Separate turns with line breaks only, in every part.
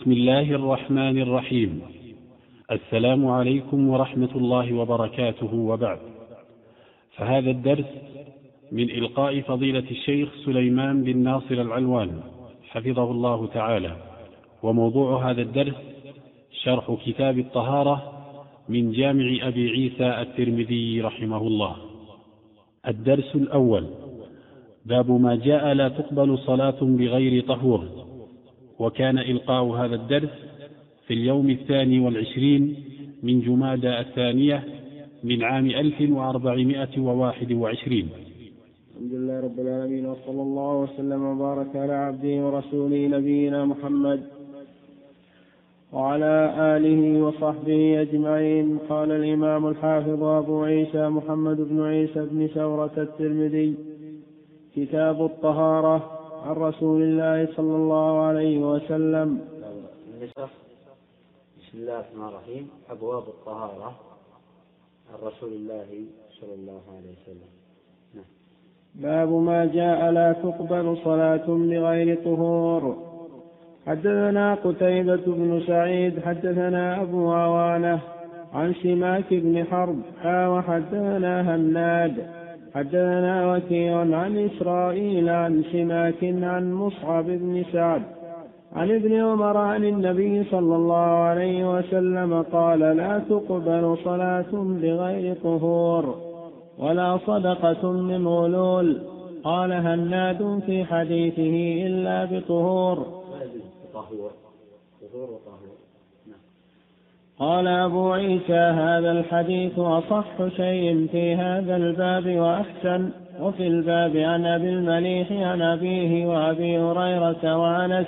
بسم الله الرحمن الرحيم السلام عليكم ورحمه الله وبركاته وبعد فهذا الدرس من القاء فضيله الشيخ سليمان بن ناصر العلوان حفظه الله تعالى وموضوع هذا الدرس شرح كتاب الطهاره من جامع ابي عيسى الترمذي رحمه الله الدرس الاول باب ما جاء لا تقبل صلاه بغير طهور وكان إلقاء هذا الدرس في اليوم الثاني والعشرين من جمادى الثانية من عام 1421 الحمد لله رب العالمين وصلى الله وسلم وبارك على عبده ورسوله نبينا محمد وعلى آله وصحبه أجمعين قال الإمام الحافظ أبو عيسى محمد بن عيسى بن ثورة الترمذي كتاب الطهارة عن رسول الله صلى الله عليه وسلم بسم الله الرحمن الرحيم أبواب الطهارة عن رسول الله صلى الله عليه وسلم نعم.
باب ما جاء لا تقبل صلاة بغير طهور حدثنا قتيبة بن سعيد حدثنا أبو عوانة عن سماك بن حرب وحدثنا هناد حدثنا وكيع عن إسرائيل عن سماك عن مصعب بن سعد عن ابن عمر عن النبي صلى الله عليه وسلم قال لا تقبل صلاة بغير طهور ولا صدقة من غلول قال هناد في حديثه إلا بطهور طهور طهور وطهور قال أبو عيسى هذا الحديث أصح شيء في هذا الباب وأحسن وفي الباب عن أبي المليح عن أبيه وأبي هريرة وأنس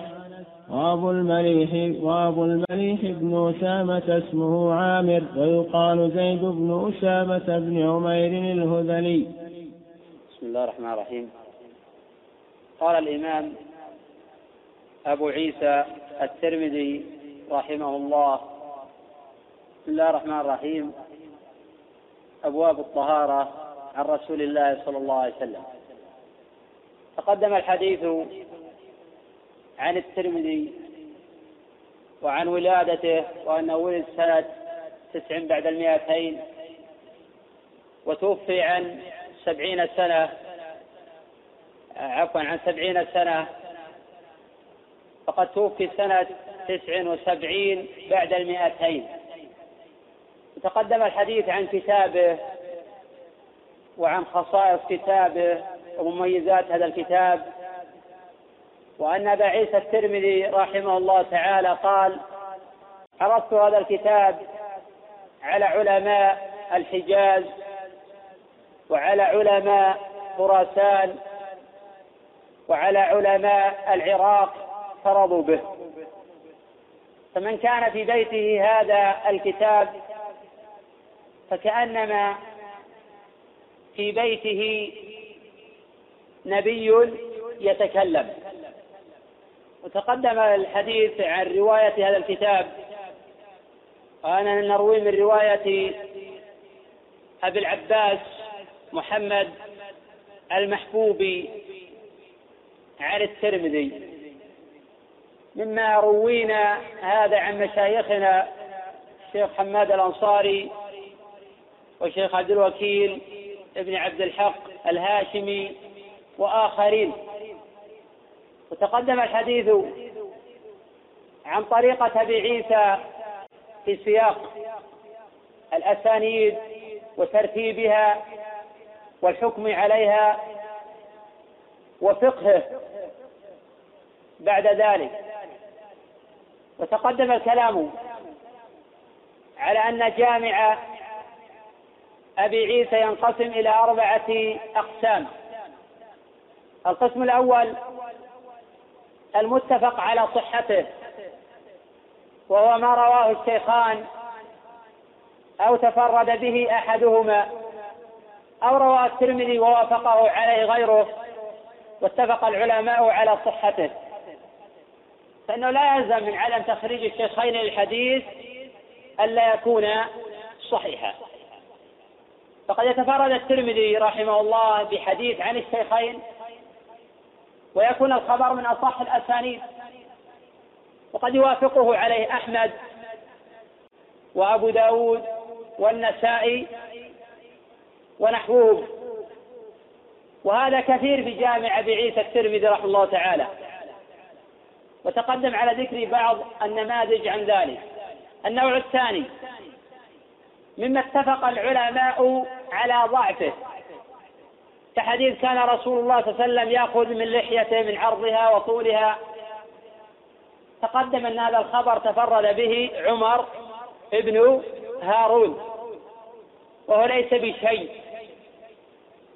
وأبو المليح وأبو المليح بن أسامة اسمه عامر ويقال زيد بن أسامة بن عمير الهذلي.
بسم الله الرحمن الرحيم. قال الإمام أبو عيسى الترمذي رحمه الله بسم الله الرحمن الرحيم أبواب الطهارة عن رسول الله صلى الله عليه وسلم تقدم الحديث عن الترمذي وعن ولادته وأنه ولد سنة تسع بعد المئتين وتوفي عن سبعين سنة عفوا عن سبعين سنة فقد توفي سنة تسع وسبعين بعد المئتين تقدم الحديث عن كتابه وعن خصائص كتابه ومميزات هذا الكتاب وأن أبا عيسى الترمذي رحمه الله تعالى قال عرضت هذا الكتاب على علماء الحجاز وعلى علماء خراسان وعلى علماء العراق فرضوا به فمن كان في بيته هذا الكتاب فكأنما في بيته نبي يتكلم وتقدم الحديث عن رواية هذا الكتاب وأنا نروي من رواية أبي العباس محمد المحبوبي عن الترمذي مما روينا هذا عن مشايخنا الشيخ حماد الأنصاري والشيخ عبد الوكيل ابن عبد الحق الهاشمي وآخرين وتقدم الحديث عن طريقة أبي عيسى في سياق الأسانيد وترتيبها والحكم عليها وفقهه بعد ذلك وتقدم الكلام على أن جامع أبي عيسى ينقسم إلى أربعة أقسام القسم الأول المتفق على صحته وهو ما رواه الشيخان أو تفرد به أحدهما أو رواه الترمذي ووافقه عليه غيره واتفق العلماء على صحته فإنه لا يلزم من عدم تخريج الشيخين للحديث ألا يكون صحيحا فقد يتفرد الترمذي رحمه الله بحديث عن الشيخين ويكون الخبر من أصح الأسانيد وقد يوافقه عليه أحمد وأبو داود والنسائي ونحوهم وهذا كثير في جامع أبي عيسى الترمذي رحمه الله تعالى وتقدم على ذكر بعض النماذج عن ذلك النوع الثاني مما اتفق العلماء على ضعفه كحديث كان رسول الله صلى الله عليه وسلم ياخذ من لحيته من عرضها وطولها تقدم ان هذا الخبر تفرد به عمر ابن هارون وهو ليس بشيء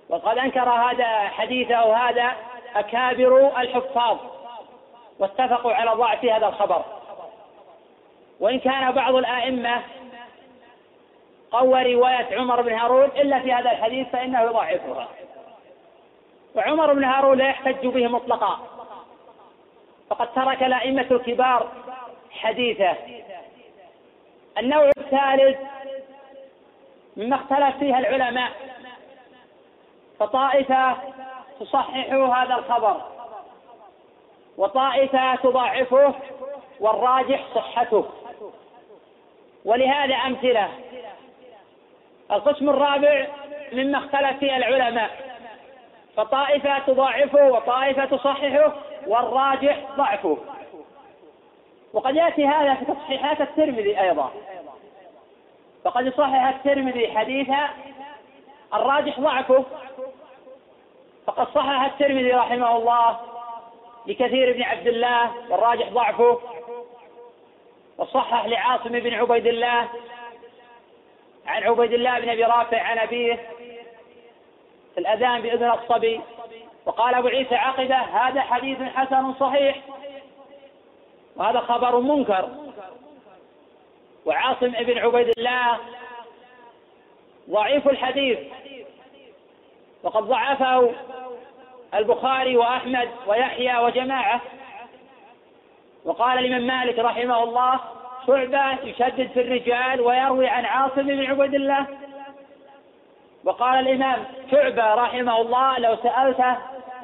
وقد انكر هذا حديثه هذا اكابر الحفاظ واتفقوا على ضعف هذا الخبر وان كان بعض الائمه قوى رواية عمر بن هارون إلا في هذا الحديث فإنه يضاعفها وعمر بن هارون لا يحتج به مطلقا فقد ترك الأئمة الكبار حديثه النوع الثالث مما اختلف فيها العلماء فطائفة تصحح هذا الخبر وطائفة تضاعفه والراجح صحته ولهذا أمثلة القسم الرابع مما اختلف فيه العلماء فطائفة تضاعفه وطائفة تصححه والراجح ضعفه وقد يأتي هذا في تصحيحات الترمذي أيضا فقد يصحح الترمذي حديث الراجح ضعفه فقد صحح الترمذي رحمه الله لكثير بن عبد الله والراجح ضعفه وصحح لعاصم بن عبيد الله عن عبيد الله بن ابي رافع عن ابيه في الاذان باذن الصبي وقال ابو عيسى عقده هذا حديث حسن صحيح وهذا خبر منكر وعاصم ابن عبيد الله ضعيف الحديث وقد ضعفه البخاري واحمد ويحيى وجماعه وقال الامام مالك رحمه الله شعبة يشدد في الرجال ويروي عن عاصم بن عبد الله وقال الإمام شعبة رحمه الله لو سألته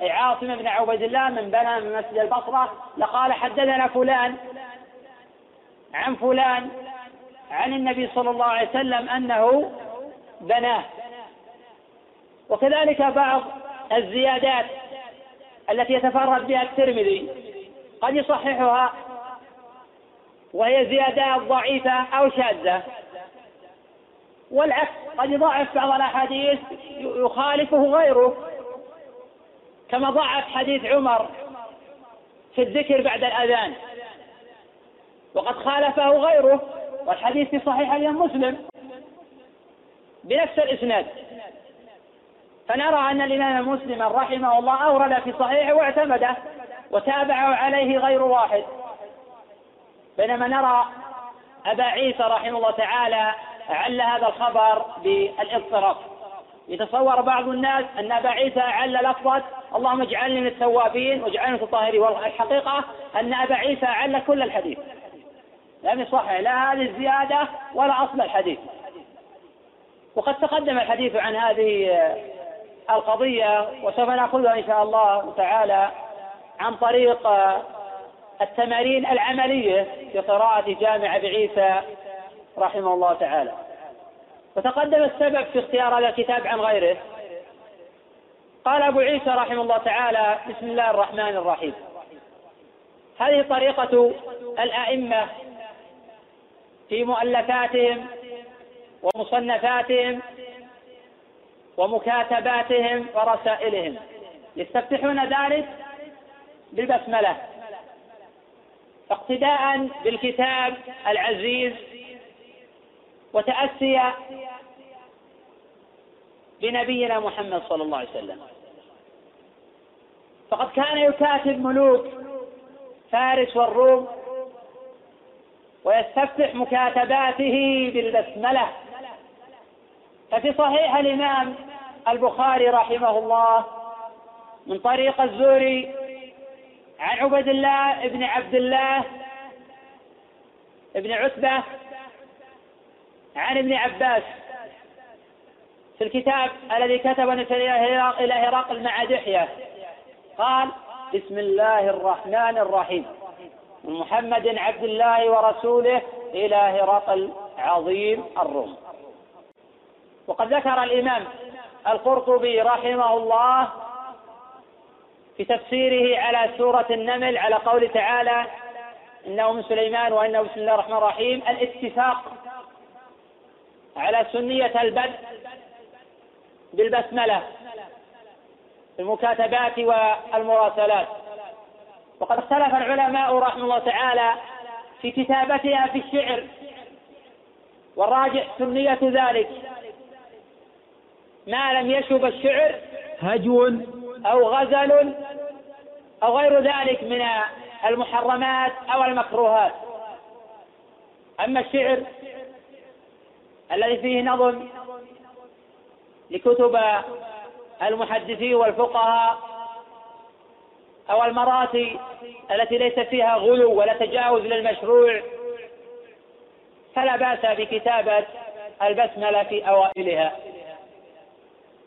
عاصم بن عبد الله من بنى من مسجد البصرة لقال حدثنا فلان عن فلان عن النبي صلى الله عليه وسلم أنه بناه وكذلك بعض الزيادات التي يتفرد بها الترمذي قد يصححها وهي زيادات ضعيفة أو شاذة والعكس قد يضاعف بعض الأحاديث يخالفه غيره كما ضعف حديث عمر في الذكر بعد الأذان وقد خالفه غيره والحديث في صحيح اليوم مسلم بنفس الإسناد فنرى أن الإمام مسلم رحمه الله أورد في صحيحه واعتمده وتابعه عليه غير واحد بينما نرى أبا عيسى رحمه الله تعالى عل هذا الخبر بالاضطراب يتصور بعض الناس أن أبا عيسى عل لفظة اللهم اجعلني من التوابين واجعلني من الطاهرين والحقيقة أن أبا عيسى عل كل الحديث لم يصحح لا هذه الزيادة ولا أصل الحديث وقد تقدم الحديث عن هذه القضية وسوف نأخذها إن شاء الله تعالى عن طريق التمارين العملية في قراءة جامع أبي عيسى رحمه الله تعالى وتقدم السبب في اختيار هذا الكتاب عن غيره قال أبو عيسى رحمه الله تعالى بسم الله الرحمن الرحيم هذه طريقة الأئمة في مؤلفاتهم ومصنفاتهم ومكاتباتهم ورسائلهم يستفتحون ذلك بالبسملة اقتداء بالكتاب العزيز وتأسيا بنبينا محمد صلى الله عليه وسلم فقد كان يكاتب ملوك فارس والروم ويستفتح مكاتباته بالبسملة ففي صحيح الإمام البخاري رحمه الله من طريق الزهري عن عبيد الله بن عبد الله بن عتبة عن ابن عباس في الكتاب الذي كتب نسل إلى هرقل مع دحية قال بسم الله الرحمن الرحيم من محمد عبد الله ورسوله إلى هرقل عظيم الروم وقد ذكر الإمام القرطبي رحمه الله في تفسيره على سورة النمل على قول تعالى إنه من سليمان وإنه بسم الله الرحمن الرحيم الاتفاق على سنية البدء بالبسملة في المكاتبات والمراسلات وقد اختلف العلماء رحمه الله تعالى في كتابتها في الشعر والراجع سنية ذلك ما لم يشب الشعر هجو أو غزل أو غير ذلك من المحرمات أو المكروهات أما الشعر الذي فيه نظم لكتب المحدثين والفقهاء أو المراتي التي ليس فيها غلو ولا تجاوز للمشروع فلا بأس بكتابة البسملة في أوائلها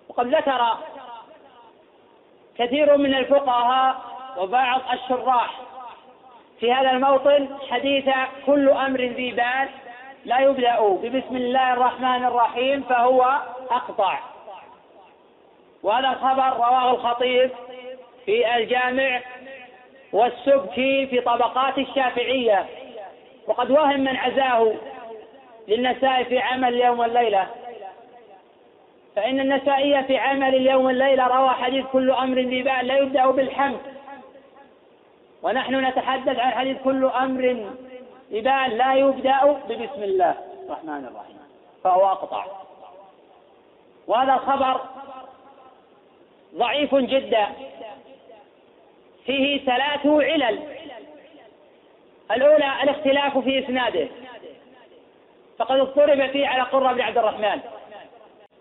وقد ذكر كثير من الفقهاء وبعض الشراح في هذا الموطن حديث كل أمر ذي بال لا يبدأ ببسم الله الرحمن الرحيم فهو أقطع وهذا الخبر رواه الخطيب في الجامع والسبكي في طبقات الشافعية وقد وهم من عزاه للنسائي في عمل اليوم والليلة فإن النسائي في عمل اليوم الليلة روى حديث كل أمر ذي بال لا يبدأ بالحمد ونحن نتحدث عن حديث كل أمر ذي بال لا يبدأ ببسم الله الرحمن الرحيم فهو أقطع وهذا الخبر ضعيف جدا فيه ثلاث علل الأولى الاختلاف في إسناده فقد اضطرب فيه على قرة بن عبد الرحمن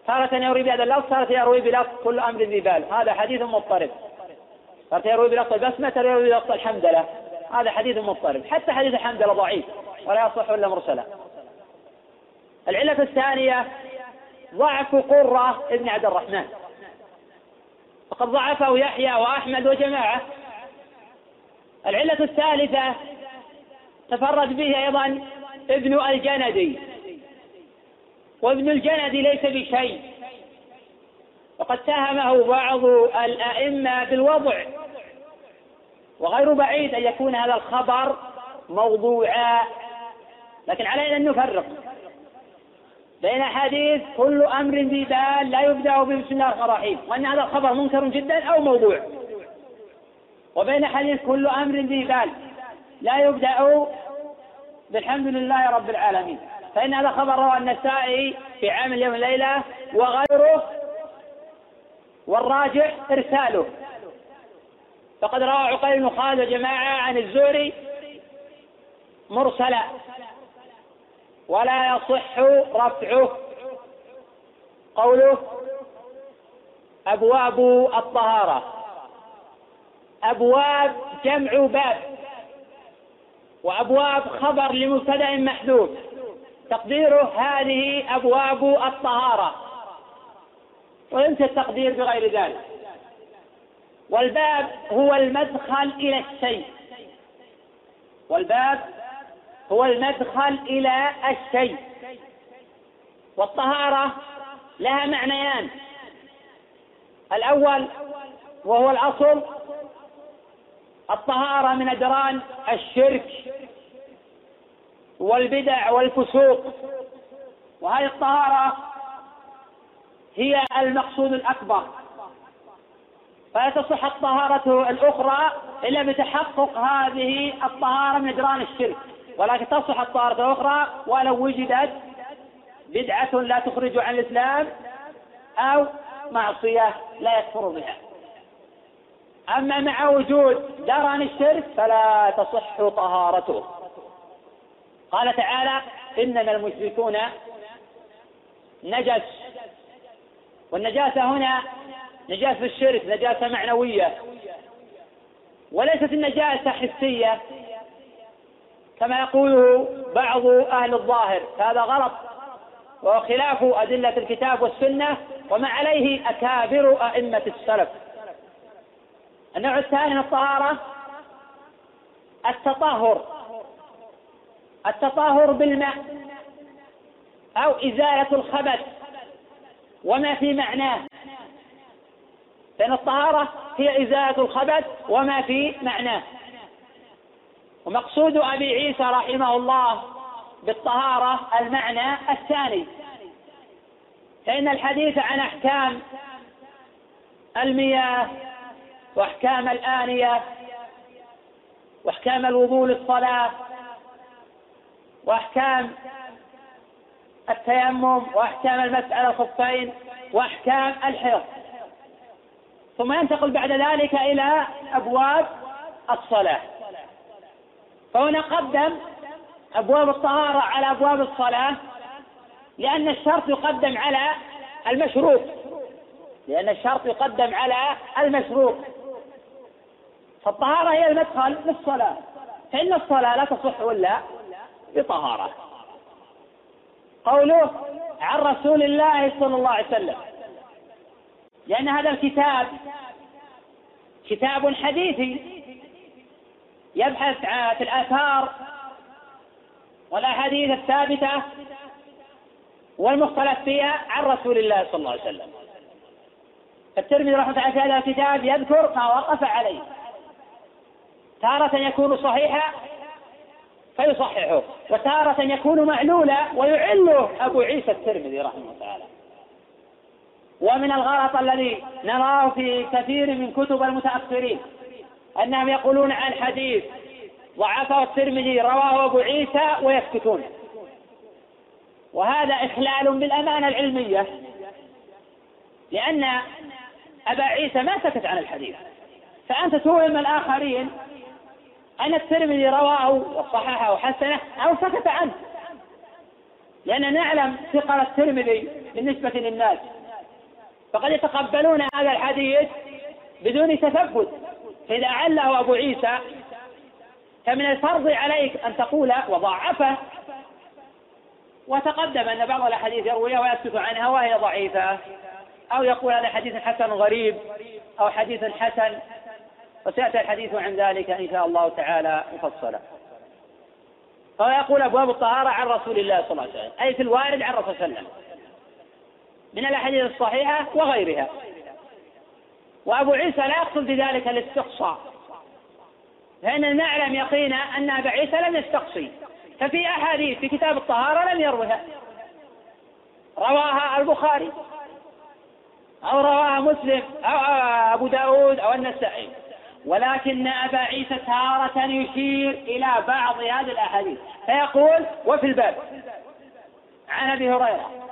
تارة يروي بهذا اللفظ تارة يروي بلفظ كل أمر ذي بال هذا حديث مضطرب تارة يروي بلفظ البسمة تارة يروي بلفظ الحمدلله هذا حديث مضطرب حتى حديث الحمدلله ضعيف ولا يصح إلا مرسلا العلة الثانية ضعف قرة ابن عبد الرحمن وقد ضعفه يحيى وأحمد وجماعة العلة الثالثة تفرد به أيضا ابن الجندي وابن الجلد ليس بشيء وقد ساهمه بعض الأئمة بالوضع وغير بعيد أن يكون هذا الخبر موضوعا لكن علينا أن نفرق بين حديث كل أمر ذي بال لا يبدأ به بسم الله الرحمن الرحيم وأن هذا الخبر منكر جدا أو موضوع وبين حديث كل أمر ذي بال لا يبدأ بالحمد لله رب العالمين فإن هذا خبر رواه النسائي في عام اليوم الليلة وغيره والراجح إرساله فقد روى عقيل بن خالد وجماعة عن الزهري مرسلا ولا يصح رفعه قوله أبواب الطهارة أبواب جمع باب وأبواب خبر لمبتدأ محذوف تقديره هذه أبواب الطهارة وينسى التقدير بغير ذلك والباب هو المدخل إلى الشيء والباب هو المدخل إلى الشيء والطهارة لها معنيان الأول وهو الأصل الطهارة من أدران الشرك والبدع والفسوق وهذه الطهارة هي المقصود الأكبر فلا تصح الطهارة الأخرى إلا بتحقق هذه الطهارة من إدران الشرك ولكن تصح الطهارة الأخرى ولو وجدت بدعة لا تخرج عن الإسلام أو معصية لا يكفر بها أما مع وجود دران الشرك فلا تصح طهارته قال تعالى إنما المشركون نجس والنجاسة هنا نجاسة الشرك نجاسة معنوية وليست النجاسة حسية كما يقوله بعض أهل الظاهر هذا غلط وهو خلاف أدلة الكتاب والسنة وما عليه أكابر أئمة السلف النوع الثاني من الطهارة التطهر التطهر بالماء أو إزالة الخبث وما في معناه لأن الطهارة هي إزالة الخبث وما في معناه ومقصود أبي عيسى رحمه الله بالطهارة المعنى الثاني فإن الحديث عن أحكام المياه وأحكام الآنية وأحكام الوضوء للصلاة وأحكام التيمم وأحكام المسألة الخفين وأحكام الحيض ثم ينتقل بعد ذلك إلى أبواب الصلاة فهنا قدم أبواب الطهارة على أبواب الصلاة لأن الشرط يقدم على المشروط لأن الشرط يقدم على المشروط فالطهارة هي المدخل للصلاة فإن الصلاة لا تصح ولا بطهارة قوله عن رسول الله صلى الله عليه وسلم لأن هذا الكتاب كتاب حديثي يبحث في الآثار والأحاديث الثابتة والمختلف فيها عن رسول الله صلى الله عليه وسلم الترمذي رحمه الله في هذا الكتاب يذكر ما وقف عليه تارة يكون صحيحا فيصححه وتارة يكون معلولا ويعله أبو عيسى الترمذي رحمه الله تعالى ومن الغلط الذي نراه في كثير من كتب المتأخرين أنهم يقولون عن حديث ضعفه الترمذي رواه أبو عيسى ويسكتون وهذا إخلال بالأمانة العلمية لأن أبا عيسى ما سكت عن الحديث فأنت توهم الآخرين أن الترمذي رواه وصححه وحسنه أو سكت عنه لأننا نعلم ثقل الترمذي بالنسبة للناس فقد يتقبلون هذا الحديث بدون تثبت فإذا عله أبو عيسى فمن الفرض عليك أن تقول وضعفه وتقدم أن بعض الأحاديث يرويها ويسكت عنها وهي ضعيفة أو يقول هذا حديث حسن غريب أو حديث حسن وسيأتي الحديث عن ذلك إن شاء الله تعالى مفصلا يقول أبواب الطهارة عن رسول الله صلى الله عليه وسلم أي في الوارد عن رسول الله صلى الله عليه وسلم من الأحاديث الصحيحة وغيرها وأبو عيسى لا يقصد بذلك الاستقصاء لأننا نعلم يقينا أن أبا عيسى لم يستقصي ففي أحاديث في كتاب الطهارة لم يروها رواها البخاري أو رواها مسلم أو أبو داود أو النسائي ولكن أبا عيسى تارة يشير إلى بعض هذه الأحاديث فيقول وفي الباب عن أبي هريرة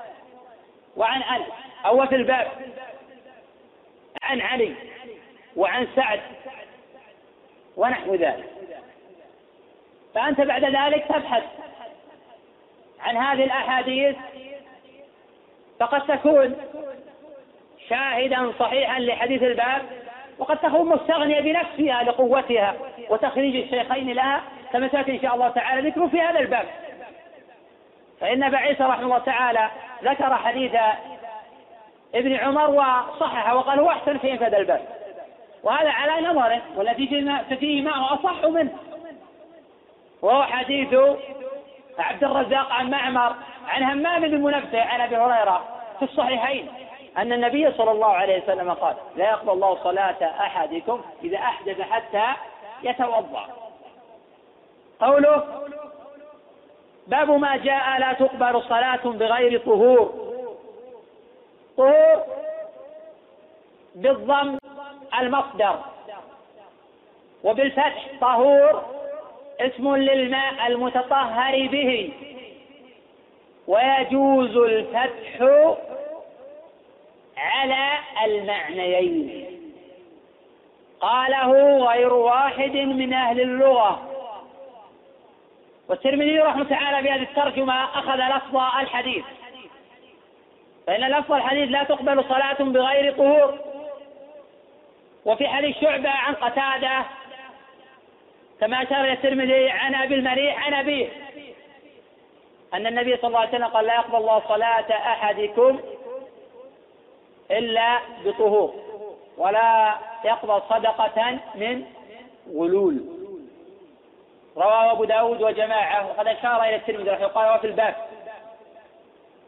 وعن أنس أو وفي الباب عن علي وعن سعد ونحو ذلك فأنت بعد ذلك تبحث عن هذه الأحاديث فقد تكون شاهدا صحيحا لحديث الباب وقد تكون مستغنية بنفسها لقوتها وتخريج الشيخين لها كما سأتي إن شاء الله تعالى ذكر في هذا الباب فإن أبا عيسى رحمه الله تعالى ذكر حديث ابن عمر وصححه وقال هو أحسن شيء في هذا الباب وهذا على نظره والذي فيه معه أصح منه وهو حديث عبد الرزاق عن معمر عن همام بن منبه عن أبي هريرة في الصحيحين أن النبي صلى الله عليه وسلم قال لا يقبل الله صلاة أحدكم إذا أحدث حتى يتوضأ قوله باب ما جاء لا تقبل صلاة بغير طهور طهور بالضم المصدر وبالفتح طهور اسم للماء المتطهر به ويجوز الفتح على المعنيين قاله غير واحد من أهل اللغة والترمذي رحمه تعالى بهذه الترجمة أخذ لفظ الحديث فإن لفظ الحديث لا تقبل صلاة بغير طهور وفي حديث شعبة عن قتادة كما أشار الترمذي عن أبي المريح عن أبيه أن النبي صلى الله عليه وسلم قال لا يقبل الله صلاة أحدكم إلا بطهور ولا يقبل صدقة من غلول رواه أبو داود وجماعة وقد أشار إلى الترمذي رحمه الله قال وفي الباب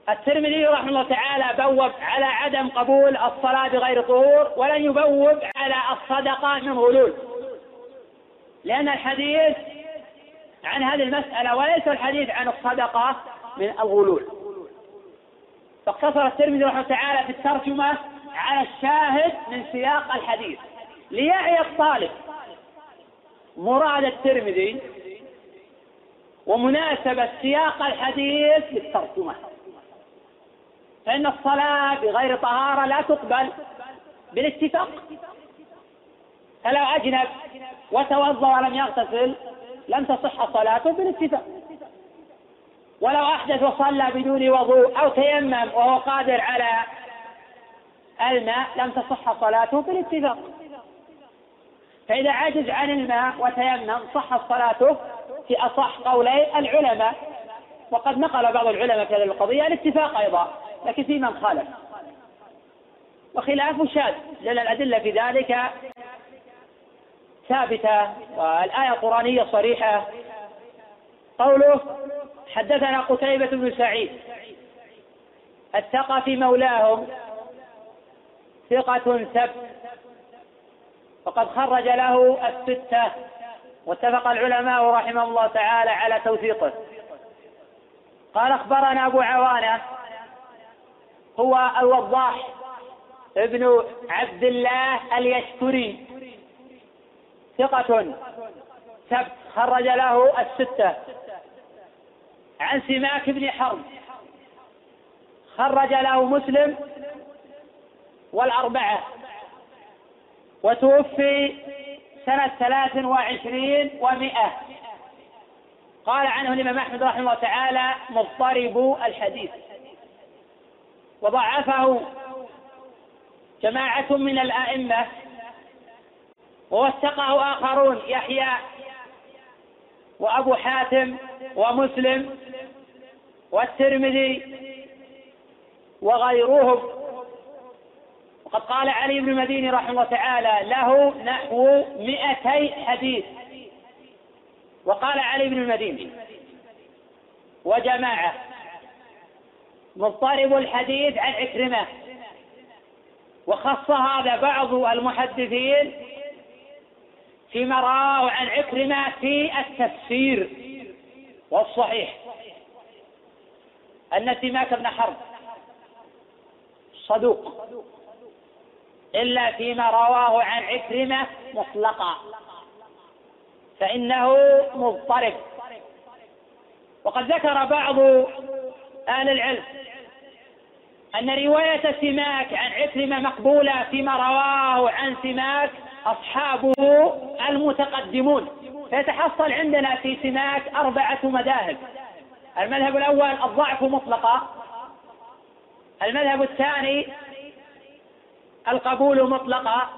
الترمذي رحمه الله تعالى بوب على عدم قبول الصلاة بغير طهور ولن يبوب على الصدقة من غلول لأن الحديث عن هذه المسألة وليس الحديث عن الصدقة من الغلول فاقتصر الترمذي رحمه تعالى في الترجمة على الشاهد من سياق الحديث ليعي الطالب مراد الترمذي ومناسبة سياق الحديث للترجمة فإن الصلاة بغير طهارة لا تقبل بالاتفاق فلو أجنب وتوضأ ولم يغتسل لم تصح صلاته بالاتفاق ولو أحدث وصلى بدون وضوء أو تيمم وهو قادر على الماء لم تصح صلاته بالاتفاق فإذا عجز عن الماء وتيمم صحت صلاته في أصح قولي العلماء وقد نقل بعض العلماء في هذه القضية الاتفاق أيضا لكن في من خالف وخلاف شاذ لأن الأدلة في ذلك ثابتة والآية القرآنية صريحة قوله حدثنا قتيبة بن سعيد الثقفي مولاهم ثقة ثبت وقد خرج له الستة واتفق العلماء رحمه الله تعالى على توثيقه قال أخبرنا أبو عوانة هو الوضاح ابن عبد الله اليشكري ثقة ثبت خرج له الستة عن سماك بن حرب خرج له مسلم والأربعة وتوفي سنة ثلاث وعشرين ومئة قال عنه الإمام أحمد رحمه الله تعالى مضطرب الحديث وضعفه جماعة من الأئمة ووثقه آخرون يحيى وأبو حاتم ومسلم والترمذي وغيرهم وقد قال علي بن المديني رحمه الله تعالى له نحو مئتي حديث وقال علي بن المديني وجماعة مضطرب الحديث عن عكرمة وخص هذا بعض المحدثين فيما رواه عن عكرمة في التفسير والصحيح أن سماك بن حرب صدوق إلا فيما رواه عن عكرمة مطلقا فإنه مضطرب وقد ذكر بعض أهل العلم أن رواية سماك عن عكرمة مقبولة فيما رواه عن سماك أصحابه المتقدمون فيتحصل عندنا في سمات أربعة مذاهب المذهب الأول الضعف مطلقا المذهب الثاني القبول مطلقا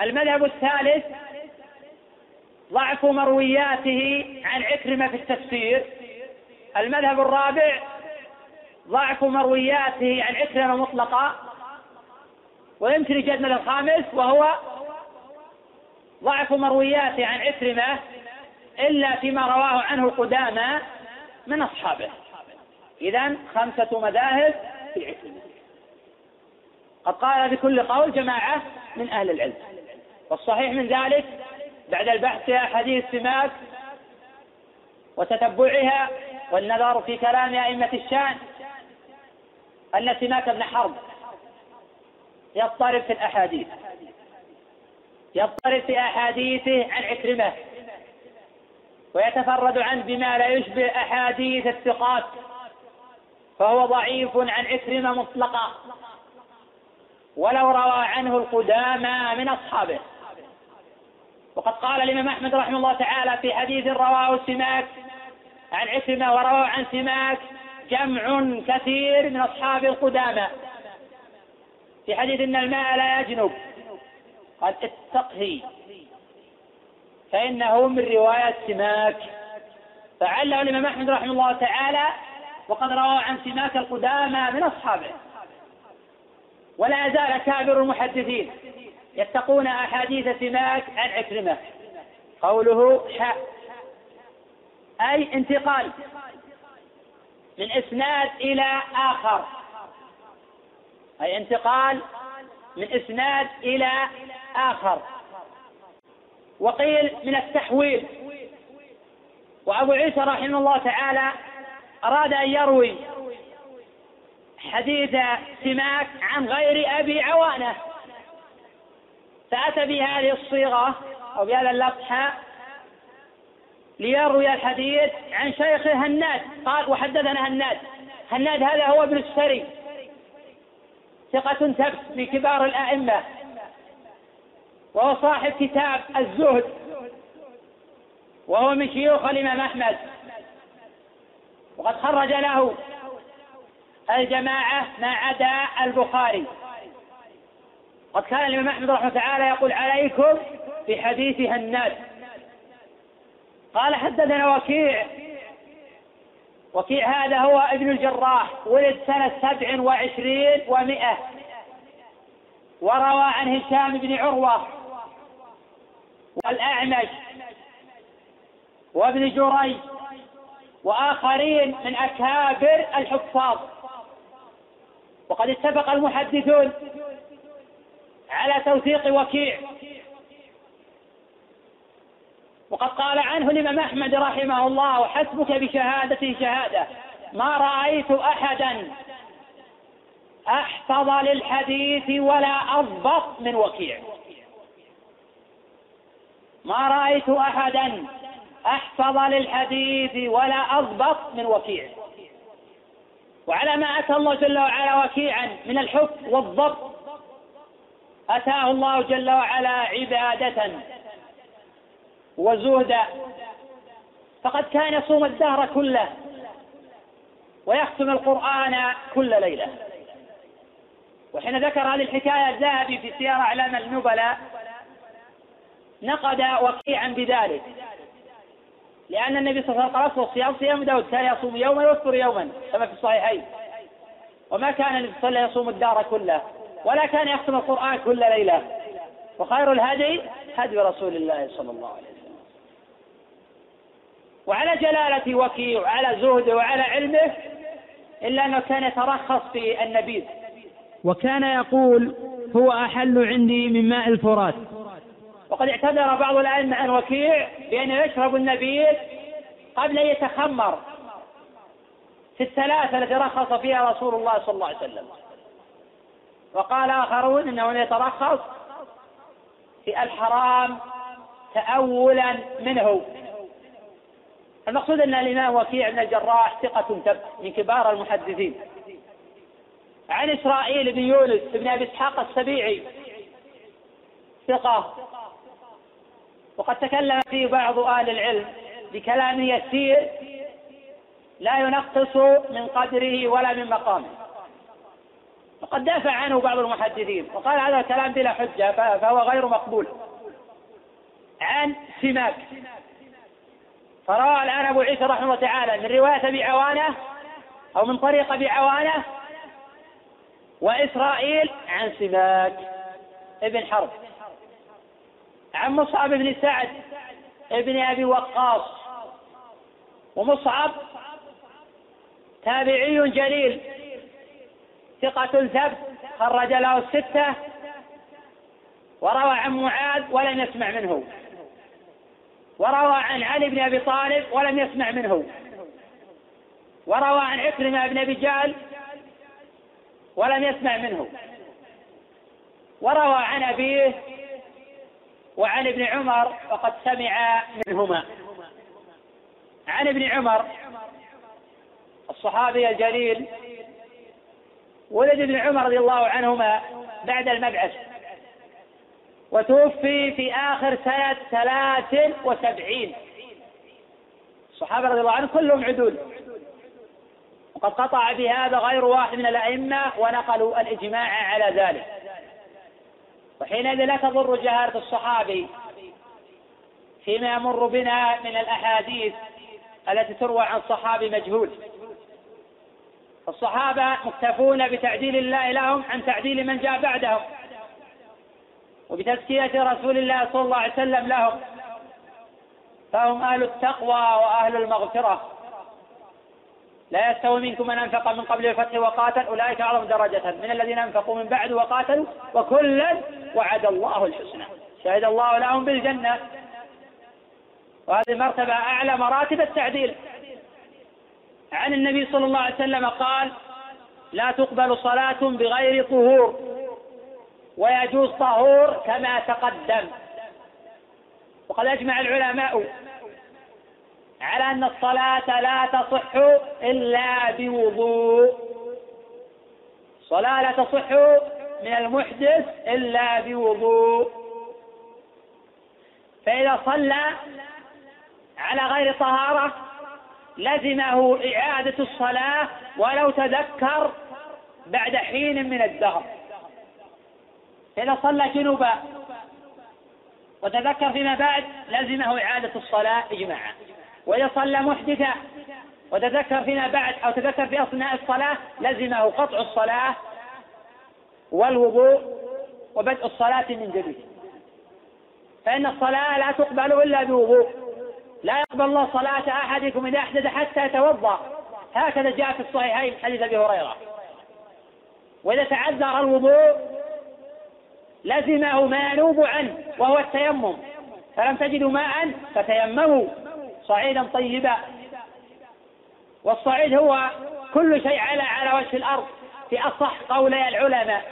المذهب الثالث ضعف مروياته عن عكرمة في التفسير المذهب الرابع ضعف مروياته عن عكرمة مطلقة ويمكن من الخامس وهو ضعف مروياته عن عكرمة إلا فيما رواه عنه قدامى من أصحابه إذا خمسة مذاهب في عكرمة قد قال بكل قول جماعة من أهل العلم والصحيح من ذلك بعد البحث في أحاديث سماك وتتبعها والنظر في كلام أئمة الشان أن سماك بن حرب يضطرب في الأحاديث يضطرب في أحاديثه عن عكرمة ويتفرد عنه بما لا يشبه أحاديث الثقات فهو ضعيف عن عكرمة مطلقة ولو روى عنه القدامى من أصحابه وقد قال الإمام أحمد رحمه الله تعالى في حديث رواه سماك عن عكرمة ورواه عن سماك جمع كثير من أصحاب القدامى في حديث إن الماء لا يجنب قال اتقهي فإنه من رواية سماك فعله الإمام أحمد رحمه الله تعالى وقد روى عن سماك القدامى من أصحابه ولا زال كابر المحدثين يتقون أحاديث سماك عن عكرمة قوله حاء أي انتقال من إسناد إلى آخر أي انتقال من إسناد إلى آخر وقيل من التحويل وأبو عيسى رحمه الله تعالى أراد أن يروي حديث سماك عن غير أبي عوانة فأتى بهذه الصيغة أو بهذا اللفحة ليروي الحديث عن شيخه هناد قال وحدثنا هناد هناد هذا هو ابن السري ثقة ثبت في كبار الأئمة وهو صاحب كتاب الزهد وهو من شيوخ الإمام أحمد وقد خرج له الجماعة ما عدا البخاري قد كان الإمام أحمد رحمه تعالى يقول عليكم حديث هناد قال حدثنا وكيع وفي هذا هو ابن الجراح ولد سنة سبع وعشرين ومئة وروى عن هشام بن عروة والأعمش وابن جريج وآخرين من أكابر الحفاظ وقد اتفق المحدثون على توثيق وكيع وقد قال عنه الإمام أحمد رحمه الله حسبك بشهادته شهادة ما رأيت أحدا أحفظ للحديث ولا أضبط من وكيع ما رأيت أحدا أحفظ للحديث ولا أضبط من وكيع وعلى ما أتى الله جل وعلا وكيعا من الحفظ والضبط أتاه الله جل وعلا عبادة وزهدا فقد كان يصوم الدهر كله ويختم القرآن كل ليلة وحين ذكر هذه الحكاية الذهبي في سيارة أعلام النبلاء نقد وقيعا بذلك لأن النبي صلى الله عليه وسلم قال أصل صيام صيام داود كان يصوم يوما ويفطر يوما كما في الصحيحين وما كان النبي صلى الله عليه وسلم يصوم الدار كله ولا كان يختم القرآن كل ليلة وخير الهدي هدي رسول الله صلى الله عليه وسلم وعلى جلالة وكيع وعلى زهده وعلى علمه إلا أنه كان يترخص في النبيذ
وكان يقول هو أحل عندي من ماء الفرات
وقد اعتذر بعض الأئمة عن وكيع بأنه يشرب النبيذ قبل أن يتخمر في الثلاثة التي رخص فيها رسول الله صلى الله عليه وسلم وقال آخرون أنه يترخص في الحرام تأولا منه المقصود أن الإمام وكيع بن الجراح ثقة تب من كبار المحدثين عن إسرائيل بن يونس بن أبي إسحاق السبيعي ثقة وقد تكلم فيه بعض أهل العلم بكلام يسير لا ينقص من قدره ولا من مقامه وقد دافع عنه بعض المحدثين وقال هذا الكلام بلا حجة فهو غير مقبول عن سماك فروى الآن أبو عيسى رحمه الله تعالى من رواية أبي عوانة أو من طريق أبي عوانة وإسرائيل عن سباك ابن حرب عن مصعب بن سعد ابن أبي وقاص ومصعب تابعي جليل ثقة ثبت خرج له الستة وروى عن معاذ ولم يسمع منه وروى عن علي بن أبي طالب ولم يسمع منه وروى عن عكرمة بن أبي جهل ولم يسمع منه وروى عن أبيه وعن ابن عمر وقد سمع منهما عن ابن عمر الصحابي الجليل ولد ابن عمر رضي الله عنهما بعد المبعث وتوفي في آخر سنة ثلاث وسبعين الصحابة رضي الله عنهم كلهم عدول وقد قطع بهذا غير واحد من الأئمة ونقلوا الإجماع على ذلك وحينئذ لا تضر جهالة الصحابي فيما يمر بنا من الأحاديث التي تروى عن صحابي مجهول الصحابة مكتفون بتعديل الله لهم عن تعديل من جاء بعدهم وبتزكية رسول الله صلى الله عليه وسلم لهم فهم أهل التقوى وأهل المغفرة لا يستوي منكم من أنفق من قبل الفتح وقاتل أولئك أعظم درجة من الذين أنفقوا من بعد وقاتلوا وكلا وعد الله الحسنى شهد الله لهم بالجنة وهذه المرتبة أعلى مراتب التعديل عن النبي صلى الله عليه وسلم قال لا تقبل صلاة بغير طهور ويجوز طهور كما تقدم وقد أجمع العلماء على أن الصلاة لا تصح إلا بوضوء صلاة لا تصح من المحدث إلا بوضوء فإذا صلى على غير طهارة لزمه إعادة الصلاة ولو تذكر بعد حين من الدهر فإذا صلى جنوبا وتذكر فيما بعد لزمه إعادة الصلاة إجماعا وإذا صلى محدثا وتذكر فيما بعد أو تذكر في أثناء الصلاة لزمه قطع الصلاة والوضوء وبدء الصلاة من جديد فإن الصلاة لا تقبل إلا بوضوء لا يقبل الله صلاة أحدكم إذا أحدث حتى يتوضأ هكذا جاء في الصحيحين حديث أبي هريرة وإذا تعذر الوضوء لزمه ما ينوب عنه وهو التيمم فلم تجدوا ماء فتيمموا صعيدا طيبا والصعيد هو كل شيء على على وجه الارض في اصح قولي العلماء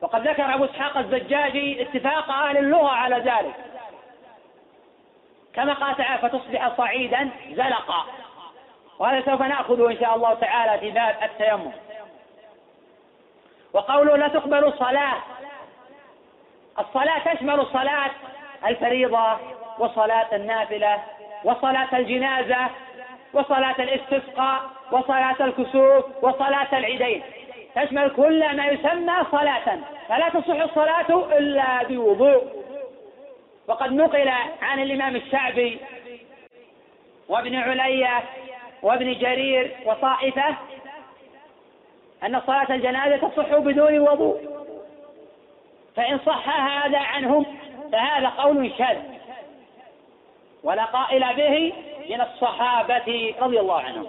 وقد ذكر ابو اسحاق الزجاجي اتفاق اهل اللغه على ذلك كما قال تعالى فتصبح صعيدا زلقا وهذا سوف ناخذه ان شاء الله تعالى في باب التيمم وقوله لا تقبل صلاه الصلاة تشمل صلاة الفريضة وصلاة النافلة وصلاة الجنازة وصلاة الاستسقاء وصلاة الكسوف وصلاة العيدين تشمل كل ما يسمى صلاة فلا تصح الصلاة إلا بوضوء وقد نقل عن الإمام الشعبي وابن علية وابن جرير وطائفة أن صلاة الجنازة تصح بدون وضوء فإن صح هذا عنهم فهذا قول شاذ ولا قائل به من الصحابة رضي الله عنهم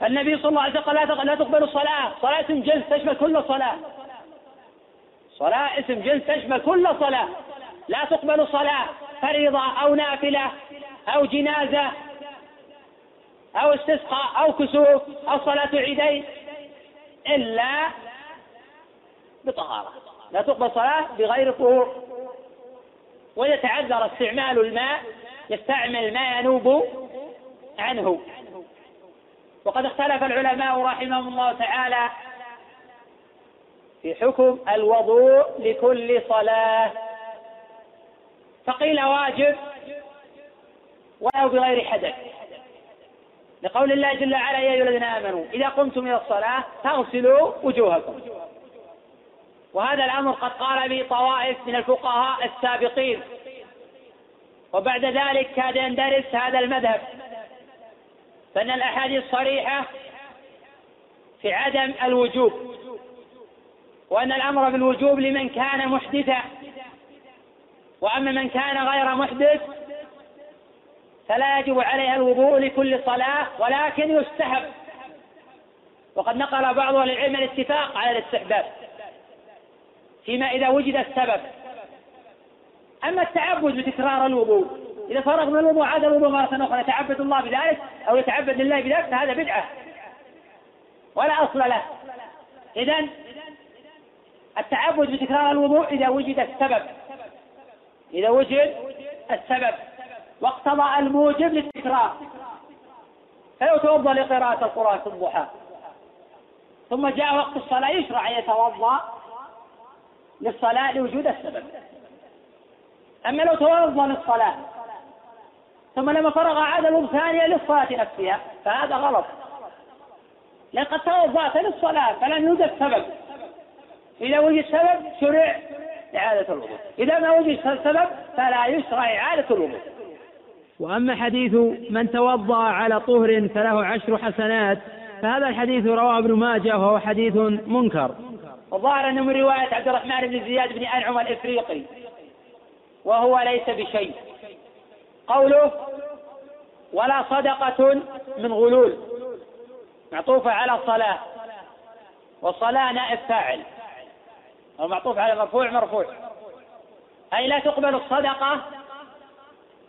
فالنبي صلى الله عليه وسلم قال لا تقبل الصلاة صلاة اسم جنس تشمل كل صلاة صلاة اسم جنس تشمل كل صلاة لا تقبل صلاة فريضة أو نافلة أو جنازة أو استسقاء أو كسوف أو صلاة عيدين إلا بطهارة لا تقبل صلاة بغير طهور وإذا تعذر استعمال الماء يستعمل ما ينوب عنه وقد اختلف العلماء رحمهم الله تعالى في حكم الوضوء لكل صلاة فقيل واجب ولو بغير حدث لقول الله جل وعلا يا أيها الذين آمنوا إذا قمتم إلى الصلاة فاغسلوا وجوهكم وهذا الأمر قد قال به طوائف من الفقهاء السابقين وبعد ذلك كاد يندرس هذا المذهب فإن الأحاديث صريحة في عدم الوجوب وأن الأمر بالوجوب لمن كان محدثا وأما من كان غير محدث فلا يجب عليها الوضوء لكل صلاة ولكن يستحب وقد نقل بعض أهل العلم الاتفاق على الاستحباب فيما إذا وجد السبب أما التعبد بتكرار الوضوء إذا فرغ من الوضوء عاد الوضوء مرة أخرى يتعبد الله بذلك أو يتعبد لله بذلك فهذا بدعة ولا أصل له إذا التعبد بتكرار الوضوء إذا وجد السبب إذا وجد السبب واقتضى الموجب للتكرار فلو توضأ لقراءة القرآن في الضحى ثم جاء وقت الصلاة يشرع أن يتوضأ للصلاة لوجود السبب أما لو توضأ للصلاة ثم لما فرغ عاد الوضوء ثانية للصلاة نفسها فهذا غلط لقد توضأت للصلاة فلم يوجد سبب إذا وجد سبب شرع إعادة الوضوء إذا ما وجد سبب فلا يشرع إعادة الوضوء
وأما حديث من توضأ على طهر فله عشر حسنات فهذا الحديث رواه ابن ماجه وهو حديث منكر
الظاهر أنه من رواية عبد الرحمن بن زياد بن أنعم الإفريقي وهو ليس بشيء قوله ولا صدقة من غلول معطوفة على الصلاه والصلاة نائب فاعل أو معطوف على مرفوع مرفوع أي لا تقبل الصدقة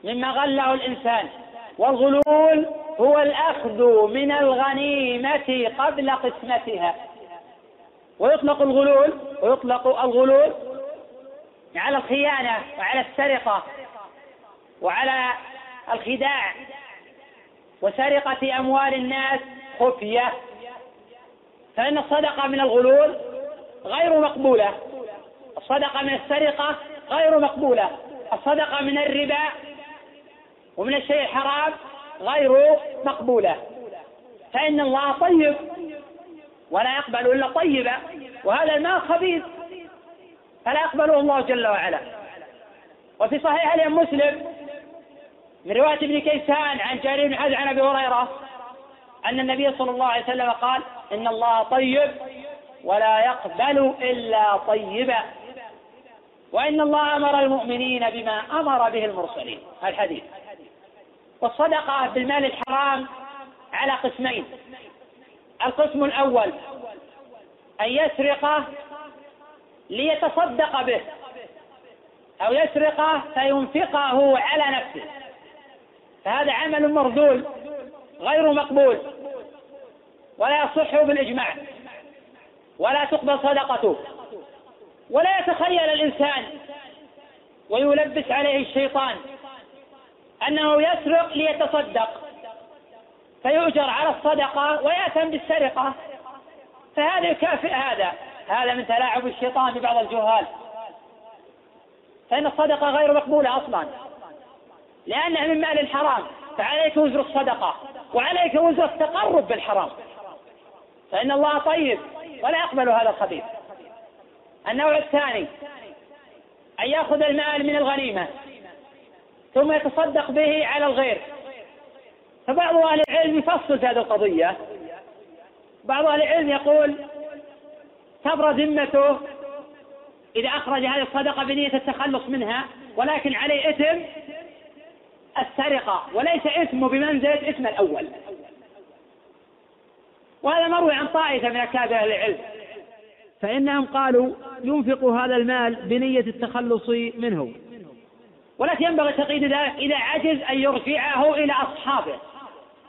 مما غله الإنسان والغلول هو الأخذ من الغنيمة قبل قسمتها ويطلق الغلول ويطلق الغلول على الخيانة وعلى السرقة وعلى الخداع وسرقة أموال الناس خفية فإن الصدقة من الغلول غير مقبولة الصدقة من السرقة غير مقبولة الصدقة من الربا ومن الشيء الحرام غير مقبولة فإن الله طيب ولا يقبل إلا طيبا وهذا الماء خبيث فلا يقبله الله جل وعلا وفي صحيح الإمام مسلم من رواية ابن كيسان عن جرير بن حزم عن أبي هريرة أن النبي صلى الله عليه وسلم قال إن الله طيب ولا يقبل إلا طيبا وإن الله أمر المؤمنين بما أمر به المرسلين الحديث والصدقة بالمال الحرام على قسمين القسم الأول أن يسرق ليتصدق به أو يسرق فينفقه على نفسه فهذا عمل مرذول غير مقبول ولا يصح بالإجماع ولا تقبل صدقته ولا يتخيل الإنسان ويلبس عليه الشيطان أنه يسرق ليتصدق فيؤجر على الصدقة ويأتم بالسرقة فهذا يكافئ هذا هذا من تلاعب الشيطان ببعض الجهال فإن الصدقة غير مقبولة أصلا لأنها من مال الحرام فعليك وزر الصدقة وعليك وزر التقرب بالحرام فإن الله طيب ولا يقبل هذا الخبيث النوع الثاني أن يأخذ المال من الغنيمة ثم يتصدق به على الغير فبعض أهل العلم يفصل في هذه القضية بعض أهل العلم يقول تبرى ذمته إذا أخرج هذه الصدقة بنية التخلص منها ولكن عليه إثم السرقة وليس إثمه بمنزلة إثم الأول وهذا مروي عن طائفة من أكابر أهل العلم فإنهم قالوا ينفق هذا المال بنية التخلص منه ولكن ينبغي تقييد ذلك إذا عجز أن يرجعه إلى أصحابه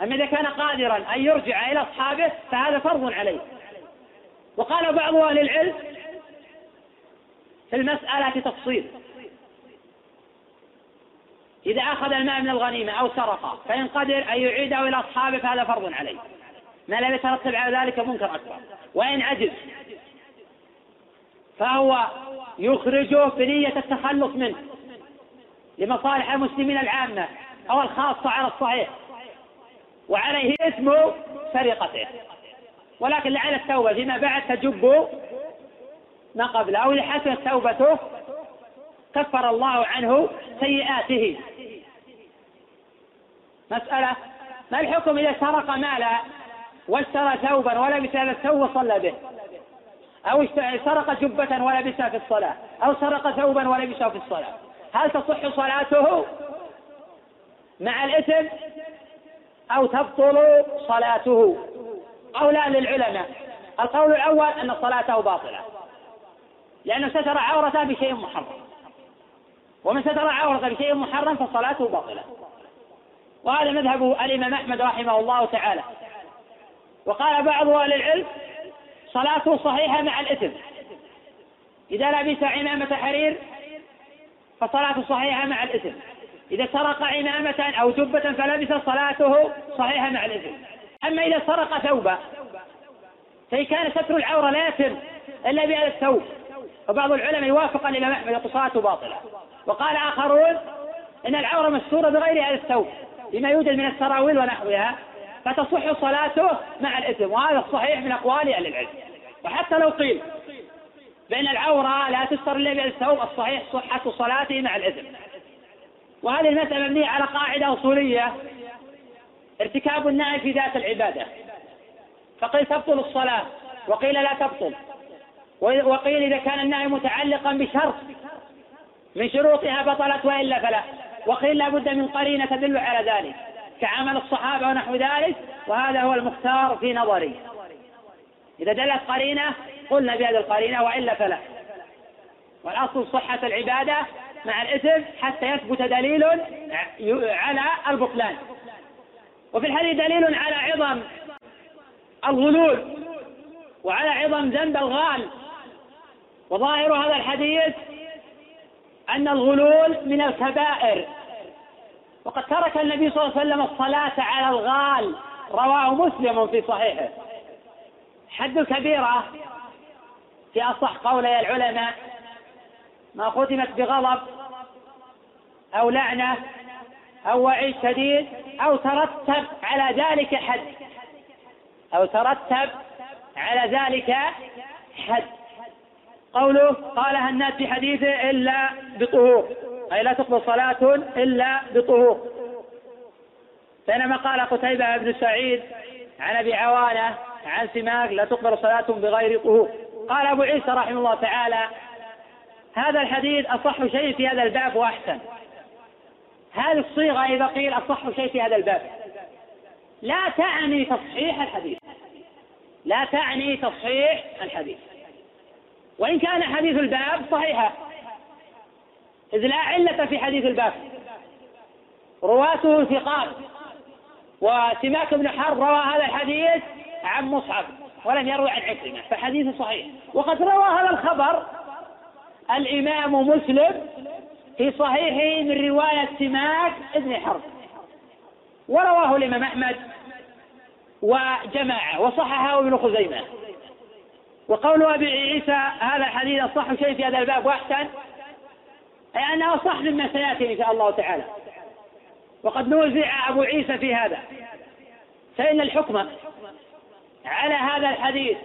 أما إذا كان قادرا أن يرجع إلى أصحابه فهذا فرض عليه وقال بعض أهل العلم في المسألة تفصيل إذا أخذ الماء من الغنيمة أو سرقه فإن قدر أن يعيده إلى أصحابه فهذا فرض عليه ما لم يترتب على ذلك منكر أكبر وإن عجز فهو يخرجه بنية التخلص منه لمصالح المسلمين العامة أو الخاصة على الصحيح وعليه اسم سرقته ولكن لعل التوبة فيما بعد تجب ما قبله أو لحسن توبته كفر الله عنه سيئاته مسألة ما الحكم إذا سرق مالا واشترى ثوبا ولبس هذا الثوب وصلى به أو سرق جبة ولبسها في الصلاة أو سرق ثوبا ولبسه في الصلاة هل تصح صلاته مع الإثم أو تبطل صلاته قولان للعلماء القول الأول أن صلاته باطلة لأنه ستر عورته بشيء محرم ومن ستر عورته بشيء محرم فصلاته باطلة وهذا مذهب الإمام أحمد رحمه الله تعالى وقال بعض أهل العلم صلاته صحيحة مع الإثم إذا لبس عمامة حرير فصلاته صحيحة مع الإثم إذا سرق عمامة أو جبة فلبس صلاته صحيحة مع الإثم أما إذا سرق ثوبا فإن كان ستر العورة لا يتم إلا بهذا الثوب وبعض العلماء يوافق الإمام أحمد صلاته باطلة وقال آخرون إن العورة مستورة بغير هذا الثوب بما يوجد من السراويل ونحوها فتصح صلاته مع الإثم وهذا الصحيح من أقوال أهل العلم وحتى لو قيل بأن العورة لا تستر إلا الثوب الصحيح صحة صلاته مع الإثم وهذه المسألة مبنية على قاعدة أصولية ارتكاب النهي في ذات العبادة فقيل تبطل الصلاة وقيل لا تبطل وقيل إذا كان النهي متعلقا بشرط من شروطها بطلت وإلا فلا وقيل لابد من قرينة تدل على ذلك كعمل الصحابة ونحو ذلك وهذا هو المختار في نظري إذا دلت قرينة قلنا بهذه القرينة وإلا فلا والأصل صحة العبادة مع الاسم حتى يثبت دليل على البطلان وفي الحديث دليل على عظم الغلول وعلى عظم ذنب الغال وظاهر هذا الحديث أن الغلول من الكبائر وقد ترك النبي صلى الله عليه وسلم الصلاة على الغال رواه مسلم في صحيحه حد الكبيرة في أصح قولي العلماء ما ختمت بغضب أو لعنة أو وعيد شديد أو ترتب على ذلك حد أو ترتب على ذلك حد قوله قالها الناس في حديثه إلا بطهور أي لا تقبل صلاة إلا بطهور بينما قال قتيبة بن سعيد عن أبي عوانة عن سماك لا تقبل صلاة بغير طهور قال أبو عيسى رحمه الله تعالى هذا الحديث أصح شيء في هذا الباب وأحسن هذه الصيغة إذا قيل أصح شيء في هذا الباب لا تعني تصحيح الحديث لا تعني تصحيح الحديث وإن كان حديث الباب صحيحا إذ لا علة في حديث الباب رواته ثقات وسماك بن حرب روى هذا الحديث عن مصعب ولم يروي عن عكرمة فحديثه صحيح وقد روى هذا الخبر الإمام مسلم في صحيحه من رواية سماك ابن حرب ورواه الإمام أحمد وجماعة وصححه ابن خزيمة وقول أبي عيسى هذا الحديث أصح شيء في هذا الباب وأحسن أي أنه أصح مما سيأتي إن شاء الله تعالى وقد نوزع أبو عيسى في هذا فإن الحكم على هذا الحديث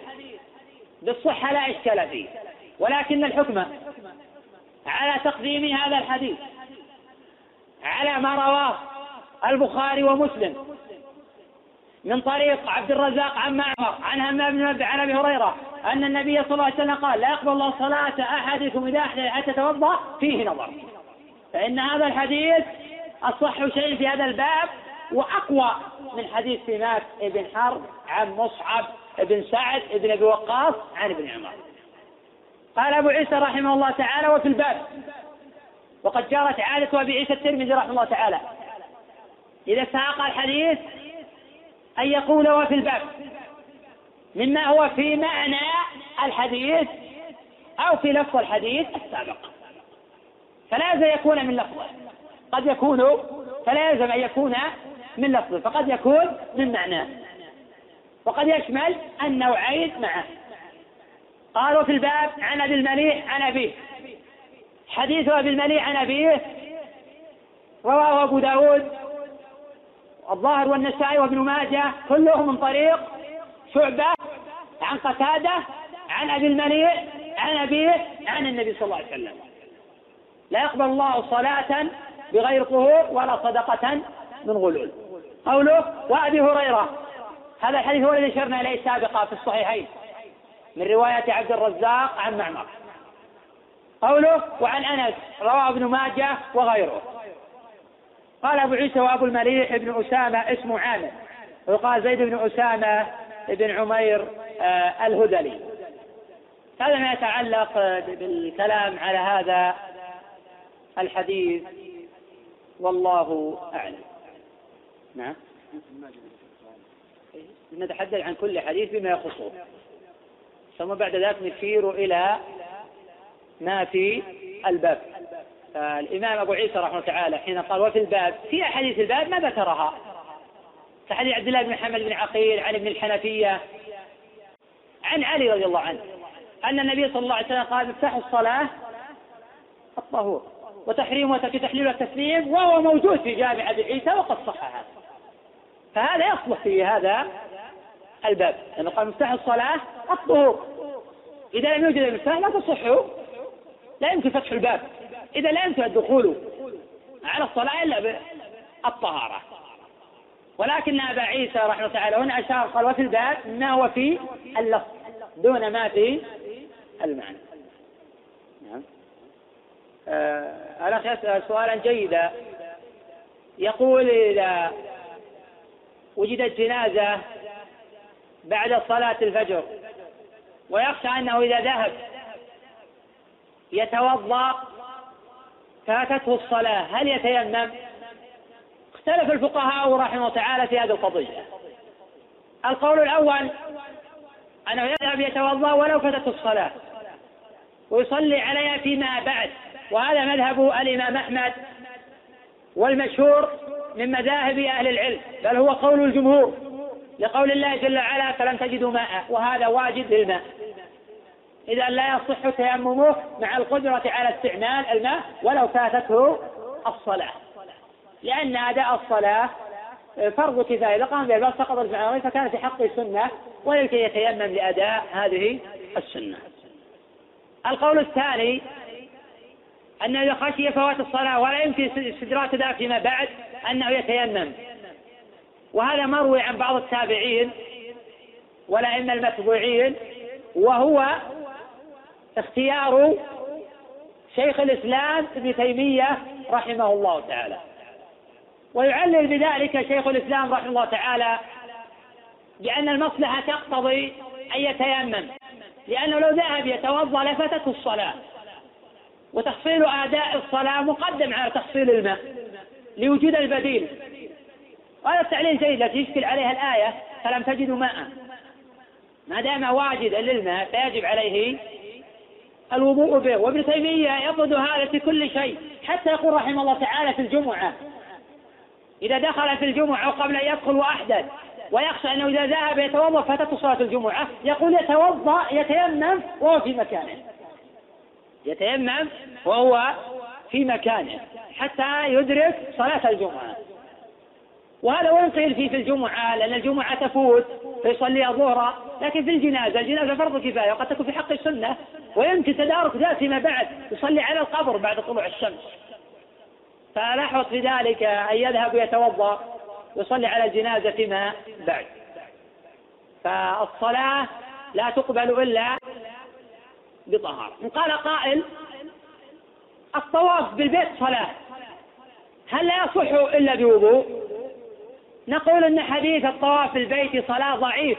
بالصحة لا إشكال فيه ولكن الحكم على تقديم هذا الحديث على ما رواه البخاري ومسلم من طريق عبد الرزاق عن معمر عن همام بن منبه عن ابي هريره ان النبي صلى الله عليه وسلم قال لا يقبل الله صلاه احدكم اذا احدث حتى يتوضا فيه نظر فان هذا الحديث اصح شيء في هذا الباب واقوى من حديث سماك بن حرب عن مصعب بن سعد بن ابي وقاص عن ابن عمر قال أبو عيسى رحمه الله تعالى وفي الباب وقد جرت عادة أبي عيسى الترمذي رحمه الله تعالى إذا ساق الحديث أن يقول وفي الباب مما هو في معنى الحديث أو في لفظ الحديث السابق فلا يلزم يكون من لفظه قد يكون فلا يلزم أن يكون من لفظه فقد يكون من معناه وقد يشمل النوعين معه قالوا في الباب عن ابي المليح عن ابيه حديث ابي المليح عن ابيه رواه ابو داود الظاهر والنسائي وابن ماجه كلهم من طريق شعبه عن قتاده عن ابي المليح عن ابيه عن النبي صلى الله عليه وسلم لا يقبل الله صلاة بغير طهور ولا صدقة من غلول قوله وابي هريره هذا الحديث هو الذي اشرنا اليه سابقا في الصحيحين من رواية عبد الرزاق عن معمر قوله وعن أنس رواه ابن ماجه وغيره قال أبو عيسى وأبو المليح ابن أسامة اسمه عامر وقال زيد بن أسامة بن عمير آه، الهذلي هذا ما يتعلق بالكلام على هذا الحديث والله أعلم نعم نتحدث عن كل حديث بما يخصه ثم بعد ذلك نشير إلى ما في الباب الإمام أبو عيسى رحمه الله تعالى حين قال وفي الباب في أحاديث الباب ما ذكرها كحديث عبد الله بن حمد بن عقيل عن ابن الحنفية عن علي رضي الله عنه أن النبي صلى الله عليه وسلم قال مفتاح الصلاة الطهور وتحريم تحليل والتسليم وهو موجود في جامع أبي عيسى وقد صح هذا فهذا يصلح في هذا الباب لأنه يعني قال مفتاح الصلاة الطهور إذا لم يوجد المساء لا تصح لا يمكن فتح الباب إذا لا يمكن الدخول على الصلاة إلا بالطهارة ولكن أبا عيسى رحمه الله تعالى هنا أشار قال وفي الباب ما هو في اللفظ دون ما في المعنى نعم آه، الأخ يسأل سؤالا جيدا يقول إذا وجدت جنازة بعد صلاة الفجر ويخشى أنه إذا ذهب يتوضأ فاتته الصلاة هل يتيمم؟ اختلف الفقهاء رحمه الله تعالى في هذه القضية القول الأول أنه يذهب يتوضأ ولو فاتته الصلاة ويصلي عليها فيما بعد وهذا مذهب الإمام أحمد والمشهور من مذاهب أهل العلم بل هو قول الجمهور لقول الله جل وعلا فلن تجدوا ماء وهذا واجب للماء إذا لا يصح تيممه مع القدرة على استعمال الماء ولو فاتته الصلاة لأن أداء الصلاة فرض كفاية إذا قام به سقط الفعلين فكان في حقه سنة ولكي يتيمم لأداء هذه السنة القول الثاني أنه إذا خشي فوات الصلاة ولا يمكن استدراك ذلك فيما بعد أنه يتيمم وهذا مروي عن بعض التابعين ولا إن المتبوعين وهو اختيار شيخ الإسلام ابن تيمية رحمه الله تعالى ويعلل بذلك شيخ الإسلام رحمه الله تعالى بأن المصلحة تقتضي أن يتيمم لأنه لو ذهب يتوضأ لفتته الصلاة وتحصيل أداء الصلاة مقدم على تحصيل الماء لوجود البديل وهذا التعليل جيد التي يشكل عليها الآية فلم تجدوا ماء ما دام واجدا للماء فيجب عليه الوضوء به وابن تيمية يفرض هذا في كل شيء حتى يقول رحمه الله تعالى في الجمعة إذا دخل في الجمعة قبل أن يدخل وأحدث ويخشى أنه إذا ذهب يتوضأ فاتته صلاة الجمعة يقول يتوضأ يتيمم وهو في مكانه يتيمم وهو في مكانه حتى يدرك صلاة الجمعة وهذا وين قيل فيه في الجمعة لأن الجمعة تفوت فيصليها ظهرا لكن في الجنازة الجنازة فرض كفاية وقد تكون في حق السنة ويمكن تدارك ذات فيما بعد يصلي على القبر بعد طلوع الشمس فلاحظ في ذلك أن يذهب ويتوضأ ويصلي على الجنازة فيما بعد فالصلاة لا تقبل إلا بطهارة إن قال قائل الطواف بالبيت صلاة هل لا يصح إلا بوضوء نقول أن حديث الطواف البيت صلاة ضعيف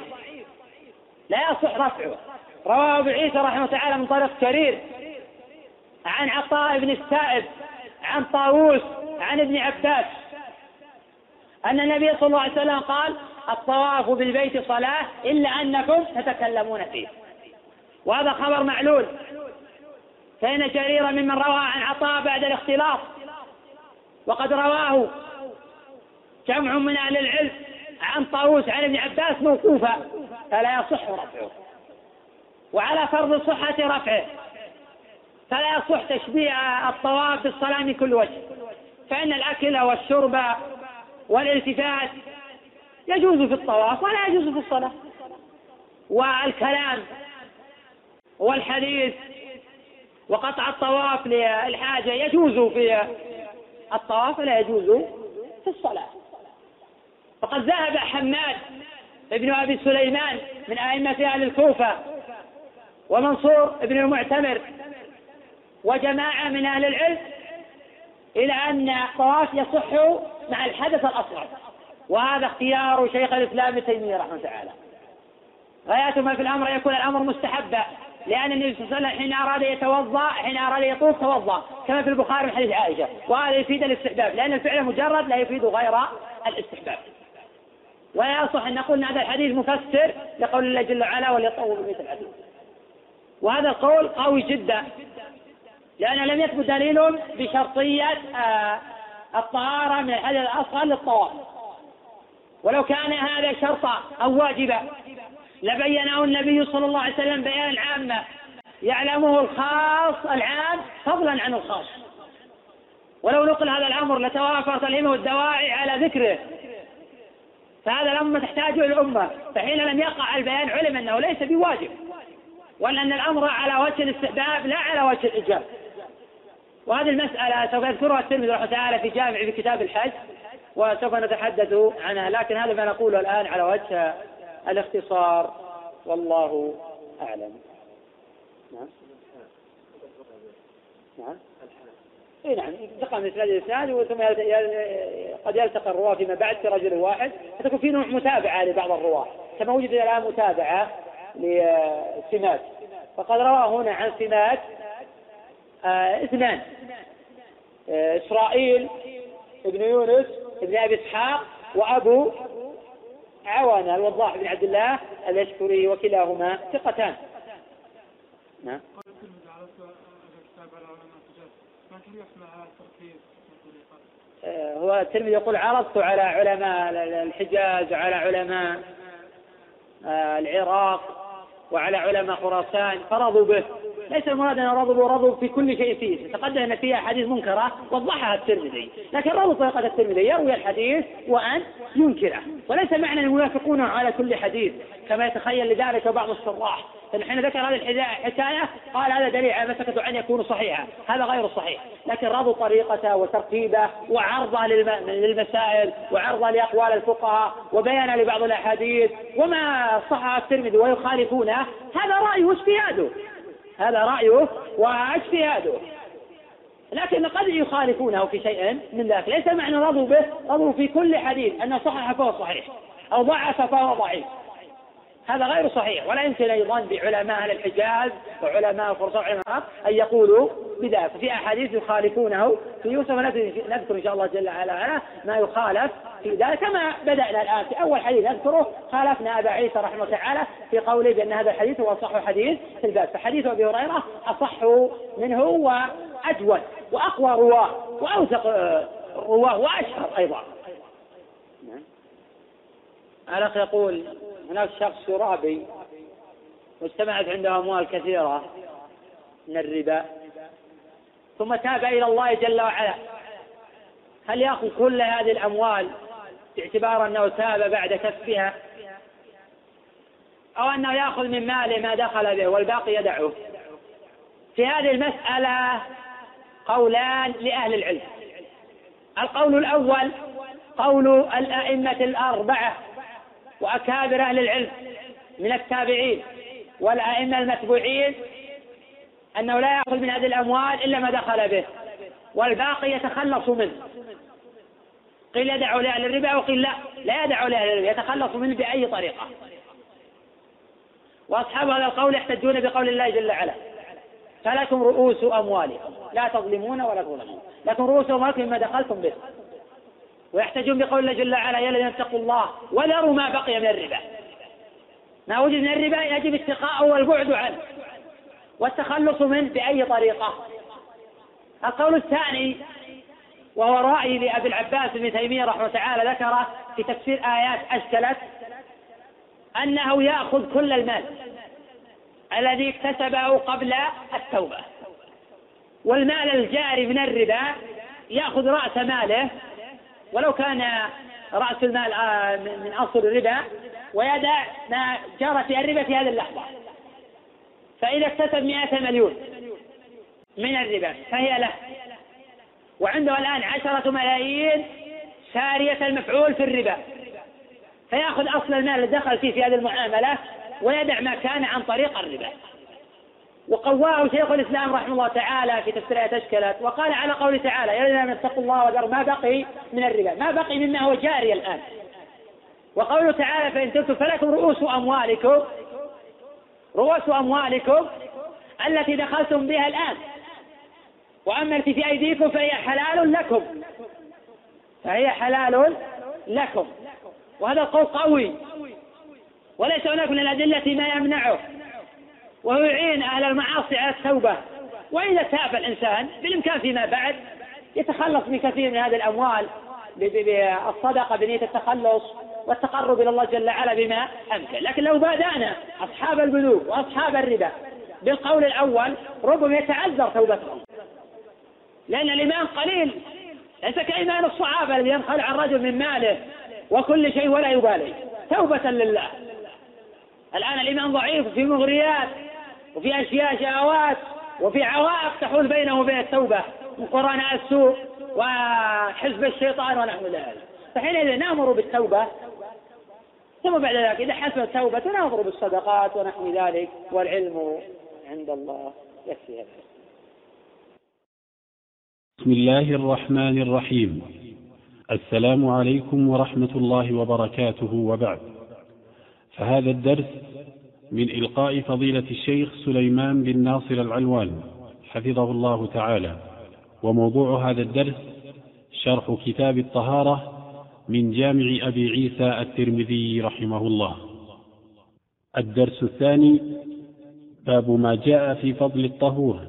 لا يصح رفعه رواه أبو عيسى رحمه تعالى من طريق كرير عن عطاء بن السائب عن طاووس عن ابن عباس أن النبي صلى الله عليه وسلم قال الطواف بالبيت صلاة إلا أنكم تتكلمون فيه وهذا خبر معلول فإن جرير ممن روى عن عطاء بعد الاختلاط وقد رواه جمع من أهل العلم عن طاووس عن ابن عباس موقوفا فلا يصح رفعه وعلى فرض صحة رفعه فلا يصح تشبيه الطواف بالصلاة من كل وجه فإن الأكل والشرب والالتفات يجوز في الطواف ولا يجوز في الصلاة والكلام والحديث وقطع الطواف للحاجة يجوز في الطواف ولا يجوز في الصلاة وقد ذهب حماد ابن أبي سليمان من أئمة أهل الكوفة ومنصور بن المعتمر وجماعة من أهل العلم إلى أن الطواف يصح مع الحدث الأصغر وهذا اختيار شيخ الإسلام ابن تيمية رحمه الله تعالى غاية ما في الأمر أن يكون الأمر مستحبا لأن النبي صلى الله عليه وسلم حين أراد يتوضأ حين أراد يطوف توضأ كما في البخاري من حديث عائشة وهذا يفيد الاستحباب لأن الفعل مجرد لا يفيد غير الاستحباب ولا يصح أن نقول أن هذا الحديث مفسر لقول الله جل وعلا وليطول مثل الحديث وهذا القول قوي جدا لأنه لم يثبت دليل بشرطية آه، الطهارة من الحدث الأصغر للطواف ولو كان هذا شرطا أو واجبا لبينه النبي صلى الله عليه وسلم بيانا عاما يعلمه الخاص العام فضلا عن الخاص ولو نقل هذا الأمر لتوافرت الهمة والدواعي على ذكره فهذا لما تحتاجه الأمة فحين لم يقع البيان علم أنه ليس بواجب وأن الأمر على وجه الاستحباب لا على وجه الإجابة وهذه المسألة سوف يذكرها الترمذي رحمه تعالى في جامع في كتاب الحج وسوف نتحدث عنها لكن هذا ما نقوله الآن على وجه الاختصار والله أعلم نعم نعم اي نعم انتقل من اسناد الى ثم قد يلتقى الرواه فيما بعد في رجل واحد فتكون في نوع متابعه لبعض الرواه كما وجد الان متابعه لسمات فقد روى هنا عن سمات آه، اثنان آه، اسرائيل ابن يونس ابن ابي اسحاق وابو عوانة الوضاح بن عبد الله الاشكري وكلاهما ثقتان نعم هو الترمذي يقول عرضت على علماء الحجاز وعلى علماء آه، العراق وعلى علماء خراسان فرضوا به ليس المراد أن رضوا رضب في كل شيء فيه تقدم أن فيها أحاديث منكرة وضحها الترمذي لكن رضب طريقة الترمذي يروي الحديث وأن ينكره وليس معنى يوافقونه على كل حديث كما يتخيل لذلك بعض الشراح حين ذكر هذه الحكاية قال هذا دليل على مسكة أن يكون صحيحا هذا غير صحيح لكن رضوا طريقته وترتيبه وعرضه للمسائل وعرضه لأقوال الفقهاء وبيانه لبعض الأحاديث وما صح الترمذي ويخالفونه هذا رأيه واجتهاده هذا رأيه واجتهاده لكن قد يخالفونه في شيء من ذلك ليس معنى رضوا به رضوا في كل حديث أن صحح فهو صحيح أو ضعف فهو ضعيف هذا غير صحيح ولا يمكن أيضا بعلماء أهل الحجاز وعلماء فرصة وعلماء أن يقولوا بذلك في أحاديث يخالفونه في يوسف نذكر إن شاء الله جل وعلا ما يخالف في ذلك كما بدأنا الآن في أول حديث نذكره خالفنا أبا عيسى رحمه الله تعالى في قوله بأن هذا الحديث هو أصح حديث في الباب فحديث أبي هريرة أصح منه وأجود وأقوى رواه وأوثق آه، رواه وأشهر أيضا الأخ يقول هناك شخص يرابي واجتمعت عنده أموال كثيرة من الربا ثم تاب إلى الله جل وعلا هل يأخذ كل هذه الأموال باعتبار أنه تاب بعد كسبها أو أنه يأخذ من ماله ما دخل به والباقي يدعه في هذه المسألة قولان لأهل العلم القول الأول قول الأئمة الأربعة وأكابر أهل العلم من التابعين والأئمة المتبوعين أنه لا يأخذ من هذه الأموال إلا ما دخل به والباقي يتخلص منه قيل يدعو لأهل الربا وقيل لا لا يدعو لأهل الربا يتخلص منه بأي طريقة وأصحاب هذا القول يحتجون بقول الله جل وعلا فلكم رؤوس أموالكم لا تظلمون ولا تظلمون لكم رؤوس أموالكم مما دخلتم به ويحتجون بقول الله جل وعلا يا الذين اتقوا الله وذروا ما بقي من الربا ما وجد من الربا يجب اتقاءه والبعد عنه والتخلص منه بأي طريقة القول الثاني وهو رأي لأبي العباس بن تيمية رحمه تعالى ذكره في تفسير آيات أشكلت أنه يأخذ كل المال الذي اكتسبه قبل التوبة والمال الجاري من الربا يأخذ رأس ماله ولو كان رأس المال آه، من أصل الربا ويدع ما جرى في الربا في هذه اللحظة فإذا اكتسب مئة مليون من الربا فهي له وعنده الآن عشرة ملايين سارية المفعول في الربا فيأخذ أصل المال اللي دخل فيه في هذه المعاملة ويدع ما كان عن طريق الربا وقواه شيخ الاسلام رحمه الله تعالى في تفسير آية اشكلت وقال على قوله تعالى يا ايها الذين اتقوا الله وذروا ما بقي من الربا ما بقي مما هو جاري الان وقوله تعالى فان تبتم فلكم رؤوس اموالكم رؤوس اموالكم التي دخلتم بها الان واما التي في ايديكم فهي حلال لكم فهي حلال لكم وهذا القول قوي وليس هناك من الادله ما يمنعه ويعين أهل المعاصي على التوبة وإذا تاب الإنسان بالإمكان فيما بعد يتخلص من كثير من هذه الأموال بالصدقة بنية التخلص والتقرب إلى الله جل وعلا بما أمكن لكن لو بادأنا أصحاب البنوك وأصحاب الربا بالقول الأول ربما يتعذر توبتهم لأن الإيمان قليل ليس كإيمان الصحابة الذي ينخلع الرجل من ماله وكل شيء ولا يبالي توبة لله الآن الإيمان ضعيف في مغريات وفي أشياء شهوات وفي عوائق تحول بينه وبين التوبة من قران السوء وحزب الشيطان ونحو ذلك فحينئذ نأمر بالتوبة ثم بعد ذلك إذا حسن التوبة نأمر بالصدقات ونحو ذلك والعلم عند الله يكفي
هذا بسم الله الرحمن الرحيم السلام عليكم ورحمة الله وبركاته وبعد فهذا الدرس من إلقاء فضيلة الشيخ سليمان بن ناصر العلوان حفظه الله تعالى وموضوع هذا الدرس شرح كتاب الطهارة من جامع أبي عيسى الترمذي رحمه الله الدرس الثاني باب ما جاء في فضل الطهور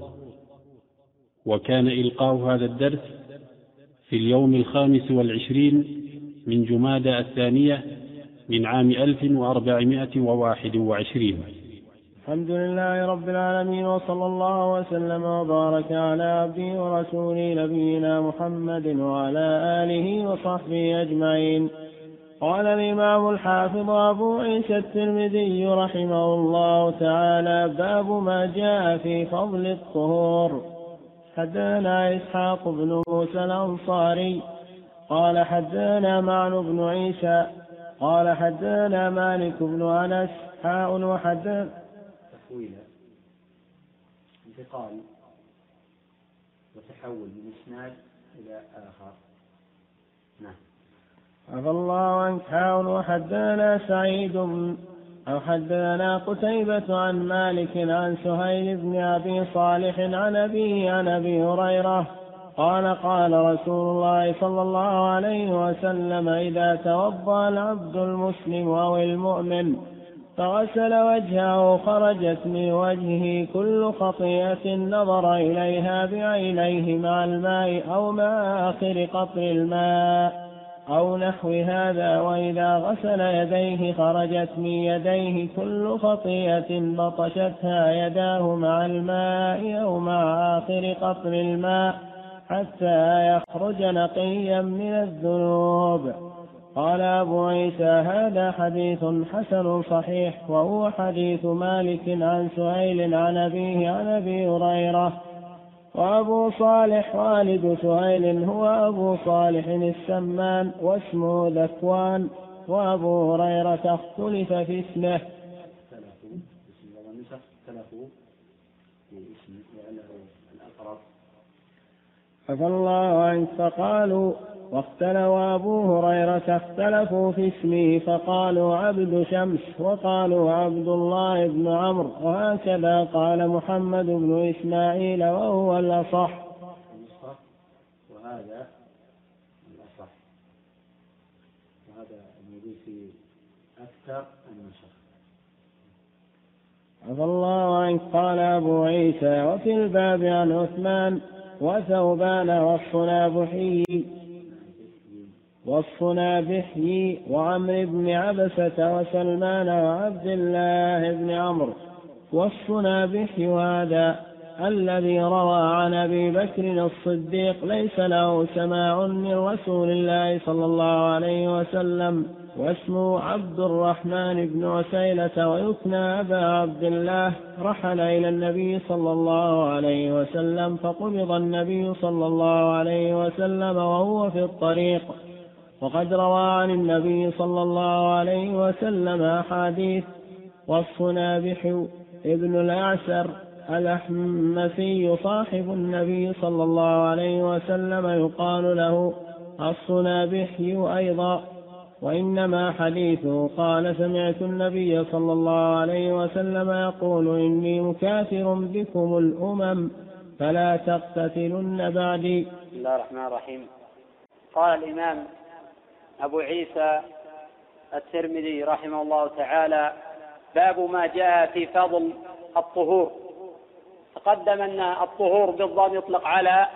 وكان إلقاء هذا الدرس في اليوم الخامس والعشرين من جمادى الثانية من عام 1421
الحمد لله رب العالمين وصلى الله وسلم وبارك على عبده ورسوله نبينا محمد وعلى آله وصحبه أجمعين قال الإمام الحافظ أبو عيسى الترمذي رحمه الله تعالى باب ما جاء في فضل الطهور حدثنا إسحاق بن موسى الأنصاري قال حدثنا معن بن عيسى قال حدثنا مالك بن أنس حاء وحدث تحويلا انتقال وتحول من إسناد إلى آخر نعم عفى الله عنك حاء وحدثنا سعيد أو حدثنا قتيبة عن مالك عن سهيل بن أبي صالح عن أبي عن أبي هريرة قال قال رسول الله صلى الله عليه وسلم إذا توضأ العبد المسلم أو المؤمن فغسل وجهه خرجت من وجهه كل خطيئة نظر إليها بعينيه مع الماء أو مع آخر قطر الماء أو نحو هذا وإذا غسل يديه خرجت من يديه كل خطيئة بطشتها يداه مع الماء أو مع آخر قطر الماء حتى يخرج نقيا من الذنوب قال أبو عيسى هذا حديث حسن صحيح وهو حديث مالك عن سهيل عن أبيه عن أبي هريرة وأبو صالح والد سهيل هو أبو صالح السمان واسمه ذكوان وأبو هريرة اختلف في اسمه عفى الله عنك فقالوا واختلوا أبو هريرة اختلفوا في اسمه فقالوا عبد شمس وقالوا عبد الله بن عمرو وهكذا قال محمد بن إسماعيل وهو الأصح وهذا الأصح وهذا الموجود في أكثر النسخ عفى الله عنك قال أبو عيسى وفي الباب عن عثمان وثوبان والصنابحي والصنابحي وعمر بن عبسة وسلمان وعبد الله بن عمرو والصنابحي هذا الذي روى عن ابي بكر الصديق ليس له سماع من رسول الله صلى الله عليه وسلم واسمه عبد الرحمن بن عسيلة ويكنى أبا عبد الله رحل إلى النبي صلى الله عليه وسلم فقبض النبي صلى الله عليه وسلم وهو في الطريق وقد روى عن النبي صلى الله عليه وسلم أحاديث وصف ابن الأعسر الأحمسي صاحب النبي صلى الله عليه وسلم يقال له الصنابحي أيضا وإنما حديثه قال سمعت النبي صلى الله عليه وسلم يقول إني مكاثر بكم الأمم فلا تقتتلن بعدي
بسم الله الرحمن الرحيم قال الإمام أبو عيسى الترمذي رحمه الله تعالى باب ما جاء في فضل الطهور تقدم أن الطهور بالضم يطلق على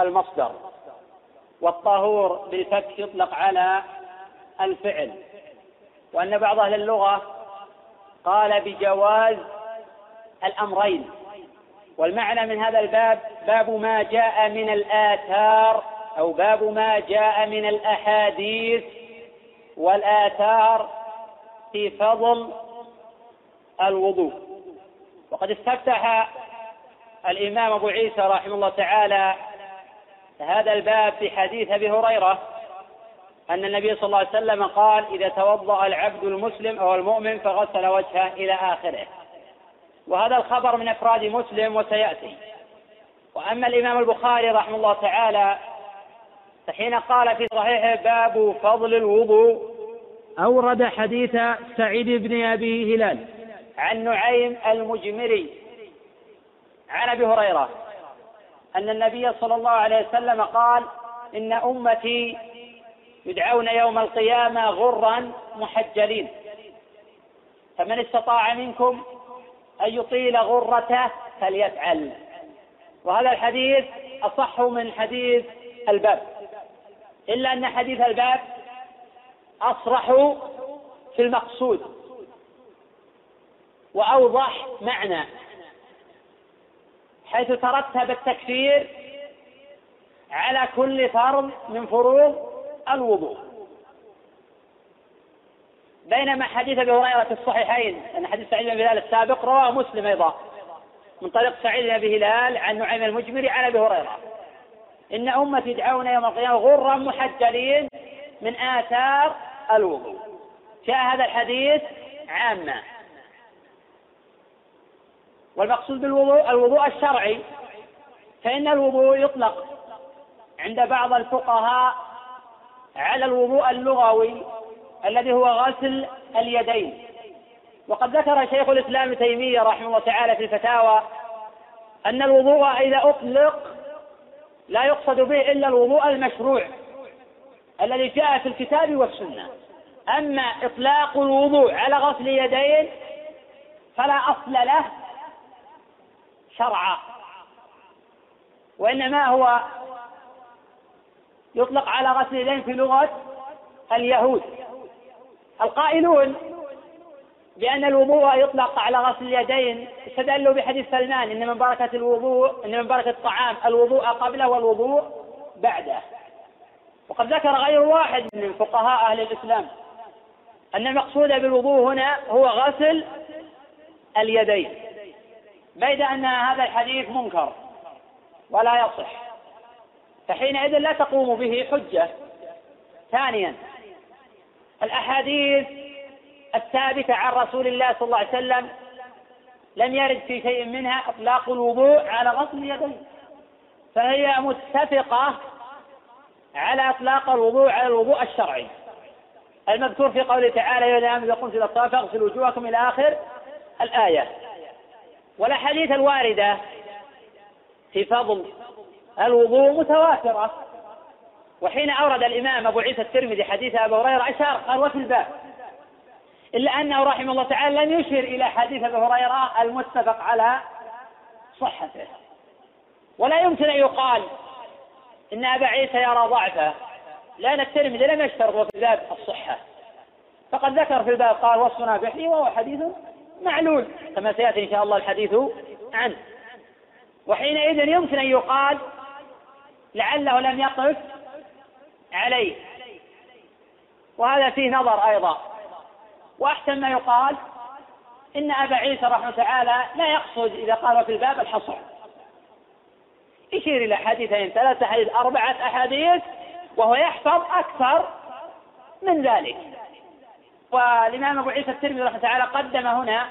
المصدر والطهور بالفتح يطلق على الفعل وأن بعض أهل اللغة قال بجواز الأمرين والمعنى من هذا الباب باب ما جاء من الآثار أو باب ما جاء من الأحاديث والآثار في فضل الوضوء وقد استفتح الإمام أبو عيسى رحمه الله تعالى هذا الباب في حديث أبي هريرة أن النبي صلى الله عليه وسلم قال إذا توضأ العبد المسلم أو المؤمن فغسل وجهه إلى آخره وهذا الخبر من أفراد مسلم وسيأتي وأما الإمام البخاري رحمه الله تعالى فحين قال في صحيحه باب فضل الوضوء أورد حديث سعيد بن أبي هلال عن نعيم المجمري عن أبي هريرة أن النبي صلى الله عليه وسلم قال إن أمتي يدعون يوم القيامة غرا محجلين فمن استطاع منكم أن يطيل غرته فليفعل وهذا الحديث أصح من حديث الباب إلا أن حديث الباب أصرح في المقصود وأوضح معنى حيث ترتب التكفير على كل فرض من فروض الوضوء بينما حديث ابي هريره في الصحيحين ان حديث سعيد بن هلال السابق رواه مسلم ايضا من طريق سعيد بن ابي هلال عن نعيم المجمري عن ابي هريره ان امتي يدعون يوم القيامه غرا محجلين من اثار الوضوء جاء هذا الحديث عاما والمقصود بالوضوء الوضوء الشرعي فإن الوضوء يطلق عند بعض الفقهاء على الوضوء اللغوي الذي هو غسل اليدين وقد ذكر شيخ الاسلام ابن تيميه رحمه الله تعالى في الفتاوى ان الوضوء اذا اطلق لا يقصد به الا الوضوء المشروع الذي جاء في الكتاب والسنه اما اطلاق الوضوء على غسل اليدين فلا اصل له شرعا وانما هو يطلق على غسل اليدين في لغة اليهود القائلون بأن الوضوء يطلق على غسل اليدين استدلوا بحديث سلمان إن من بركة الوضوء إن من بركة الطعام الوضوء قبله والوضوء بعده وقد ذكر غير واحد من فقهاء أهل الإسلام أن المقصود بالوضوء هنا هو غسل اليدين بيد أن هذا الحديث منكر ولا يصح فحينئذ لا تقوم به حجة ثانيا الأحاديث الثابتة عن رسول الله صلى الله عليه وسلم لم يرد في شيء منها إطلاق الوضوء على غسل اليدين فهي متفقة على إطلاق الوضوء على الوضوء الشرعي المذكور في قوله تعالى يا الذين إذا قمتم إلى الصلاة فاغسلوا وجوهكم إلى آخر الآية والأحاديث الواردة في فضل الوضوء متواترة وحين أورد الإمام أبو عيسى الترمذي حديث أبي هريرة أشار قال وفي الباب إلا أنه رحمه الله تعالى لم يشر إلى حديث أبي هريرة المتفق على صحته ولا يمكن أن يقال إن أبا عيسى يرى ضعفه لأن الترمذي لم يشترط وفي الباب الصحة فقد ذكر في الباب قال وصفنا بحي وهو حديث معلول كما سيأتي إن شاء الله الحديث عنه وحينئذ يمكن أن يقال لعله لم يقف عليه وهذا فيه نظر أيضا وأحسن ما يقال إن أبا عيسى رحمه تعالى لا يقصد إذا قال في الباب الحصر يشير إلى حديثين ثلاثة حديث أربعة أحاديث وهو يحفظ أكثر من ذلك والإمام أبو عيسى الترمذي رحمه تعالى قدم هنا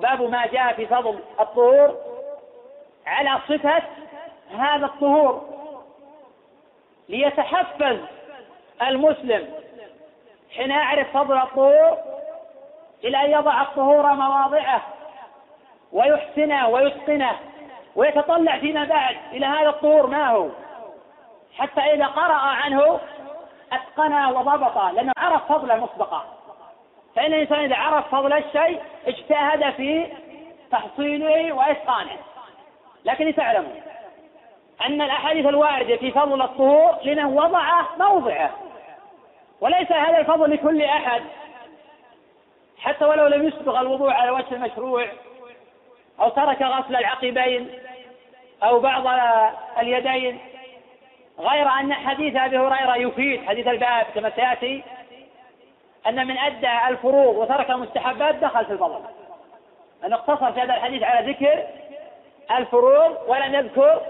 باب ما جاء في فضل الطهور على صفة هذا الطهور ليتحفز المسلم حين يعرف فضل الطهور إلى أن يضع الطهور مواضعه ويحسنه ويتقنه ويتطلع فيما بعد إلى هذا الطهور ما هو حتى إذا قرأ عنه أتقنه وضبطه لأنه عرف فضله مسبقا فإن الإنسان إذا عرف فضل الشيء اجتهد في تحصيله وإتقانه لكن تعلمون أن الأحاديث الواردة في فضل الطهور لمن وضع موضعه وليس هذا الفضل لكل أحد حتى ولو لم يسبغ الوضوء على وجه المشروع أو ترك غسل العقبين أو بعض اليدين غير أن حديث أبي هريرة يفيد حديث الباب كما سيأتي أن من أدى الفروض وترك المستحبات دخل في الفضل أن اقتصر في هذا الحديث على ذكر الفروض ولم يذكر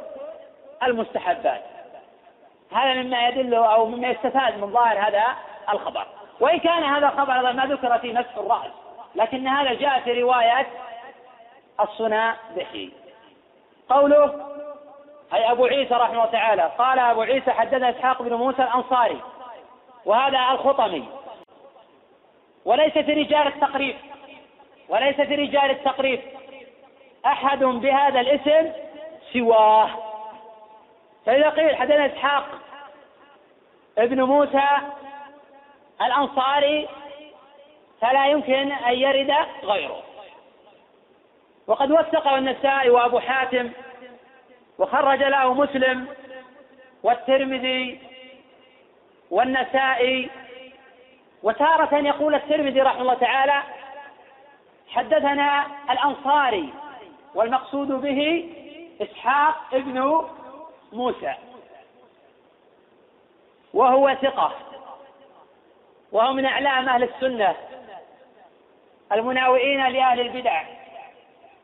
المستحبات هذا مما يدل أو مما يستفاد من ظاهر هذا الخبر وإن كان هذا الخبر أيضا ما ذكر في مسح الرأس لكن هذا جاء في رواية بحي قوله أي أبو عيسى رحمه الله تعالى قال أبو عيسى حدثنا إسحاق بن موسى الأنصاري وهذا الخطمي وليس في رجال التقريب وليس في رجال التقريب أحد بهذا الاسم سواه فإذا قيل حدثنا إسحاق ابن موسى الأنصاري فلا يمكن أن يرد غيره وقد وثقه النسائي وأبو حاتم وخرج له مسلم والترمذي والنسائي وتارة يقول الترمذي رحمه الله تعالى حدثنا الأنصاري والمقصود به إسحاق ابن موسى وهو ثقة وهو من أعلام أهل السنة المناوئين لأهل البدع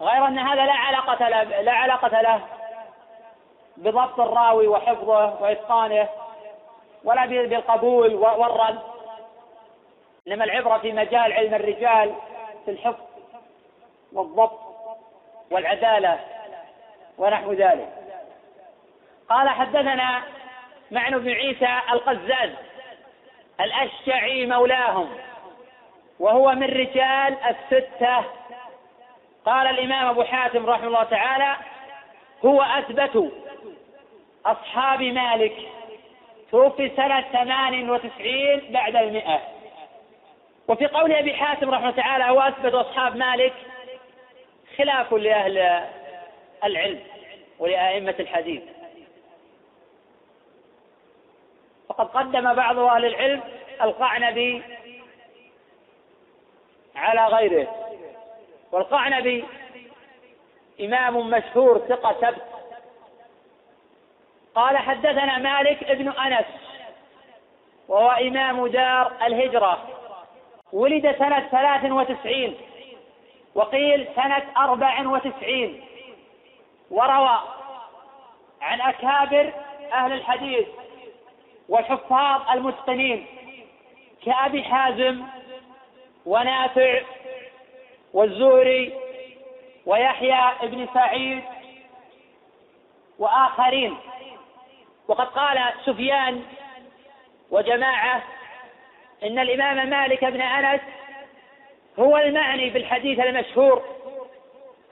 غير أن هذا لا علاقة له لا علاقة له بضبط الراوي وحفظه وإتقانه ولا بالقبول والرد إنما العبرة في مجال علم الرجال في الحفظ والضبط والعدالة ونحو ذلك قال حدثنا معن بن عيسى القزاز الأشجعي مولاهم وهو من رجال الستة قال الإمام أبو حاتم رحمه الله تعالى هو أثبت أصحاب مالك توفي سنة ثمان وتسعين بعد المئة وفي قول أبي حاتم رحمه الله تعالى هو أثبت أصحاب مالك خلاف لأهل العلم ولأئمة الحديث وقد قدم بعض أهل العلم القعنبي على غيره والقعنبي إمام مشهور ثقة سبت قال حدثنا مالك ابن أنس وهو إمام دار الهجرة ولد سنة ثلاث وتسعين وقيل سنة أربع وتسعين وروى عن أكابر أهل الحديث وحفاظ المتقنين كأبي حازم ونافع والزهري ويحيى بن سعيد وآخرين وقد قال سفيان وجماعة إن الإمام مالك بن أنس هو المعني بالحديث المشهور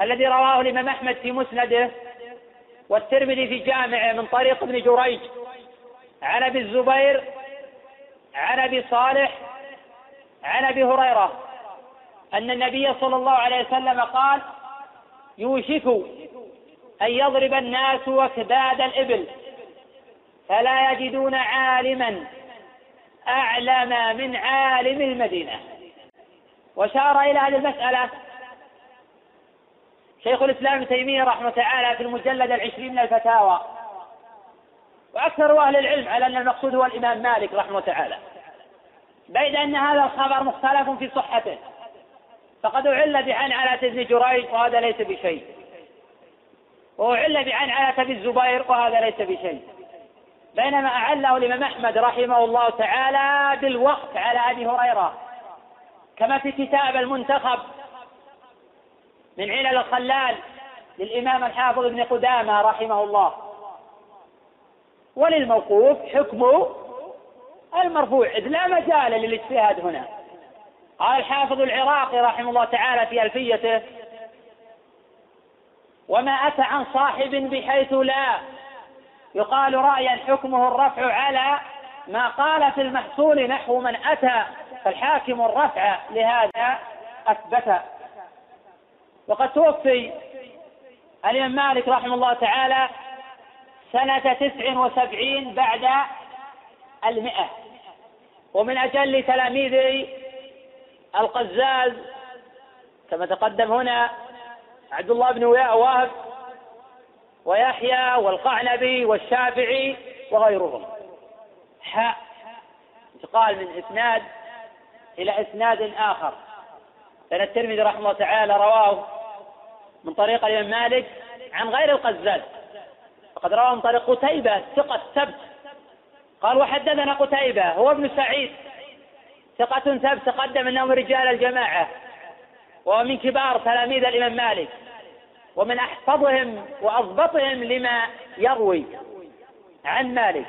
الذي رواه الإمام أحمد في مسنده والترمذي في جامعه من طريق ابن جريج عن ابي الزبير عن ابي صالح عن ابي هريره ان النبي صلى الله عليه وسلم قال يوشك ان يضرب الناس وكباد الابل فلا يجدون عالما اعلم من عالم المدينه واشار الى هذه المساله شيخ الاسلام ابن تيميه رحمه تعالى في المجلد العشرين من الفتاوى وأكثر أهل العلم على أن المقصود هو الإمام مالك رحمه تعالى بيد أن هذا الخبر مختلف في صحته فقد أعل بعن على ابن جريج وهذا ليس بشيء وأعل بعن على أبي الزبير وهذا ليس بشيء بينما أعله الإمام أحمد رحمه الله تعالى بالوقت على أبي هريرة كما في كتاب المنتخب من علل الخلال للإمام الحافظ ابن قدامة رحمه الله وللموقوف حكم المرفوع إذ لا مجال للاجتهاد هنا قال الحافظ العراقي رحمه الله تعالى في ألفيته وما أتى عن صاحب بحيث لا يقال رأيا حكمه الرفع على ما قال في المحصول نحو من أتى فالحاكم الرفع لهذا أثبت وقد توفي الإمام مالك رحمه الله تعالى سنة تسع وسبعين بعد المئة ومن أجل تلاميذ القزاز كما تقدم هنا عبد الله بن وهب ويحيى والقعنبي والشافعي وغيرهم حاء انتقال من إسناد إلى إسناد آخر لأن الترمذي رحمه الله تعالى رواه من طريق الإمام مالك عن غير القزاز وقد روى عن طريق قتيبة ثقة ثبت قال وحدثنا قتيبة هو ابن سعيد ثقة ثبت تقدم أنهم رجال الجماعة وهو من كبار تلاميذ الإمام مالك ومن أحفظهم وأضبطهم لما يروي عن مالك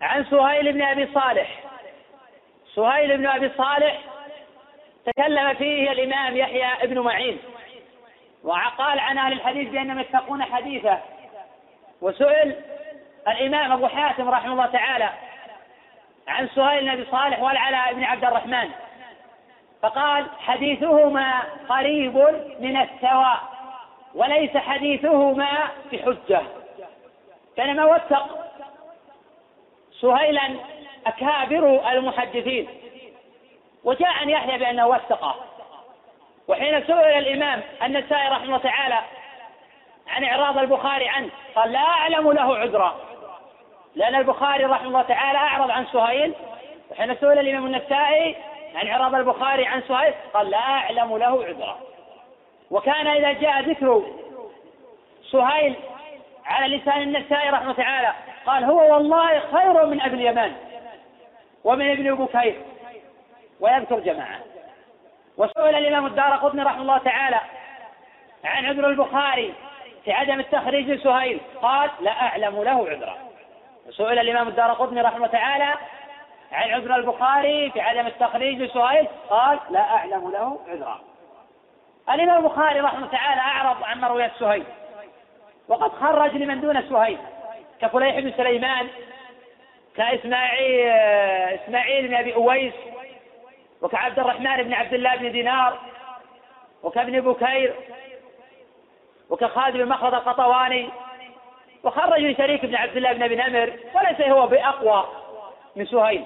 عن سهيل بن أبي صالح سهيل بن أبي صالح تكلم فيه الإمام يحيى بن معين وقال عن أهل الحديث بأنهم يتقون حديثه وسئل الإمام أبو حاتم رحمه الله تعالى عن سهيل بن أبي صالح والعلاء بن عبد الرحمن فقال حديثهما قريب من السواء وليس حديثهما بحجة كان ما وثق سهيلا أكابر المحدثين وجاء عن يحيى بأنه وثقه وحين سئل الإمام النسائي رحمه الله تعالى عن إعراض البخاري عنه قال لا أعلم له عذرا لأن البخاري رحمه الله تعالى أعرض عن سهيل وحين سئل الإمام النسائي عن إعراض البخاري عن سهيل قال لا أعلم له عذرا وكان إذا جاء ذكر سهيل على لسان النسائي رحمه تعالى قال هو والله خير من أبي اليمان ومن ابن بكير ويذكر جماعة وسئل الإمام الدار قطني رحمه الله تعالى عن عذر البخاري في عدم التخريج لسهيل قال لا أعلم له عذرا سئل الإمام الدار قطني رحمه تعالى عن عذر البخاري في عدم التخريج لسهيل قال لا أعلم له عذرا الإمام البخاري رحمه تعالى أعرض عن مرويات سهيل وقد خرج لمن دون سهيل كفليح بن سليمان كإسماعيل إسماعيل بن أبي أويس وكعبد الرحمن بن عبد الله بن دينار وكابن بكير وكخالد بن مخرد القطواني وخرج من شريك بن عبد الله بن ابي نمر وليس هو باقوى من سهيل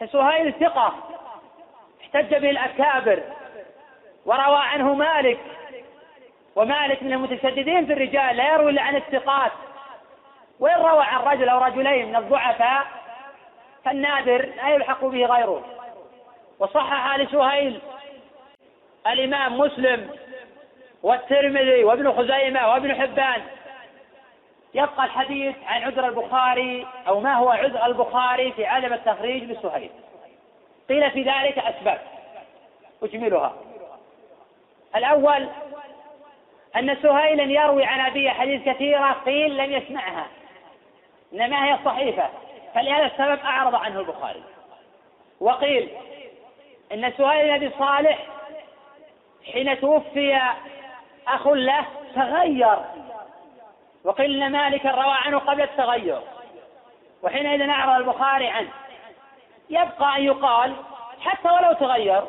فسهيل ثقة احتج به الأكابر وروى عنه مالك ومالك من المتشددين في الرجال لا يروي إلا عن الثقات وإن روى عن رجل أو رجلين من الضعفاء فالنادر لا يلحق به غيره وصحح لسهيل الإمام مسلم والترمذي وابن خزيمة وابن حبان يبقى الحديث عن عذر البخاري أو ما هو عذر البخاري في عدم التخريج بالسهيل قيل في ذلك أسباب أجملها الأول أن سهيلا يروي عن أبي حديث كثيرة قيل لم يسمعها إنما هي الصحيفة فلهذا السبب أعرض عنه البخاري وقيل إن سهيل بن أبي صالح حين توفي أخ له تغير وقيل أن مالك روى عنه قبل التغير وحينئذ أعرض البخاري عنه يبقى أن يقال حتى ولو تغير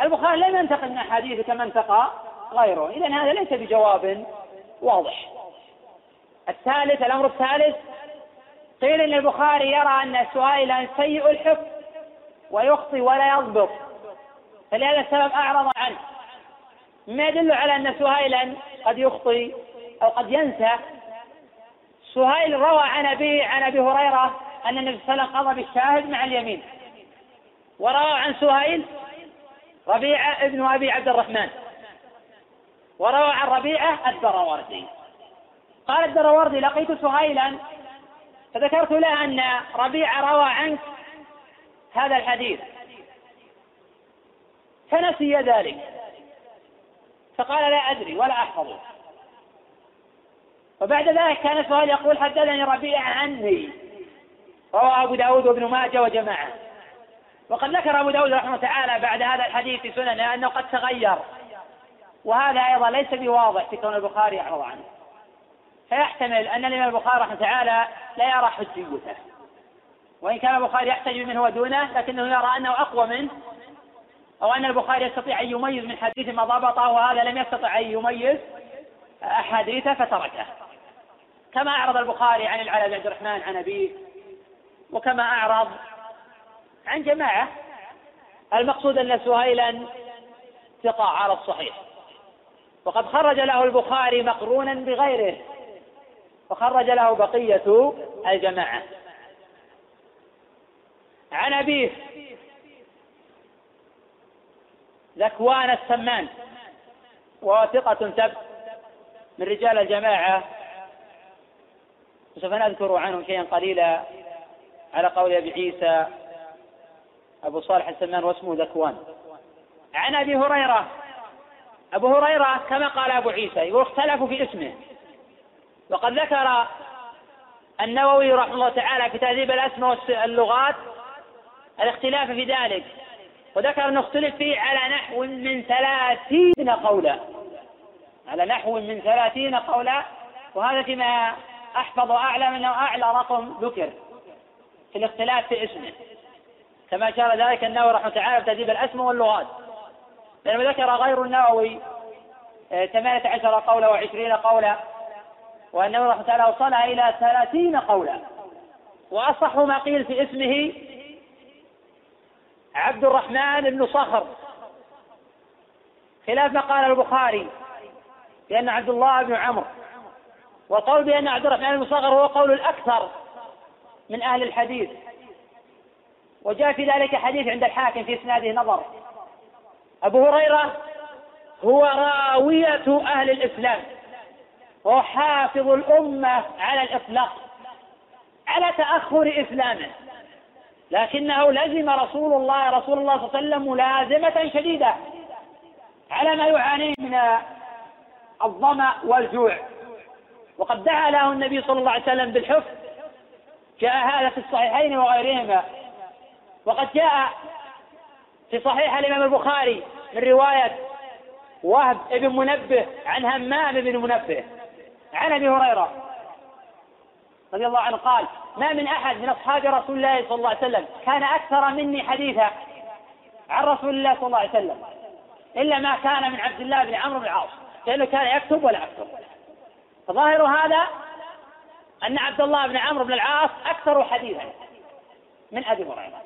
البخاري لم ينتقل من أحاديثه كما انتقى غيره إذا هذا ليس بجواب واضح الثالث الأمر الثالث قيل أن البخاري يرى أن السؤال سيء الحفظ ويخطي ولا يضبط فلهذا السبب أعرض عنه ما يدل على أن سهيلا قد يخطي أو قد ينسى سهيل روى عن ابي عن أبي هريرة أن النبي صلى الله عليه وسلم قضى بالشاهد مع اليمين وروى عن سهيل ربيعة ابن أبي عبد الرحمن وروى عن ربيعة الدراوردي قال الدراوردي لقيت سهيلا فذكرت له أن ربيعة روى عنك هذا الحديث فنسي ذلك فقال لا أدري ولا أحفظه وبعد ذلك كان سؤال يقول حدثني ربيع عني روى أبو داود وابن ماجه وجماعة وقد ذكر أبو داود رحمه تعالى بعد هذا الحديث في سننه أنه قد تغير وهذا أيضا ليس بواضح في كون البخاري أعرض عنه فيحتمل أن الإمام البخاري رحمه تعالى لا يرى حجيته وإن كان البخاري يحتج منه ودونه لكنه يرى أنه أقوى منه أو أن البخاري يستطيع أن يميز من حديث ما ضبطه وهذا لم يستطع أن يميز أحاديثه فتركه كما أعرض البخاري عن العلاء بن عبد الرحمن عن أبيه وكما أعرض عن جماعة المقصود أن سهيلا ثقة على الصحيح وقد خرج له البخاري مقرونا بغيره وخرج له بقية الجماعة عن أبيه ذكوان السمان وثقة ثبت من رجال الجماعة وسوف نذكر عنه شيئا قليلا على قول أبي عيسى أبو صالح السمان واسمه ذكوان عن أبي هريرة أبو هريرة كما قال أبو عيسى يقول اختلفوا في اسمه وقد ذكر النووي رحمه الله تعالى في تهذيب الأسماء واللغات الاختلاف في ذلك وذكر أنه اختلف فيه على نحو من ثلاثين قولا على نحو من ثلاثين قولا وهذا فيما أحفظ وأعلم أنه أعلى رقم ذكر في الاختلاف في اسمه كما أشار ذلك النووي رحمه الله تعالى في تهذيب الأسماء واللغات لأنه ذكر غير النووي آه، ثمانية عشر قولا وعشرين قولا وأنه رحمه الله تعالى وصلها إلى ثلاثين قولا وأصح ما قيل في اسمه عبد الرحمن بن صخر خلاف ما قال البخاري بأن عبد الله بن عمرو وقول بأن عبد الرحمن بن صخر هو قول الأكثر من أهل الحديث وجاء في ذلك حديث عند الحاكم في إسناده نظر أبو هريرة هو راوية أهل الإسلام وحافظ حافظ الأمة على الإطلاق على تأخر إسلامه لكنه لزم رسول الله رسول الله صلى الله عليه وسلم ملازمة شديدة على ما يعانيه من الظمأ والجوع وقد دعا له النبي صلى الله عليه وسلم بالحفظ جاء هذا في الصحيحين وغيرهما وقد جاء في صحيح الإمام البخاري من رواية وهب ابن منبه عن همام بن منبه عن أبي هريرة رضي الله عنه قال ما من أحد من أصحاب رسول الله صلى الله عليه وسلم كان أكثر مني حديثا عن رسول الله صلى الله عليه وسلم إلا ما كان من عبد الله بن عمرو بن العاص لأنه كان يكتب ولا أكتب فظاهر هذا أن عبد الله بن عمرو بن العاص أكثر حديثا من أبي هريرة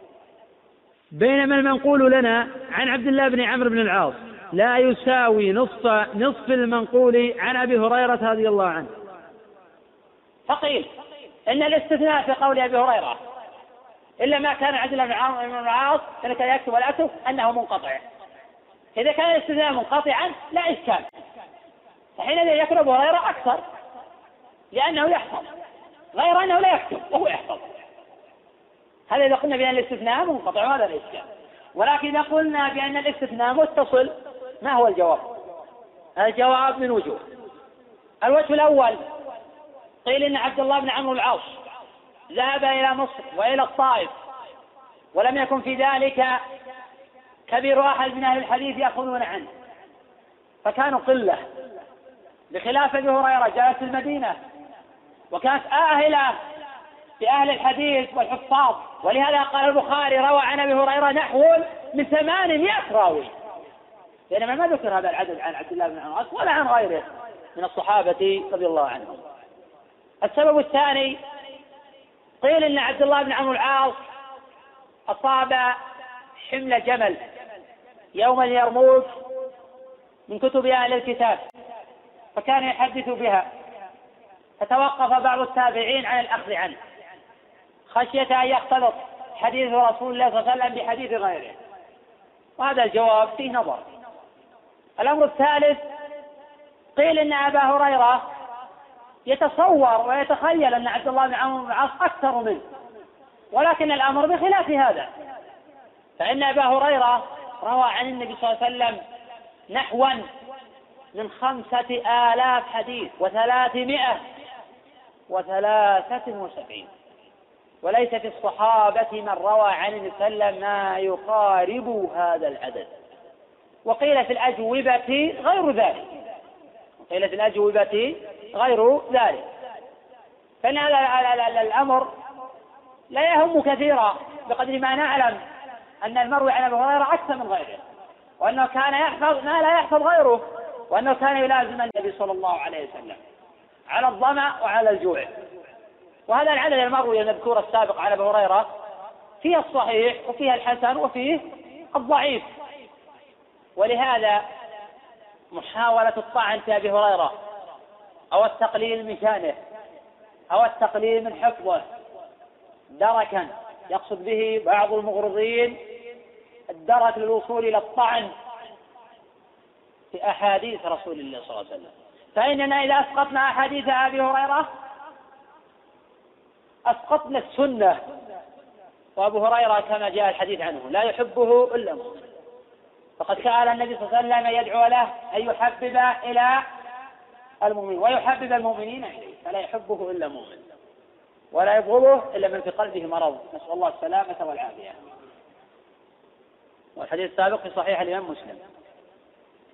بينما المنقول لنا عن عبد الله بن عمرو بن العاص لا يساوي نصف نصف المنقول عن ابي هريره رضي الله عنه.
فقيل ان الاستثناء في قول ابي هريره الا ما كان عند بن العاص كان يكتب ولا انه منقطع اذا كان الاستثناء منقطعا لا اشكال حينئذ يكتب ابو هريره اكثر لانه يحفظ غير انه لا يكتب وهو يحفظ هذا اذا قلنا بان الاستثناء منقطع هذا الاشكال ولكن اذا قلنا بان الاستثناء متصل ما هو الجواب؟ الجواب من وجوه الوجه الاول قيل إن عبد الله بن عمرو العاص ذهب إلى مصر وإلى الطائف ولم يكن في ذلك كبير أحد من أهل الحديث يأخذون عنه فكانوا قلة بخلاف أبي هريرة جلس في المدينة وكانت آهلة بأهل الحديث والحفاظ ولهذا قال البخاري روى عن أبي هريرة نحو من 800 راوي بينما ما ذكر هذا العدد عن عبد الله بن عمرو ولا عن غيره من الصحابة رضي الله عنهم السبب الثاني قيل ان عبد الله بن عمرو العاص اصاب حمل جمل يوم اليرموك من كتب اهل الكتاب فكان يحدث بها فتوقف بعض التابعين عن الاخذ عنه خشيه ان يختلط حديث رسول الله صلى الله عليه وسلم بحديث غيره وهذا الجواب فيه نظر الامر الثالث قيل ان ابا هريره يتصور ويتخيل أن عبد الله بن عمرو بن العاص أكثر منه ولكن الأمر بخلاف هذا فإن أبا هريرة روى عن النبي صلى الله عليه وسلم نحوا من خمسة آلاف حديث وثلاثمائة وثلاثة وسبعين وليس في الصحابة من روى عن النبي صلى الله عليه وسلم ما يقارب هذا العدد وقيل في الأجوبة غير ذلك وقيل في الأجوبة غير ذلك فإن هذا الأمر لا يهم كثيرا بقدر ما نعلم أن المروي عن أبي هريرة أكثر من غيره وأنه كان يحفظ ما لا يحفظ غيره وأنه كان يلازم النبي صلى الله عليه وسلم على الظمأ وعلى الجوع وهذا العدد المروي المذكور السابق على أبي هريرة فيه الصحيح وفيه الحسن وفيه الضعيف ولهذا محاولة الطعن في أبي هريرة أو التقليل من شأنه أو التقليل من حفظه دركا يقصد به بعض المغرضين الدرك للوصول إلى الطعن في أحاديث رسول الله صلى الله عليه وسلم فإننا إذا أسقطنا أحاديث أبي هريرة أسقطنا السنة وأبو هريرة كما جاء الحديث عنه لا يحبه إلا مسلم فقد سأل النبي صلى الله عليه وسلم يدعو له أن يحبب إلى المؤمنين ويحبب المؤمنين إليه فلا يحبه إلا مؤمن ولا يبغضه إلا من في قلبه مرض نسأل الله السلامة والعافية والحديث السابق في صحيح الإمام مسلم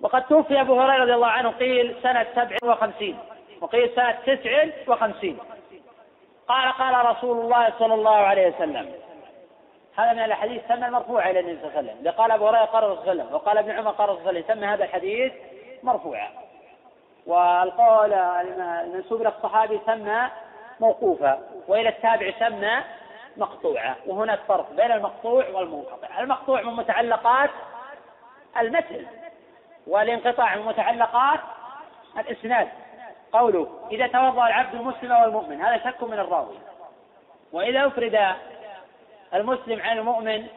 وقد توفي أبو هريرة رضي الله عنه قيل سنة سبع وخمسين وقيل سنة تسع وخمسين قال قال رسول الله صلى الله عليه وسلم هذا من الحديث سمى المرفوع إلى النبي صلى الله عليه وسلم قال أبو هريرة قال رسول الله وقال ابن عمر قال رسول الله سمى هذا الحديث مرفوعا والقول المنسوب إلى الصحابي سمى موقوفا وإلى التابع سمى مقطوعة وهناك فرق بين المقطوع والمنقطع المقطوع من متعلقات المثل والانقطاع من متعلقات الإسناد قوله إذا توضأ العبد المسلم والمؤمن هذا شك من الراوي وإذا أفرد المسلم عن المؤمن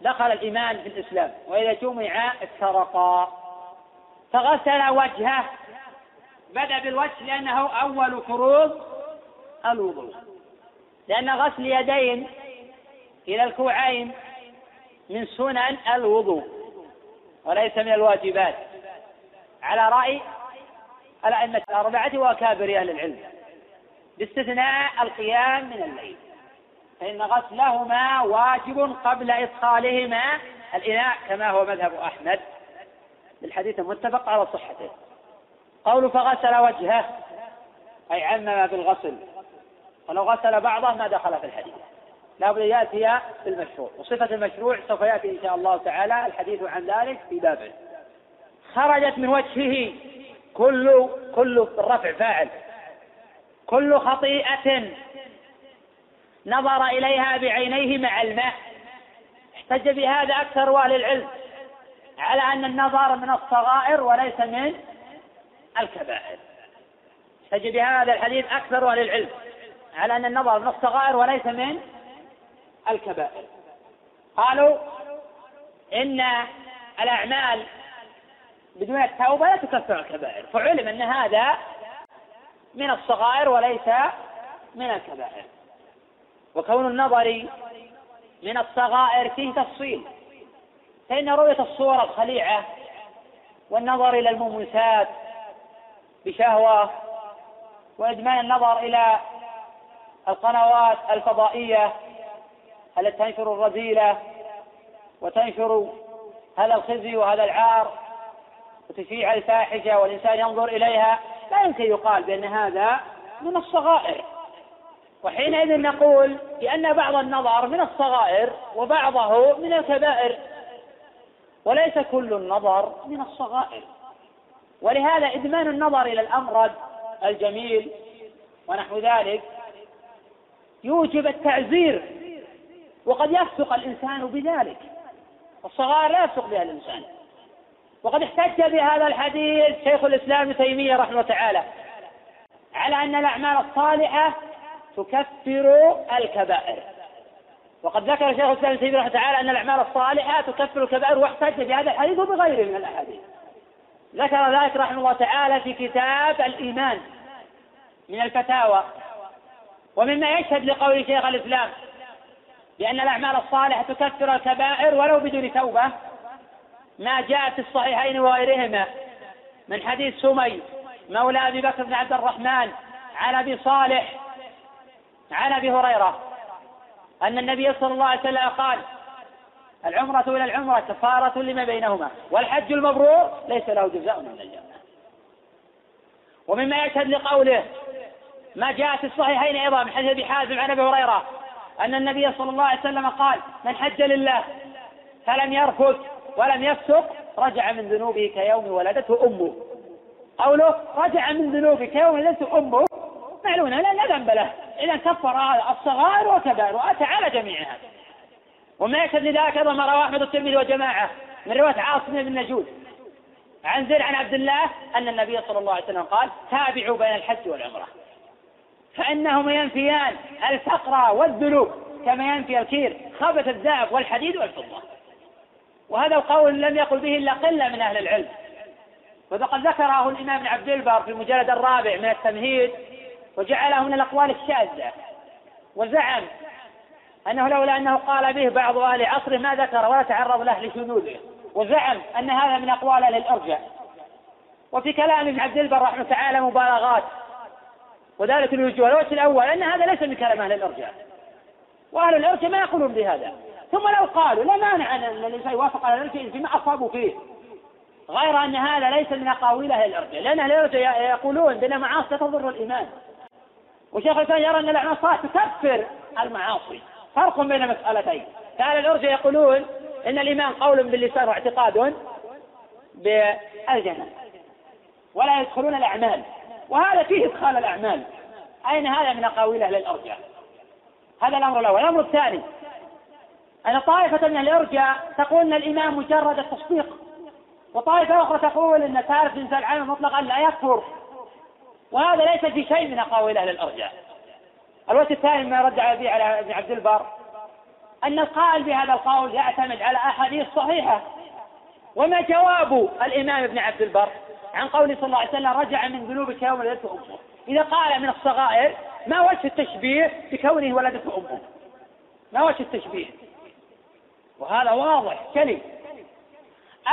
دخل الإيمان في الإسلام وإذا جمع افترقا فغسل وجهه بدأ بالوجه لأنه أول فروض الوضوء لأن غسل اليدين إلى الكوعين من سنن الوضوء وليس من الواجبات على رأي الأئمة الأربعة وأكابر أهل العلم باستثناء القيام من الليل فإن غسلهما واجب قبل إدخالهما الإناء كما هو مذهب أحمد بالحديث المتفق على صحته قوله فغسل وجهه أي عمم بالغسل فلو غسل بعضه ما دخل في الحديث لا بد يأتي بالمشروع وصفة المشروع سوف يأتي إن شاء الله تعالى الحديث عن ذلك في بابه خرجت من وجهه كل كل الرفع فاعل كل خطيئة نظر إليها بعينيه مع الماء احتج بهذا أكثر أهل العلم على أن النظر من الصغائر وليس من الكبائر تجد هذا الحديث أكثر أهل العلم على أن النظر من الصغائر وليس من الكبائر قالوا إن الأعمال بدون التوبة لا تكفر الكبائر فعلم أن هذا من الصغائر وليس من الكبائر وكون النظر من الصغائر فيه تفصيل فإن رؤية الصور الخليعة والنظر إلى المومسات بشهوة وإدمان النظر إلى القنوات الفضائية التي تنشر الرذيلة وتنشر هذا الخزي وهذا العار وتشيع الفاحشة والإنسان ينظر إليها لا يمكن يقال بأن هذا من الصغائر وحينئذ نقول بأن بعض النظر من الصغائر وبعضه من الكبائر وليس كل النظر من الصغائر ولهذا إدمان النظر إلى الأمرد الجميل ونحو ذلك يوجب التعزير وقد يفسق الإنسان بذلك الصغائر لا يفسق بها الإنسان وقد احتج بهذا الحديث شيخ الإسلام ابن تيمية رحمه تعالى على أن الأعمال الصالحة تكفر الكبائر وقد ذكر شيخ الإسلام ابن تيمية رحمه تعالى أن الأعمال الصالحة تكفر الكبائر واحتج بهذا الحديث وبغيره من الأحاديث ذكر ذلك رحمه الله تعالى في كتاب الإيمان من الفتاوى ومما يشهد لقول شيخ الإسلام بأن الأعمال الصالحة تكثر الكبائر ولو بدون توبة ما جاء في الصحيحين وغيرهما من حديث سمي مولى أبي بكر بن عبد الرحمن عن أبي صالح عن أبي هريرة أن النبي صلى الله عليه وسلم قال العمرة إلى العمرة كفارة لما بينهما والحج المبرور ليس له جزاء من الجنة ومما يشهد لقوله ما جاء في الصحيحين أيضا من حديث أبي حازم عن أبي هريرة أن النبي صلى الله عليه وسلم قال من حج لله فلم يرفث ولم يفسق رجع من ذنوبه كيوم ولدته أمه قوله رجع من ذنوبه كيوم ولدته أمه معلومة لا, لا ذنب له إذا كفر الصغائر والكبائر وأتى على جميعها وما يشهد لذلك أيضا ما رواه أحمد الترمذي وجماعة من رواية عاصم بن نجود عن زيد عن عبد الله أن النبي صلى الله عليه وسلم قال تابعوا بين الحج والعمرة فإنهما ينفيان الفقر والذنوب كما ينفي الكير خبث الذهب والحديد والفضة وهذا القول لم يقل به إلا قلة من أهل العلم وقد ذكره الإمام بن عبد البر في المجلد الرابع من التمهيد وجعله من الأقوال الشاذة وزعم أنه لولا أنه قال به بعض أهل عصره ما ذكر ولا تعرض له لشذوذه وزعم أن هذا من أقوال أهل الإرجاء وفي كلام ابن عبد البر رحمه تعالى مبالغات وذلك الوجوه الوجه الأول أن هذا ليس من كلام أهل الإرجاء وأهل الأرجع ما يقولون بهذا ثم لو قالوا لا مانع أن الإنسان يوافق على الإرجاء فيما أصابوا فيه غير أن هذا ليس من أقاويل أهل الأرجع لأن أهل الأرجع يقولون بأن المعاصي تضر الإيمان وشيخ الإسلام يرى أن الأعمال الصالحة تكفر المعاصي فرق بين مسألتين فأهل الأرجع يقولون إن الإيمان قول باللسان واعتقاد بالجنة ولا يدخلون الأعمال وهذا فيه إدخال الأعمال أين هذا من أقاويل أهل الأرجاء هذا الأمر الأول الأمر الثاني أن طائفة من الأرجاء تقول أن الإيمان مجرد التصديق وطائفة أخرى تقول أن تعرف الإنسان العام مطلقا لا يكفر وهذا ليس في شيء من أقاويل أهل الأرجاء الوجه الثاني ما رد على على ابن عبد البر أن القائل بهذا القول يعتمد على أحاديث صحيحة وما جواب الإمام ابن عبد البر عن قوله صلى الله عليه وسلم رجع من ذنوبك يوم ولدته أمه إذا قال من الصغائر ما وجه التشبيه بكونه ولدته أمه ما وجه التشبيه وهذا واضح كلي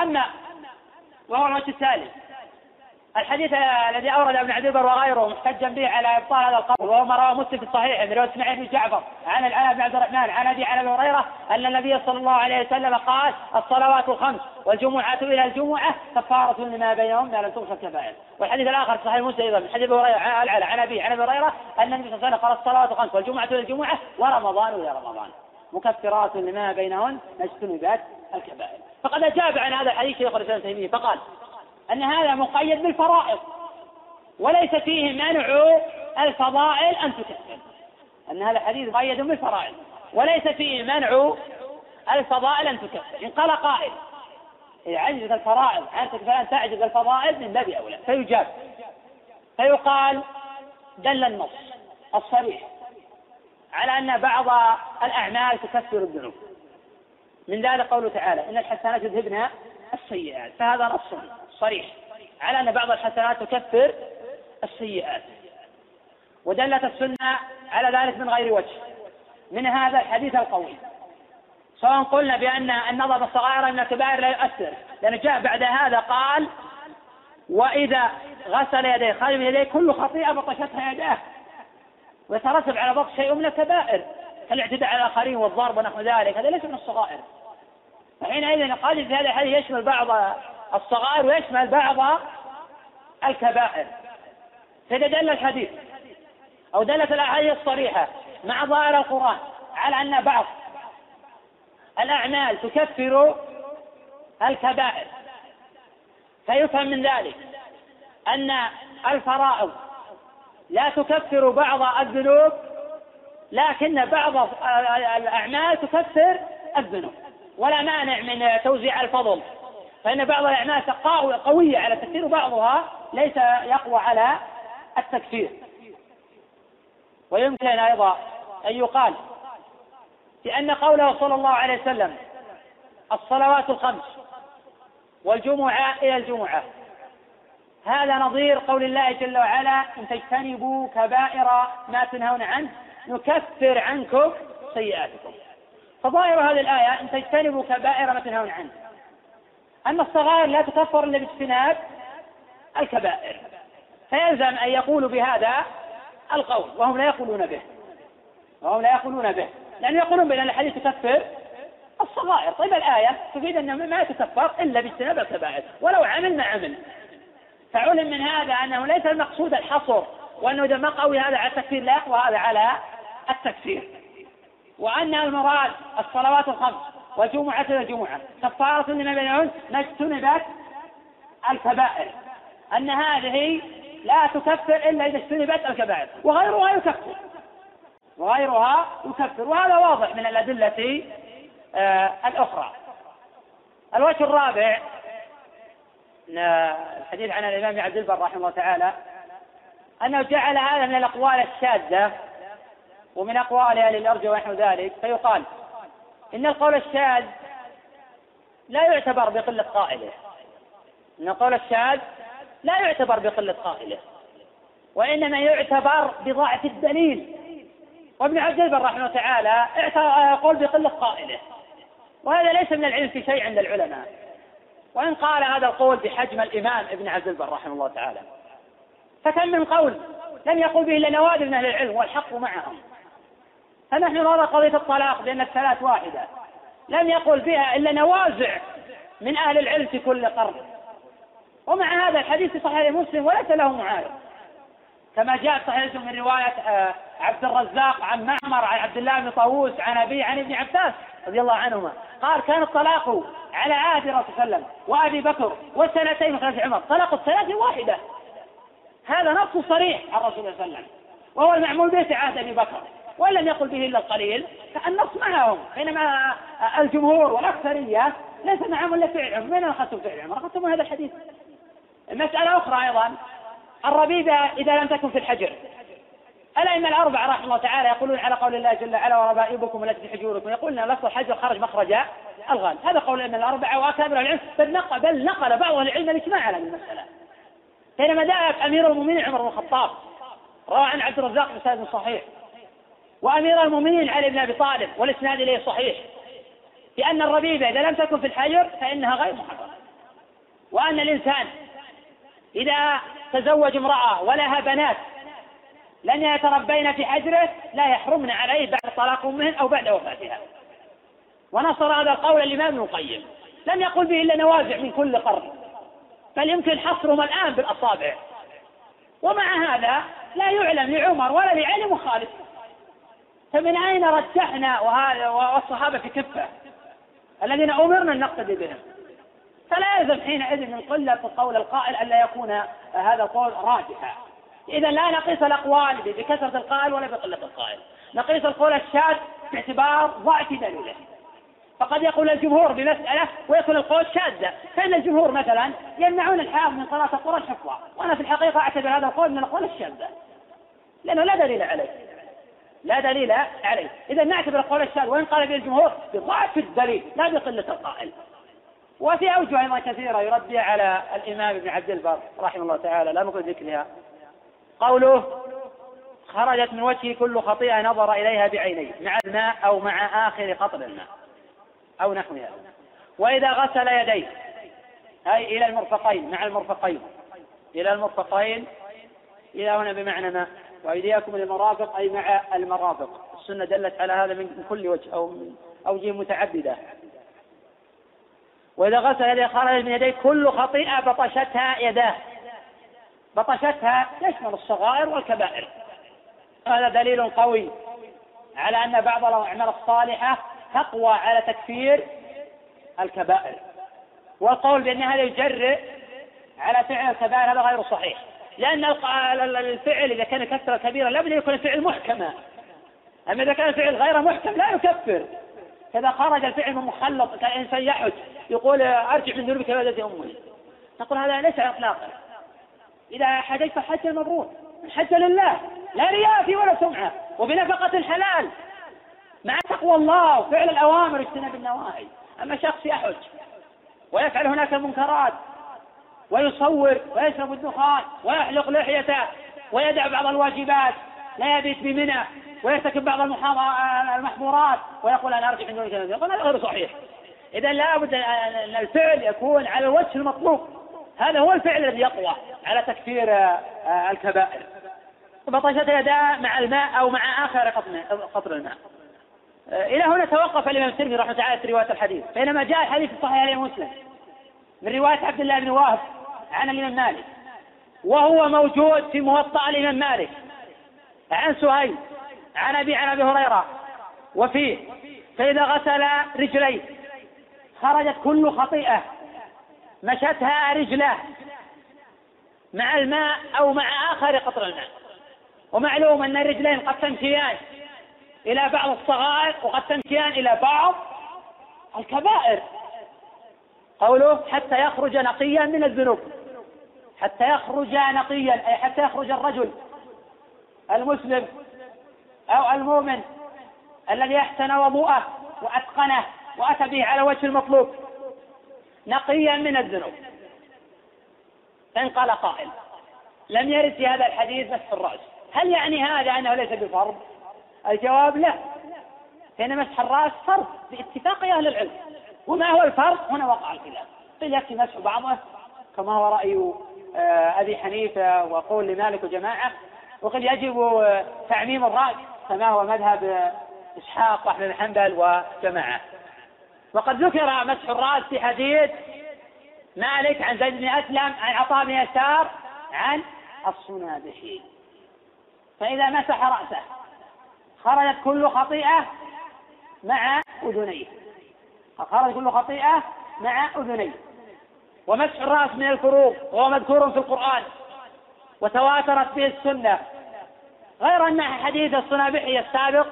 أما وهو الوجه الثالث الحديث الذي اورد ابن عبد البر وغيره محتجا به على ابطال هذا القول وهو ما رواه مسلم في الصحيح من روايه اسماعيل بن جعفر عن العلاء بن عبد الرحمن عن ابي على هريره ان النبي صلى الله عليه وسلم قال الصلوات الخمس والجمعه الى الجمعه كفاره لما بينهن لم تغفر الكبائر والحديث الاخر في صحيح مسلم ايضا من حديث ابي هريره عن العلاء عن ابي عن ابي هريره ان النبي صلى الله عليه وسلم قال الصلوات الخمس والجمعه الى الجمعه ورمضان الى رمضان مكفرات لما بينهن نجتنبات الكبائر فقد اجاب عن هذا الحديث شيخ الاسلام تيميه فقال أن هذا مقيد بالفرائض وليس فيه منع الفضائل أن تكفر أن هذا الحديث مقيد بالفرائض وليس فيه منع الفضائل أن تكفر إن قال قائل إذا عجزت الفرائض تكفر أن تعجز الفضائل من باب أولى فيجاب فيقال دل النص الصريح على أن بعض الأعمال تكفر الذنوب من ذلك قوله تعالى إن الحسنات يذهبن السيئات فهذا نص صريح على أن بعض الحسنات تكفر السيئات ودلت السنة على ذلك من غير وجه من هذا الحديث القوي سواء قلنا بأن النظر الصغائر من الكبائر لا يؤثر لان جاء بعد هذا قال وإذا غسل يديه خرج من يديه كل خطيئة بطشتها يداه ويترتب على بطش شيء من الكبائر كالاعتداء على الآخرين والضرب ونحو ذلك هذا ليس من الصغائر فحينئذ قال في هذا الحديث يشمل بعض الصغائر ويشمل بعض الكبائر فدل الحديث أو دلت الأحاديث الصريحة مع ظاهر القرآن على أن بعض الأعمال تكفر الكبائر فيفهم من ذلك أن الفرائض لا تكفر بعض الذنوب لكن بعض الأعمال تكفر الذنوب ولا مانع من توزيع الفضل فإن بعض الأعمال تقاوي قوية على التكفير وبعضها ليس يقوى على التكفير ويمكن أيضا أن يقال بأن قوله صلى الله عليه وسلم الصلوات الخمس والجمعة إلى الجمعة هذا نظير قول الله جل وعلا إن تجتنبوا كبائر ما تنهون عنه نكفر عنكم سيئاتكم فظاهر هذه الآية إن تجتنبوا كبائر ما تنهون عنه أن الصغائر لا تكفر إلا باجتناب الكبائر فيلزم أن يقولوا بهذا القول وهم لا يقولون به وهم لا يقولون به لأن يقولون بأن الحديث تكفر الصغائر طيب الآية تفيد أنه ما يتكفر إلا باجتناب الكبائر ولو عملنا عمل فعلم من هذا أنه ليس المقصود الحصر وأنه إذا ما قوي هذا على التكفير لا وهذا على التكفير وأن المراد الصلوات الخمس وجمعة إلى جمعة كفارة لما بينهن ما اجتنبت الكبائر أن هذه لا تكفر إلا إذا اجتنبت الكبائر وغيرها يكفر وغيرها يكفر وهذا واضح من الأدلة آه الأخرى الوجه الرابع الحديث عن الإمام عبد البر رحمه الله تعالى أنه جعل هذا من الأقوال الشاذة ومن أقوال أهل الأرجو ونحو ذلك فيقال إن القول الشاذ لا يعتبر بقلة قائله إن القول الشاذ لا يعتبر بقلة قائله وإنما يعتبر بضعف الدليل وابن عبد البر رحمه تعالى يقول بقلة قائله وهذا ليس من العلم في شيء عند العلماء وإن قال هذا القول بحجم الإمام ابن عبد البر رحمه الله تعالى فكم من قول لم يقل به إلا نوادر من أهل العلم والحق معهم فنحن نرى قضية الطلاق بأن الثلاث واحدة لم يقل بها إلا نوازع من أهل العلم في كل قرن ومع هذا الحديث في صحيح مسلم وليس له معارض كما جاء في صحيح مسلم من رواية آه، عبد الرزاق عن معمر عن عبد الله بن طاووس عن أبي عن ابن عباس رضي الله عنهما قال كان الطلاق على عهد الرسول صلى الله عليه وسلم وأبي بكر وسنتين من خلال عمر طلاق الثلاث واحدة هذا نص صريح عن الرسول صلى الله عليه وسلم وهو المعمول به في عهد أبي بكر وإن لم يقل به إلا القليل فالنص معهم بينما الجمهور والأكثرية ليس معهم إلا فعل عمر من أخذتم فعل عمر أخذتم هذا الحديث مسألة أخرى أيضا الربيبة إذا لم تكن في الحجر الا ان الأربعة رحمه الله تعالى يقولون على قول الله جل وعلا وربائبكم التي في حجوركم يقولون لفظ الحجر خرج مخرج الغال هذا قول الأئمة الأربعة وأكابر العلم بل نقل بل نقل بعض أهل العلم الإجماع على المسألة بينما ذهب أمير المؤمنين عمر بن الخطاب روى عن عبد الرزاق بسند صحيح وأمير المؤمنين علي بن أبي طالب والإسناد إليه صحيح لأن الربيبة إذا لم تكن في الحجر فإنها غير محرمة وأن الإنسان إذا تزوج امرأة ولها بنات لن يتربين في حجره لا يحرمن عليه بعد طلاق أمهن أو بعد وفاتها ونصر هذا القول الإمام ابن القيم لم يقل به إلا نوازع من كل قرن بل يمكن حصرهم الآن بالأصابع ومع هذا لا يعلم لعمر ولا لعلي مخالف فمن أين رجحنا والصحابة في كفه الذين أمرنا أن نقتدي بهم فلا يلزم حينئذ من قلة قول القائل ألا يكون هذا القول راجحا إذا لا نقيس الأقوال بكثرة القائل ولا بقلة القائل نقيس القول الشاذ باعتبار ضعف دليله فقد يقول الجمهور بمسألة ويكون القول شاذا فإن الجمهور مثلا يمنعون الحافظ من صلاة القرآن حفظة وأنا في الحقيقة أعتبر هذا القول من الأقوال الشاذة لأنه لا دليل عليه لا دليل عليه إذا نعتبر قول الشاذ وإن قال به الجمهور بضعف الدليل لا بقلة القائل وفي أوجه أيضا كثيرة يرد على الإمام ابن عبد البر رحمه الله تعالى لا نقول ذكرها قوله خرجت من وجهه كل خطيئة نظر إليها بعينيه مع الماء أو مع آخر قطر الماء أو نحوها وإذا غسل يديه أي إلى المرفقين مع المرفقين إلى المرفقين إلى هنا بمعنى ما وإياكم للمرافق أي مع المرافق السنة دلت على هذا من كل وجه أو من أوجه متعددة وإذا غسل يديه خرج من يديه كل خطيئة بطشتها يداه بطشتها تشمل الصغائر والكبائر هذا دليل قوي على أن بعض الأعمال الصالحة تقوى على تكفير الكبائر والقول بأن هذا يجرئ على فعل الكبائر هذا غير صحيح لأن الفعل إذا كان كثرة كبيرة لابد أن يكون الفعل محكما أما إذا كان الفعل غير محكم لا يكفر فإذا خرج الفعل من مخلط كإنسان يحج يقول أرجع من ذنوبك بلدة أمي نقول هذا ليس إطلاقا إذا حججت فحج المبرور الحج لله لا رياء فيه ولا سمعة وبنفقة حلال مع تقوى الله وفعل الأوامر واجتناب النواهي أما شخص يحج ويفعل هناك منكرات ويصور ويشرب الدخان ويحلق لحيته ويدع بعض الواجبات لا يبيت بمنى ويرتكب بعض المحظورات ويقول انا ارجع من وجهه يقول هذا غير صحيح اذا لابد ان الفعل يكون على الوجه المطلوب هذا هو الفعل الذي يقوى على تكفير آه، الكبائر بطشة يداه مع الماء او مع اخر قطر الماء آه، الى هنا توقف الامام الترمذي رحمه الله تعالى في روايه الحديث بينما جاء الحديث في صحيح مسلم من روايه عبد الله بن وهب عن الإمام مالك وهو موجود في موطأ الإمام مالك عن سهيل عن أبي عن أبي هريرة وفيه فإذا غسل رجليه خرجت كل خطيئة مشتها رجله مع الماء أو مع آخر قطر الماء ومعلوم أن الرجلين قد تمشيان إلى بعض الصغائر وقد تمشيان إلى بعض الكبائر قوله حتى يخرج نقيا من الذنوب حتى يخرج نقيا أي حتى يخرج الرجل المسلم أو المؤمن الذي أحسن وضوءه وأتقنه وأتى به على وجه المطلوب نقيا من الذنوب فان قال قائل لم يرد في هذا الحديث مسح الرأس هل يعني هذا أنه ليس بفرض الجواب لا فإن مسح الرأس فرض باتفاق أهل العلم وما هو الفرض هنا وقع الخلاف قيل يكفي مسح بعضه كما هو رأي آه، أبي حنيفة وقول لمالك وجماعة وقد يجب تعميم الرأي كما هو مذهب إسحاق وأحمد بن حنبل وجماعة وقد ذكر مسح الرأس في حديث مالك عن زيد بن أسلم عن عطاء بن يسار عن الصنابحي فإذا مسح رأسه خرجت كل خطيئة مع أذنيه خرج كل خطيئة مع أذنيه ومسح الرأس من الكروب وهو مذكور في القرآن وتواترت به السنة غير أن حديث الصنابحي السابق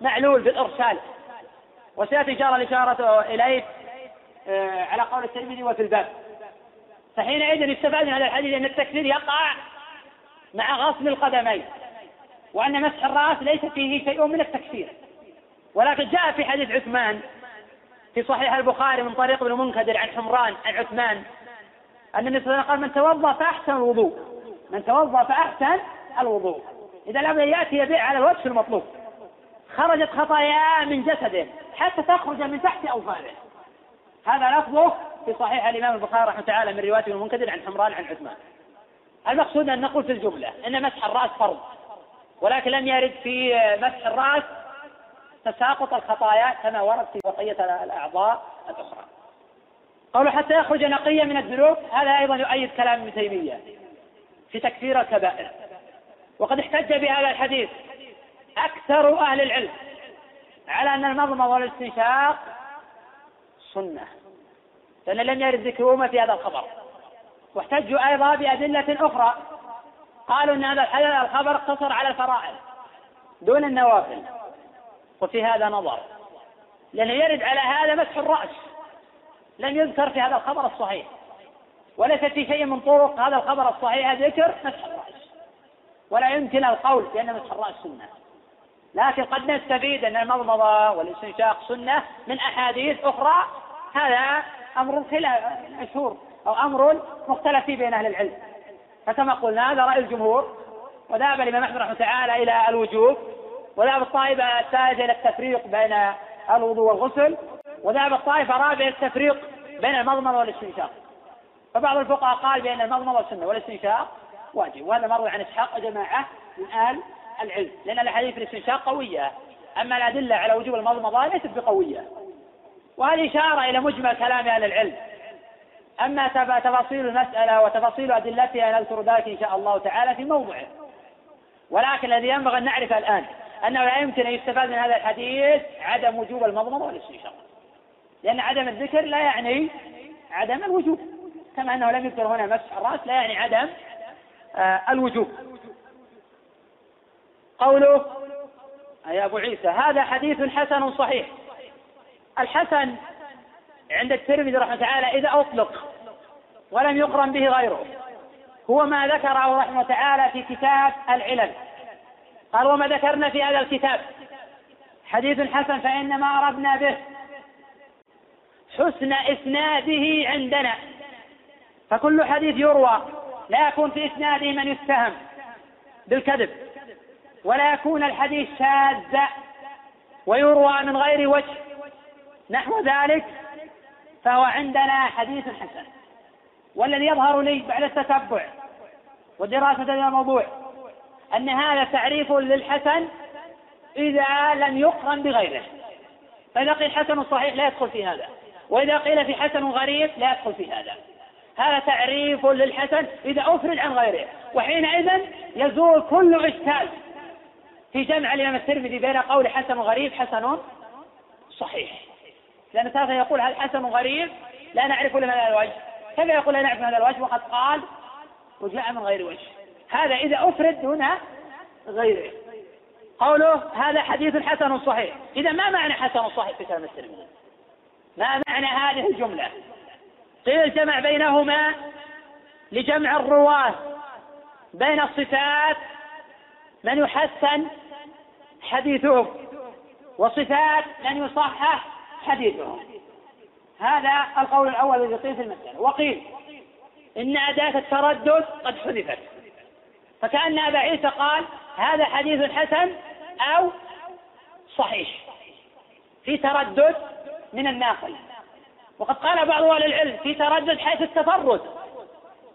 معلول بالإرسال وسيأتي إن شاء الله الإشارة إليه آه، على قول الترمذي وفي الباب فحينئذ استفاد من هذا الحديث أن التكفير يقع مع غسل القدمين وأن مسح الرأس ليس فيه شيء من التكفير ولكن جاء في حديث عثمان في صحيح البخاري من طريق ابن المنكدر عن حمران عن عثمان أن النبي صلى الله عليه وسلم قال من توضأ فأحسن الوضوء من توضأ فأحسن الوضوء إذا لم يأتي يبيع على الوجه المطلوب خرجت خطاياه من جسده حتى تخرج من تحت أوفانه هذا لفظه في صحيح الإمام البخاري رحمه تعالى من رواية ابن المنكدر عن حمران عن عثمان المقصود أن نقول في الجملة أن مسح الرأس فرض ولكن لم يرد في مسح الرأس تساقط الخطايا كما ورد في بقية الأعضاء الأخرى قالوا حتى يخرج نقيا من الذنوب هذا أيضا يؤيد كلام ابن تيمية في تكفير الكبائر وقد احتج بهذا الحديث أكثر أهل العلم على أن المضمض والاستنشاق سنة لأن لم يرد ذكرهما في هذا الخبر واحتجوا أيضا بأدلة أخرى قالوا أن هذا الخبر اقتصر على الفرائض دون النوافل وفي هذا نظر لأنه يرد على هذا مسح الرأس لم يذكر في هذا الخبر الصحيح وليس في شيء من طرق هذا الخبر الصحيح ذكر مسح الرأس ولا يمكن القول بأن مسح الرأس سنة لكن قد نستفيد أن المضمضة والاستنشاق سنة من أحاديث أخرى هذا أمر خلاف مشهور أو أمر مختلف فيه بين أهل العلم فكما قلنا هذا رأي الجمهور وذهب الإمام أحمد رحمه تعالى إلى الوجوب وذهب الطائفة الثالثة إلى التفريق بين الوضوء والغسل وذهب الطائفة الرابعة التفريق بين المضمضة والاستنشاق فبعض الفقهاء قال بأن المضمضة سنة والاستنشاق واجب وهذا مروي عن إسحاق جماعة من أهل العلم لأن الأحاديث في الاستنشاق قوية أما الأدلة على وجوب المضمضة ليست بقوية وهذه إشارة إلى مجمل كلام أهل العلم أما تفاصيل المسألة وتفاصيل أدلتها نذكر ذلك إن شاء الله تعالى في موضعه ولكن الذي ينبغي أن نعرفه الآن أنه لا يمكن أن يستفاد من هذا الحديث عدم وجوب المضمضة والاستنشاق لأن عدم الذكر لا يعني عدم الوجوب كما أنه لم يذكر هنا مسح الرأس لا يعني عدم آه، الوجوب قوله يا أبو عيسى هذا حديث حسن صحيح الحسن عند الترمذي رحمه تعالى إذا أطلق ولم يقرن به غيره هو ما ذكره رحمه تعالى في كتاب العلل قال وما ذكرنا في هذا الكتاب حديث حسن فإنما أردنا به حسن إسناده عندنا فكل حديث يروى لا يكون في إسناده من يتهم بالكذب ولا يكون الحديث شاذا ويروى من غير وجه نحو ذلك فهو عندنا حديث حسن والذي يظهر لي بعد التتبع ودراسة الموضوع أن هذا تعريف للحسن إذا لم يقرن بغيره فإذا قيل حسن صحيح لا يدخل في هذا وإذا قيل في حسن غريب لا يدخل في هذا هذا تعريف للحسن إذا أفرد عن غيره وحينئذ يزول كل إشكال في جمع الإمام الترمذي بين قول حسن غريب حسن صحيح لأن ثلاثة يقول هل حسن غريب لا نعرف من هذا الوجه كيف يقول لا نعرف من هذا الوجه وقد قال وجاء من غير وجه هذا إذا أفرد دون غيره قوله هذا حديث حسن صحيح إذا ما معنى حسن صحيح في كلام الترمذي ما معنى هذه الجملة قيل الجمع بينهما لجمع الرواة بين الصفات من يحسن حديثهم وصفات من يصحح حديثهم هذا القول الأول الذي قيل في المسألة وقيل إن أداة التردد قد حذفت فكأن أبا عيسى قال هذا حديث حسن أو صحيح في تردد من الناقل وقد قال بعض أهل العلم في تردد حيث التفرد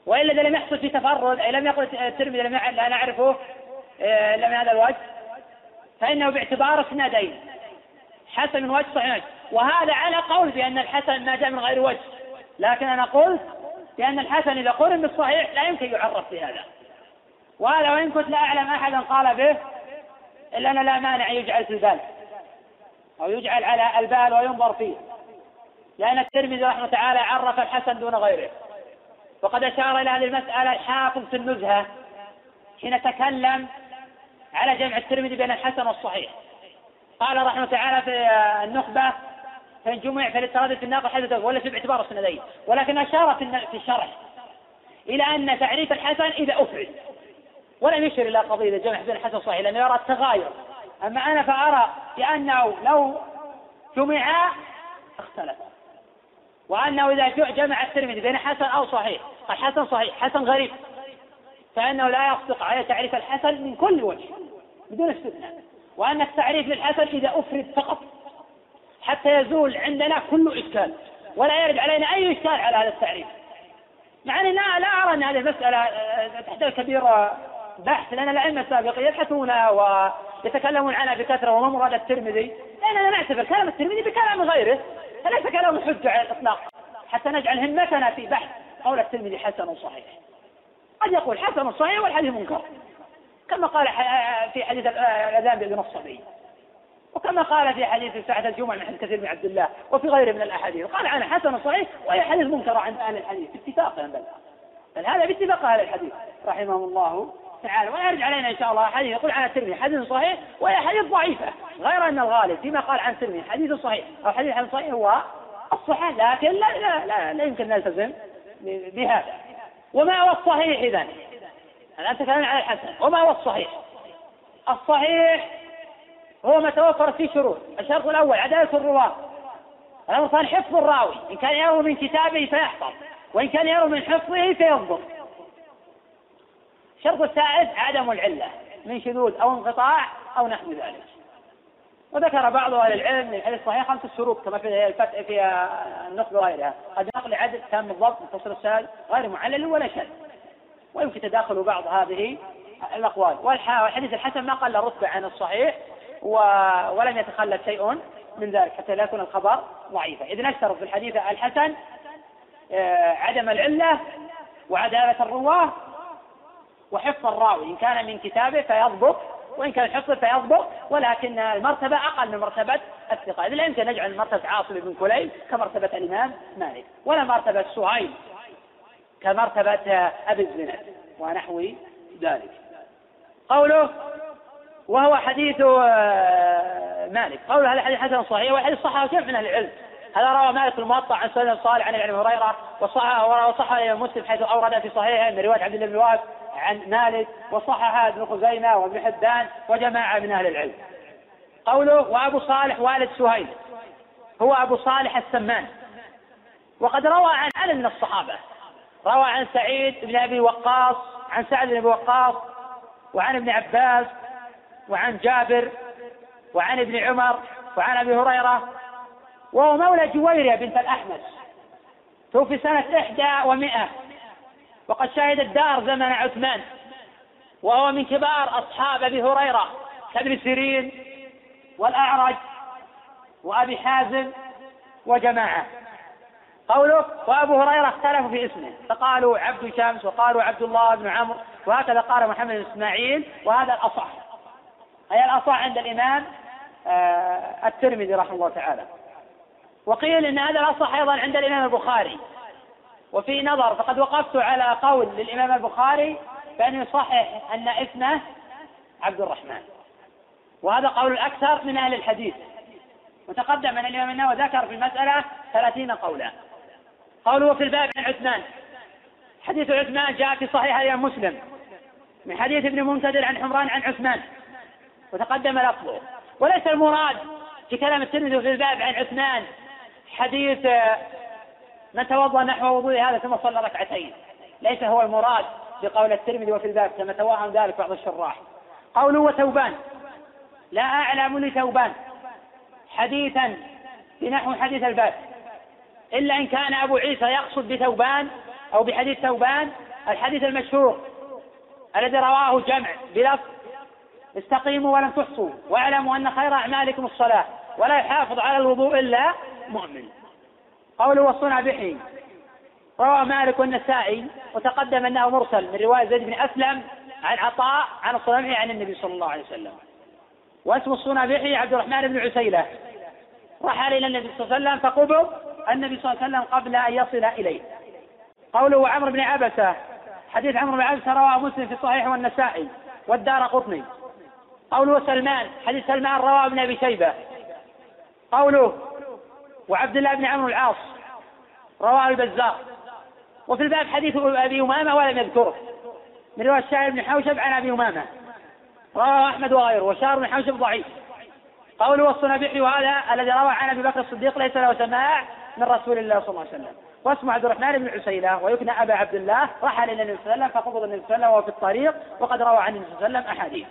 وإلا إذا لم يحصل في تفرد أي لم يقل الترمذي لم لا نعرفه إلا آه، من هذا الوجه فإنه باعتبار اثنتين حسن من وجه صحيح من وجه وهذا على قول بأن الحسن ما جاء من غير وجه لكن أنا قلت بأن الحسن إذا قرن بالصحيح لا يمكن يعرف بهذا وهذا وإن كنت لا أعلم أحدا قال به إلا أنا لا مانع أن يجعل في البال أو يجعل على البال وينظر فيه لأن الترمذي رحمه تعالى عرف الحسن دون غيره وقد أشار إلى هذه المسألة الحافظ في النزهة حين تكلم على جمع الترمذي بين الحسن والصحيح قال رحمه تعالى في النخبة فإن جمع فللتردد في الناقل حدث وليس باعتبار السندين ولكن أشار في الشرح إلى أن تعريف الحسن إذا أفرد ولم يشر إلى قضية جمع بين حسن والصحيح لأنه يرى التغاير أما أنا فأرى بأنه لو جمعا اختلف وأنه إذا جمع الترمذي بين حسن أو صحيح قال حسن صحيح حسن غريب فإنه لا يصدق على تعريف الحسن من كل وجه بدون استثناء وأن التعريف للحسن إذا أفرد فقط حتى يزول عندنا كل إشكال ولا يرد علينا أي إشكال على هذا التعريف مع أني لا, لا أرى أن هذه المسألة آه، تحتاج كبيرة بحث لأن الأئمة السابق يبحثون ويتكلمون عنها بكثرة وما مراد الترمذي لأننا نعتبر كلام الترمذي بكلام غيره فليس كلام حجة على الإطلاق حتى نجعل همتنا في بحث قول الترمذي حسن صحيح قد يقول حسن صحيح والحديث منكر كما قال في حديث الأذان بأذن الصبي وكما قال في حديث ساعة الجمعة من حديث كثير بن عبد الله وفي غيره من الأحاديث قال عنه حسن صحيح وهي حديث منكر عند أهل الحديث باتفاق بل بل هذا باتفاق أهل الحديث رحمهم الله تعالى ولا يرجع علينا إن شاء الله حديث يقول عن الترمذي حديث صحيح وهي حديث ضعيفة غير أن الغالب فيما قال عن الترمذي حديث صحيح أو حديث عن صحيح هو الصحة لكن لا لا لا, لا يمكن نلتزم بهذا وما هو الصحيح إذا الآن تكلمنا عن الحسن وما هو الصحيح الصحيح هو ما توفرت فيه شروط الشرط الأول عدالة الرواة الأمر الثاني حفظ الراوي إن كان يروي من كتابه فيحفظ وإن كان يروي من حفظه فيضبط الشرط الثالث عدم العلة من شذوذ أو انقطاع أو نحو ذلك وذكر بعض أهل العلم من الحديث الصحيح خمسة شروط كما في الفتح في النخبة وغيرها قد نقل عدد تام الضبط فصل السائل غير معلل ولا شد ويمكن تداخل بعض هذه الأقوال والحديث الحسن ما قل رتبة عن الصحيح و... ولم يتخلف شيء من ذلك حتى لا يكون الخبر ضعيفا إذا نشترط في الحديث الحسن آه، عدم العلة وعدالة الرواة وحفظ الراوي إن كان من كتابه فيضبط وإن كان حفظه فيضبط ولكن المرتبة أقل من مرتبة الثقة إذا لا يمكن نجعل مرتبة عاصم بن كليب كمرتبة الإمام مالك ولا مرتبة سهيل كمرتبة أبي الزناد ونحو ذلك قوله وهو حديث آه، مالك قوله هذا حديث حسن صحيح والحديث صحه كيف من أهل العلم هذا روى مالك الموطأ عن سلم صالح عن ابن هريره وصح وصح الامام مسلم حيث اورد في صحيحه من روايه عبد الله بن عن مالك وصححها ابن خزيمة وابن حبان وجماعة من أهل العلم قوله وأبو صالح والد سهيل هو أبو صالح السمان وقد روى عن علم من الصحابة روى عن سعيد بن أبي وقاص عن سعد بن أبي وقاص وعن ابن عباس وعن جابر وعن ابن عمر وعن أبي هريرة وهو مولى جويرية بنت الأحمد توفي سنة إحدى ومئة وقد شهد الدار زمن عثمان وهو من كبار أصحاب أبي هريرة كابن سيرين والأعرج وأبي حازم وجماعة قولك وأبو هريرة اختلفوا في اسمه فقالوا عبد شمس وقالوا عبد الله بن عمرو وهكذا قال محمد بن إسماعيل وهذا الأصح أي الأصح عند الإمام آه، الترمذي رحمه الله تعالى وقيل إن هذا الأصح أيضا عند الإمام البخاري وفي نظر فقد وقفت على قول للإمام البخاري بأنه يصحح أن اسمه عبد الرحمن وهذا قول الأكثر من أهل الحديث وتقدم أن الإمام النووي ذكر في المسألة ثلاثين قولا قوله في الباب عن عثمان حديث عثمان جاء في صحيح الإمام مسلم من حديث ابن منتدر عن حمران عن عثمان وتقدم لفظه وليس المراد في كلام الترمذي في الباب عن عثمان حديث نتوضا نحو وضوء هذا ثم صلى ركعتين ليس هو المراد بقول الترمذي وفي الباب كما توهم ذلك بعض الشراح قوله وثوبان لا أعلم لثوبان حديثا بنحو حديث الباب إلا إن كان أبو عيسى يقصد بثوبان أو بحديث ثوبان الحديث المشهور الذي رواه جمع بلفظ استقيموا ولن تحصوا واعلموا أن خير أعمالكم الصلاة ولا يحافظ على الوضوء إلا مؤمن قوله وصنع بحي روى مالك والنسائي وتقدم انه مرسل من روايه زيد بن اسلم عن عطاء عن الصنعي عن النبي صلى الله عليه وسلم واسم بحي عبد الرحمن بن عسيلة رحل إلى النبي صلى الله عليه وسلم فقبض النبي صلى الله عليه وسلم قبل أن يصل إليه قوله عمرو بن عبسة حديث عمرو بن عبسة رواه مسلم في الصحيح والنسائي والدار قطني قوله سلمان حديث سلمان رواه ابن أبي شيبة قوله وعبد الله بن عمرو العاص رواه البزار وفي الباب حديث أبي أمامة ولم يذكره من رواية الشاعر بن حوشب عن أبي أمامة رواه أحمد وغيره وشاعر بن حوشب ضعيف قوله والصنابيحي وهذا الذي روى عن أبي بكر الصديق ليس له سماع من رسول الله صلى الله عليه وسلم واسمه عبد الرحمن بن عسيلة ويكنى أبا عبد الله رحل إلى النبي صلى الله عليه وسلم فقبض النبي صلى الله عليه وسلم وهو في الطريق وقد روى عن النبي صلى الله عليه وسلم أحاديث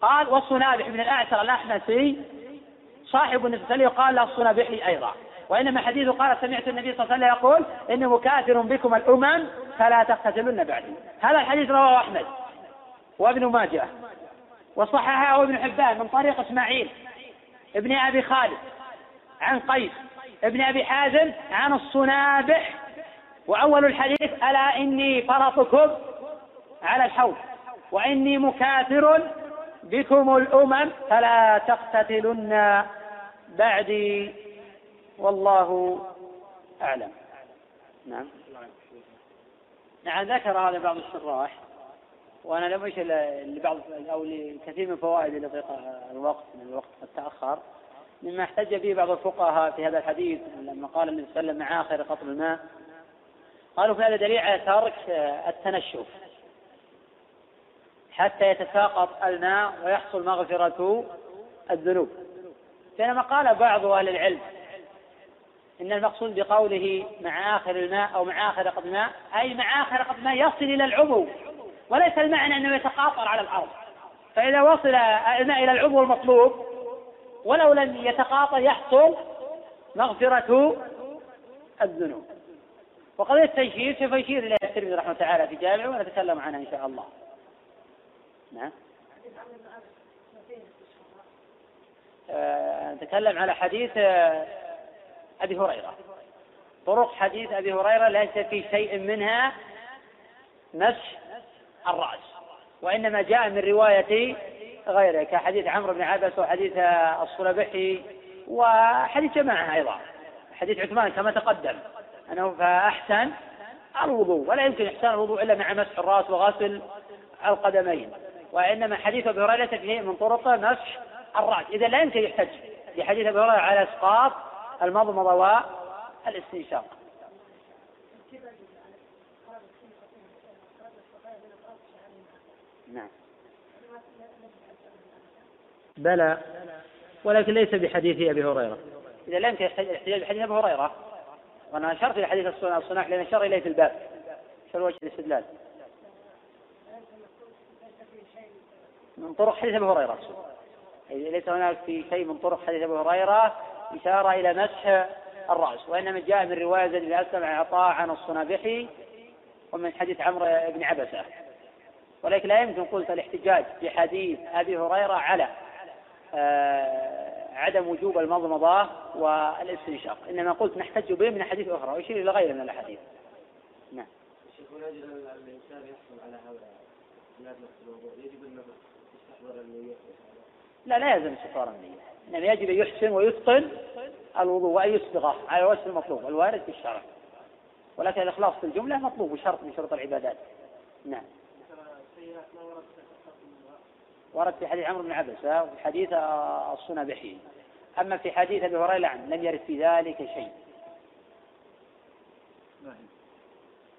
قال والصنابح بن الأعسر الأحنسي صاحب النبي صلى الله عليه وسلم قال لا أيضا وإنما حديث قال سمعت النبي صلى الله عليه وسلم يقول إنه كافر بكم الأمم فلا تقتتلن بعدي هذا الحديث رواه أحمد وابن ماجه وصححه ابن حبان من طريق إسماعيل ابن أبي خالد عن قيس ابن أبي حازم عن الصنابح وأول الحديث ألا إني فرطكم على الحوض وإني مكاثر بكم الأمم فلا تقتتلن بعدي والله أعلم نعم نعم ذكر هذا بعض الشراح وأنا لم أشل لبعض أو لكثير من فوائد التي الوقت من الوقت قد تأخر مما احتج به بعض الفقهاء في هذا الحديث لما قال النبي صلى الله عليه وسلم مع آخر قطر الماء قالوا في هذا دليل على ترك التنشف حتى يتساقط الماء ويحصل مغفرة الذنوب بينما قال بعض أهل العلم إن المقصود بقوله مع آخر الماء أو مع آخر قد الماء أي مع آخر قد الماء يصل إلى العبو وليس المعنى أنه يتقاطر على الأرض فإذا وصل الماء إلى العبو المطلوب ولو لم يتقاطر يحصل مغفرة الذنوب وقضية التنشيف سوف يشير إليها الترمذي رحمه الله تعالى في جامعه ونتكلم عنها إن شاء الله نعم آه، نتكلم على حديث آه، أبي هريرة طرق حديث أبي هريرة ليس في شيء منها مسح الرأس وإنما جاء من رواية غيره كحديث عمرو بن عبس وحديث آه، الصلبحي وحديث جماعة أيضا حديث عثمان كما تقدم أنه فأحسن الوضوء ولا يمكن إحسان الوضوء إلا مع مسح الرأس وغسل القدمين وإنما حديث أبي هريرة فيه من طرق مسح الراج إذا لا يمكن يحتج لحديث أبي هريرة على إسقاط المضمضة والاستنشاق
نعم بلى ولكن ليس بحديث ابي هريره
اذا لا يمكن الاحتجاج بحديث ابي هريره وانا اشرت الى حديث الصناع لان اشار اليه في الباب شر وجه الاستدلال من طرق حديث ابي هريره ليس هناك في شيء من طرق حديث ابو هريرة إشارة إلى مسح الرأس وإنما جاء من رواية زيد بن أسلم عن عطاء عن الصنابحي ومن حديث عمرو بن عبسة ولكن لا يمكن قلت الاحتجاج بحديث أبي هريرة على آه، عدم وجوب المضمضة والاستنشاق إنما قلت نحتج به من أحاديث أخرى ويشير إلى غير من الأحاديث نعم شيخ يجب الإنسان يحصل على هذا يجب أن يستحضر لا لا يلزم استطهار النية إنما يجب أن يحسن ويتقن الوضوء وأن يسبغه على وجه المطلوب الوارد في الشرع ولكن الإخلاص في الجملة مطلوب وشرط من شروط العبادات نعم ورد في حديث عمرو بن عبسة آه، وفي حديث آه، الصنابحي أما في حديث أبي هريرة عنه لم يرد في ذلك شيء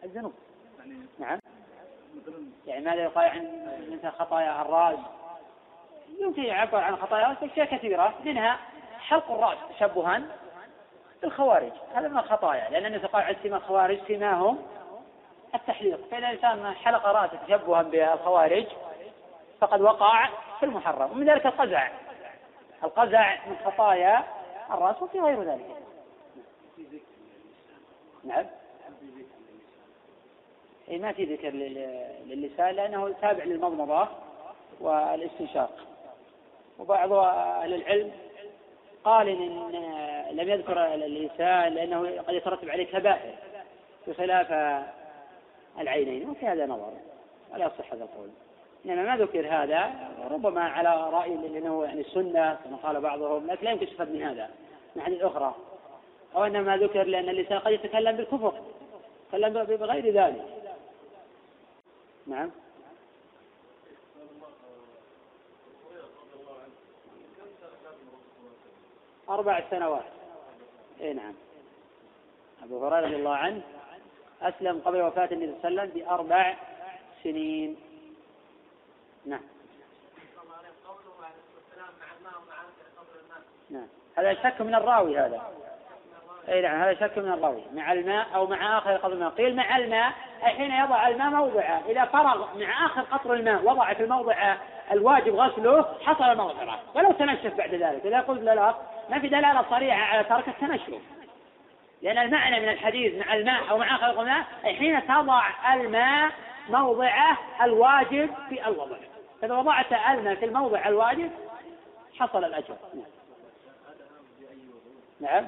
الذنوب يعني نعم يعني ماذا يقال عن مثل خطايا الراس يمكن يعبر عن خطايا بأشياء كثيرة منها حلق الرأس تشبها بالخوارج هذا من الخطايا لأن النبي قال عن الخوارج سماهم التحليق فإذا الإنسان حلق رأسه تشبها بالخوارج فقد وقع في المحرم ومن ذلك القزع القزع من خطايا الرأس وفي غير ذلك نعم اي ما في ذكر للسان لأنه تابع للمضمضة والاستنشاق وبعض أهل العلم قال إن لم يذكر الإنسان لأنه قد يترتب عليه كبائر بخلاف العينين وفي هذا نظر ولا يصح هذا القول إنما ما ذكر هذا ربما على رأي لأنه يعني السنة كما قال بعضهم لكن لا يمكن يستفاد من هذا من حديث أخرى أو إنما ذكر لأن الإنسان قد يتكلم بالكفر تكلم بغير ذلك نعم أربع سنوات أي نعم أبو هريرة رضي الله عنه أسلم قبل وفاة النبي صلى الله عليه وسلم بأربع سنين نعم نعم هذا شك من الراوي هذا أي نعم هذا شك من الراوي مع الماء أو مع آخر قطر الماء قيل مع الماء حين يضع الماء موضعه إذا فرغ مع آخر قطر الماء وضع في الموضع الواجب غسله حصل مغفره ولو تنشف بعد ذلك إذا قلت لا ما في دلالة صريحة على ترك التنشف لأن المعنى من الحديث مع الماء أو مع آخر قطر الماء أي حين تضع الماء موضعه الواجب في الوضع إذا وضعت الماء في الموضع الواجب حصل الأجر نعم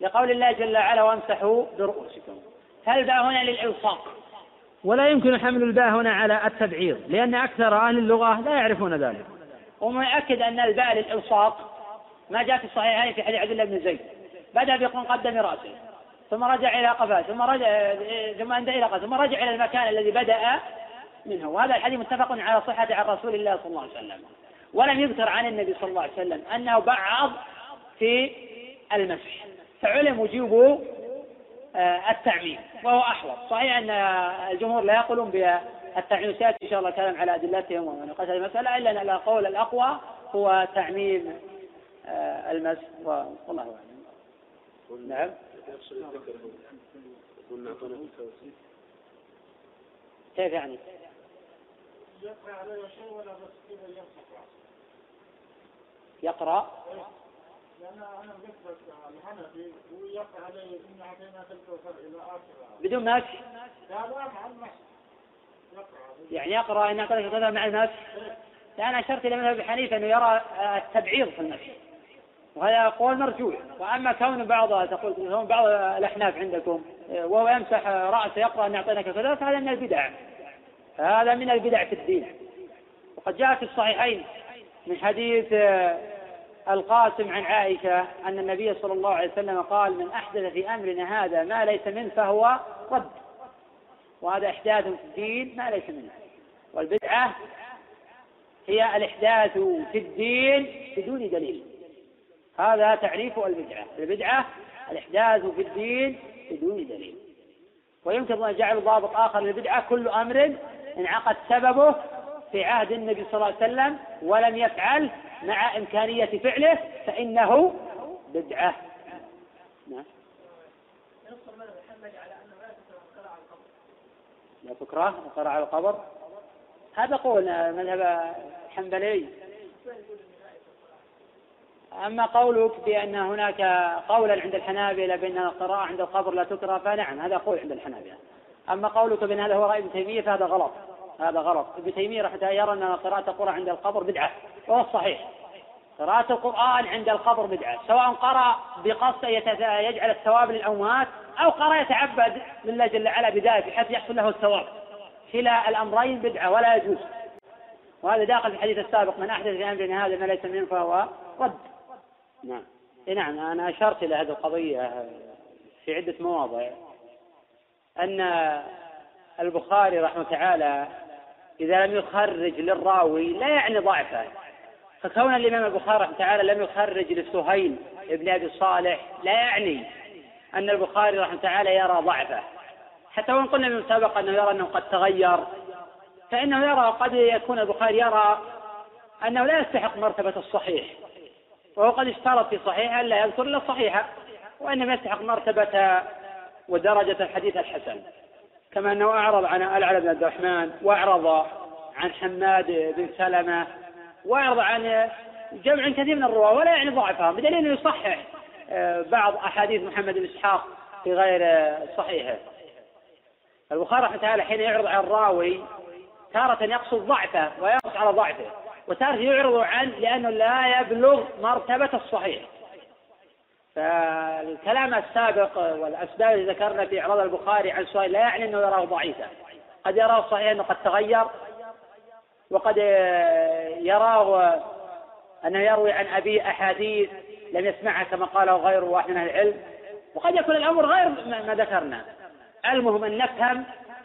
لقول الله جل وعلا وامسحوا برؤوسكم هل ذا هنا للإلصاق ولا يمكن حمل الباء هنا على التبعيض لأن أكثر أهل اللغة لا يعرفون ذلك وما يؤكد أن الباء للإلصاق ما جاء في الصحيحين في حديث عبد الله بن زيد بدأ بيقول قدم رأسه ثم رجع إلى قفاه ثم رجع ثم أندى إلى قفاه ثم رجع إلى المكان الذي بدأ منه وهذا الحديث متفق على صحته عن رسول الله صلى الله عليه وسلم ولم يذكر عن النبي صلى الله عليه وسلم أنه بعض في المسح فعلم وجوب آه، التعميم وهو أحوط صحيح أن الجمهور لا يقولون بالتعميم سيأتي إن شاء الله كلام على أدلتهم ونقاش المسألة إلا أن القول الأقوى هو تعميم آه، المس والله أعلم نعم كيف يعني؟ يقرأ بدون ماشي يعني يقرأ إن اعطيتك كذا مع الناس لأن أشرت إلى مذهب حنيفة أنه يرى آه، التبعيض في النفس وهذا قول مرجوع وأما كون بعض تقول كون بعض الأحناف عندكم آه، وهو يمسح رأسه يقرأ أن أعطيناك كذا فهذا من البدع هذا من البدع في الدين وقد جاء في الصحيحين من حديث آه، القاسم عن عائشة أن النبي صلى الله عليه وسلم قال من أحدث في أمرنا هذا ما ليس منه فهو رد وهذا إحداث في الدين ما ليس منه والبدعة هي الإحداث في الدين بدون دليل هذا تعريف البدعة البدعة الإحداث في الدين بدون دليل ويمكن أن يجعل ضابط آخر للبدعة كل أمر انعقد سببه في عهد النبي صلى الله عليه وسلم ولم يفعل مع إمكانية فعله فإنه بدعة نعم لا تكره القراءة على القبر هذا قول مذهب الحنبلي أما قولك بأن هناك قولا عند الحنابلة بأن القراءة عند القبر لا تكره فنعم هذا قول عند الحنابلة أما قولك بأن هذا هو رأي ابن تيمية فهذا غلط هذا غلط ابن تيمية رحمه الله يرى أن قراءة القرآن عند القبر بدعة وهو الصحيح قراءة القرآن عند القبر بدعة سواء قرأ بقصد يجعل الثواب للأموات أو قرأ يتعبد لله جل وعلا بداية بحيث يحصل له الثواب كلا الأمرين بدعة ولا يجوز وهذا داخل في الحديث السابق من أحدث في أمرنا هذا ما ليس منه فهو رد نعم نعم أنا أشرت إلى هذه القضية في عدة مواضع أن البخاري رحمه تعالى إذا لم يخرج للراوي لا يعني ضعفه فكون الإمام البخاري رحمه تعالى لم يخرج لسهيل ابن أبي صالح لا يعني أن البخاري رحمه تعالى يرى ضعفه حتى وإن قلنا من سبق أنه يرى أنه قد تغير فإنه يرى قد يكون البخاري يرى أنه لا يستحق مرتبة الصحيح وهو قد اشترط في صحيحه ألا يذكر إلا صحيحه وإنما يستحق مرتبة ودرجة الحديث الحسن كما أنه أعرض عن ألعن بن عبد الرحمن وأعرض عن حماد بن سلمة وأعرض عن جمع كثير من الرواة ولا يعني ضعفهم بدليل أنه يصحح آه، بعض أحاديث محمد بن إسحاق في غير صحيحه البخاري رحمه تعالى حين يعرض عن الراوي تارة يقصد ضعفه ويقص على ضعفه وتارة يعرض عن لأنه لا يبلغ مرتبة الصحيح فالكلام السابق والأسباب اللي ذكرنا في إعراض البخاري عن سؤال لا يعني أنه يراه ضعيفا قد يراه صحيح أنه قد تغير وقد يراه أنه يروي عن أبي أحاديث لم يسمعها كما قاله غير واحد من أهل العلم وقد يكون الأمر غير ما ذكرنا المهم أن نفهم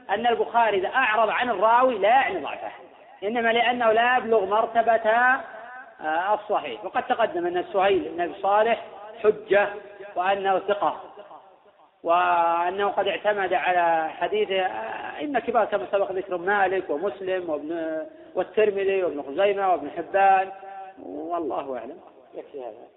أن البخاري إذا أعرض عن الراوي لا يعني ضعفه إنما لأنه لا يبلغ مرتبة آه، الصحيح وقد تقدم أن السهيل بن أبي صالح حجة وأنه ثقة وأنه قد اعتمد على حديث أئمة كبار كما سبق ذكر مالك ومسلم وابن والترمذي وابن خزيمة وابن حبان والله أعلم يكفي هذا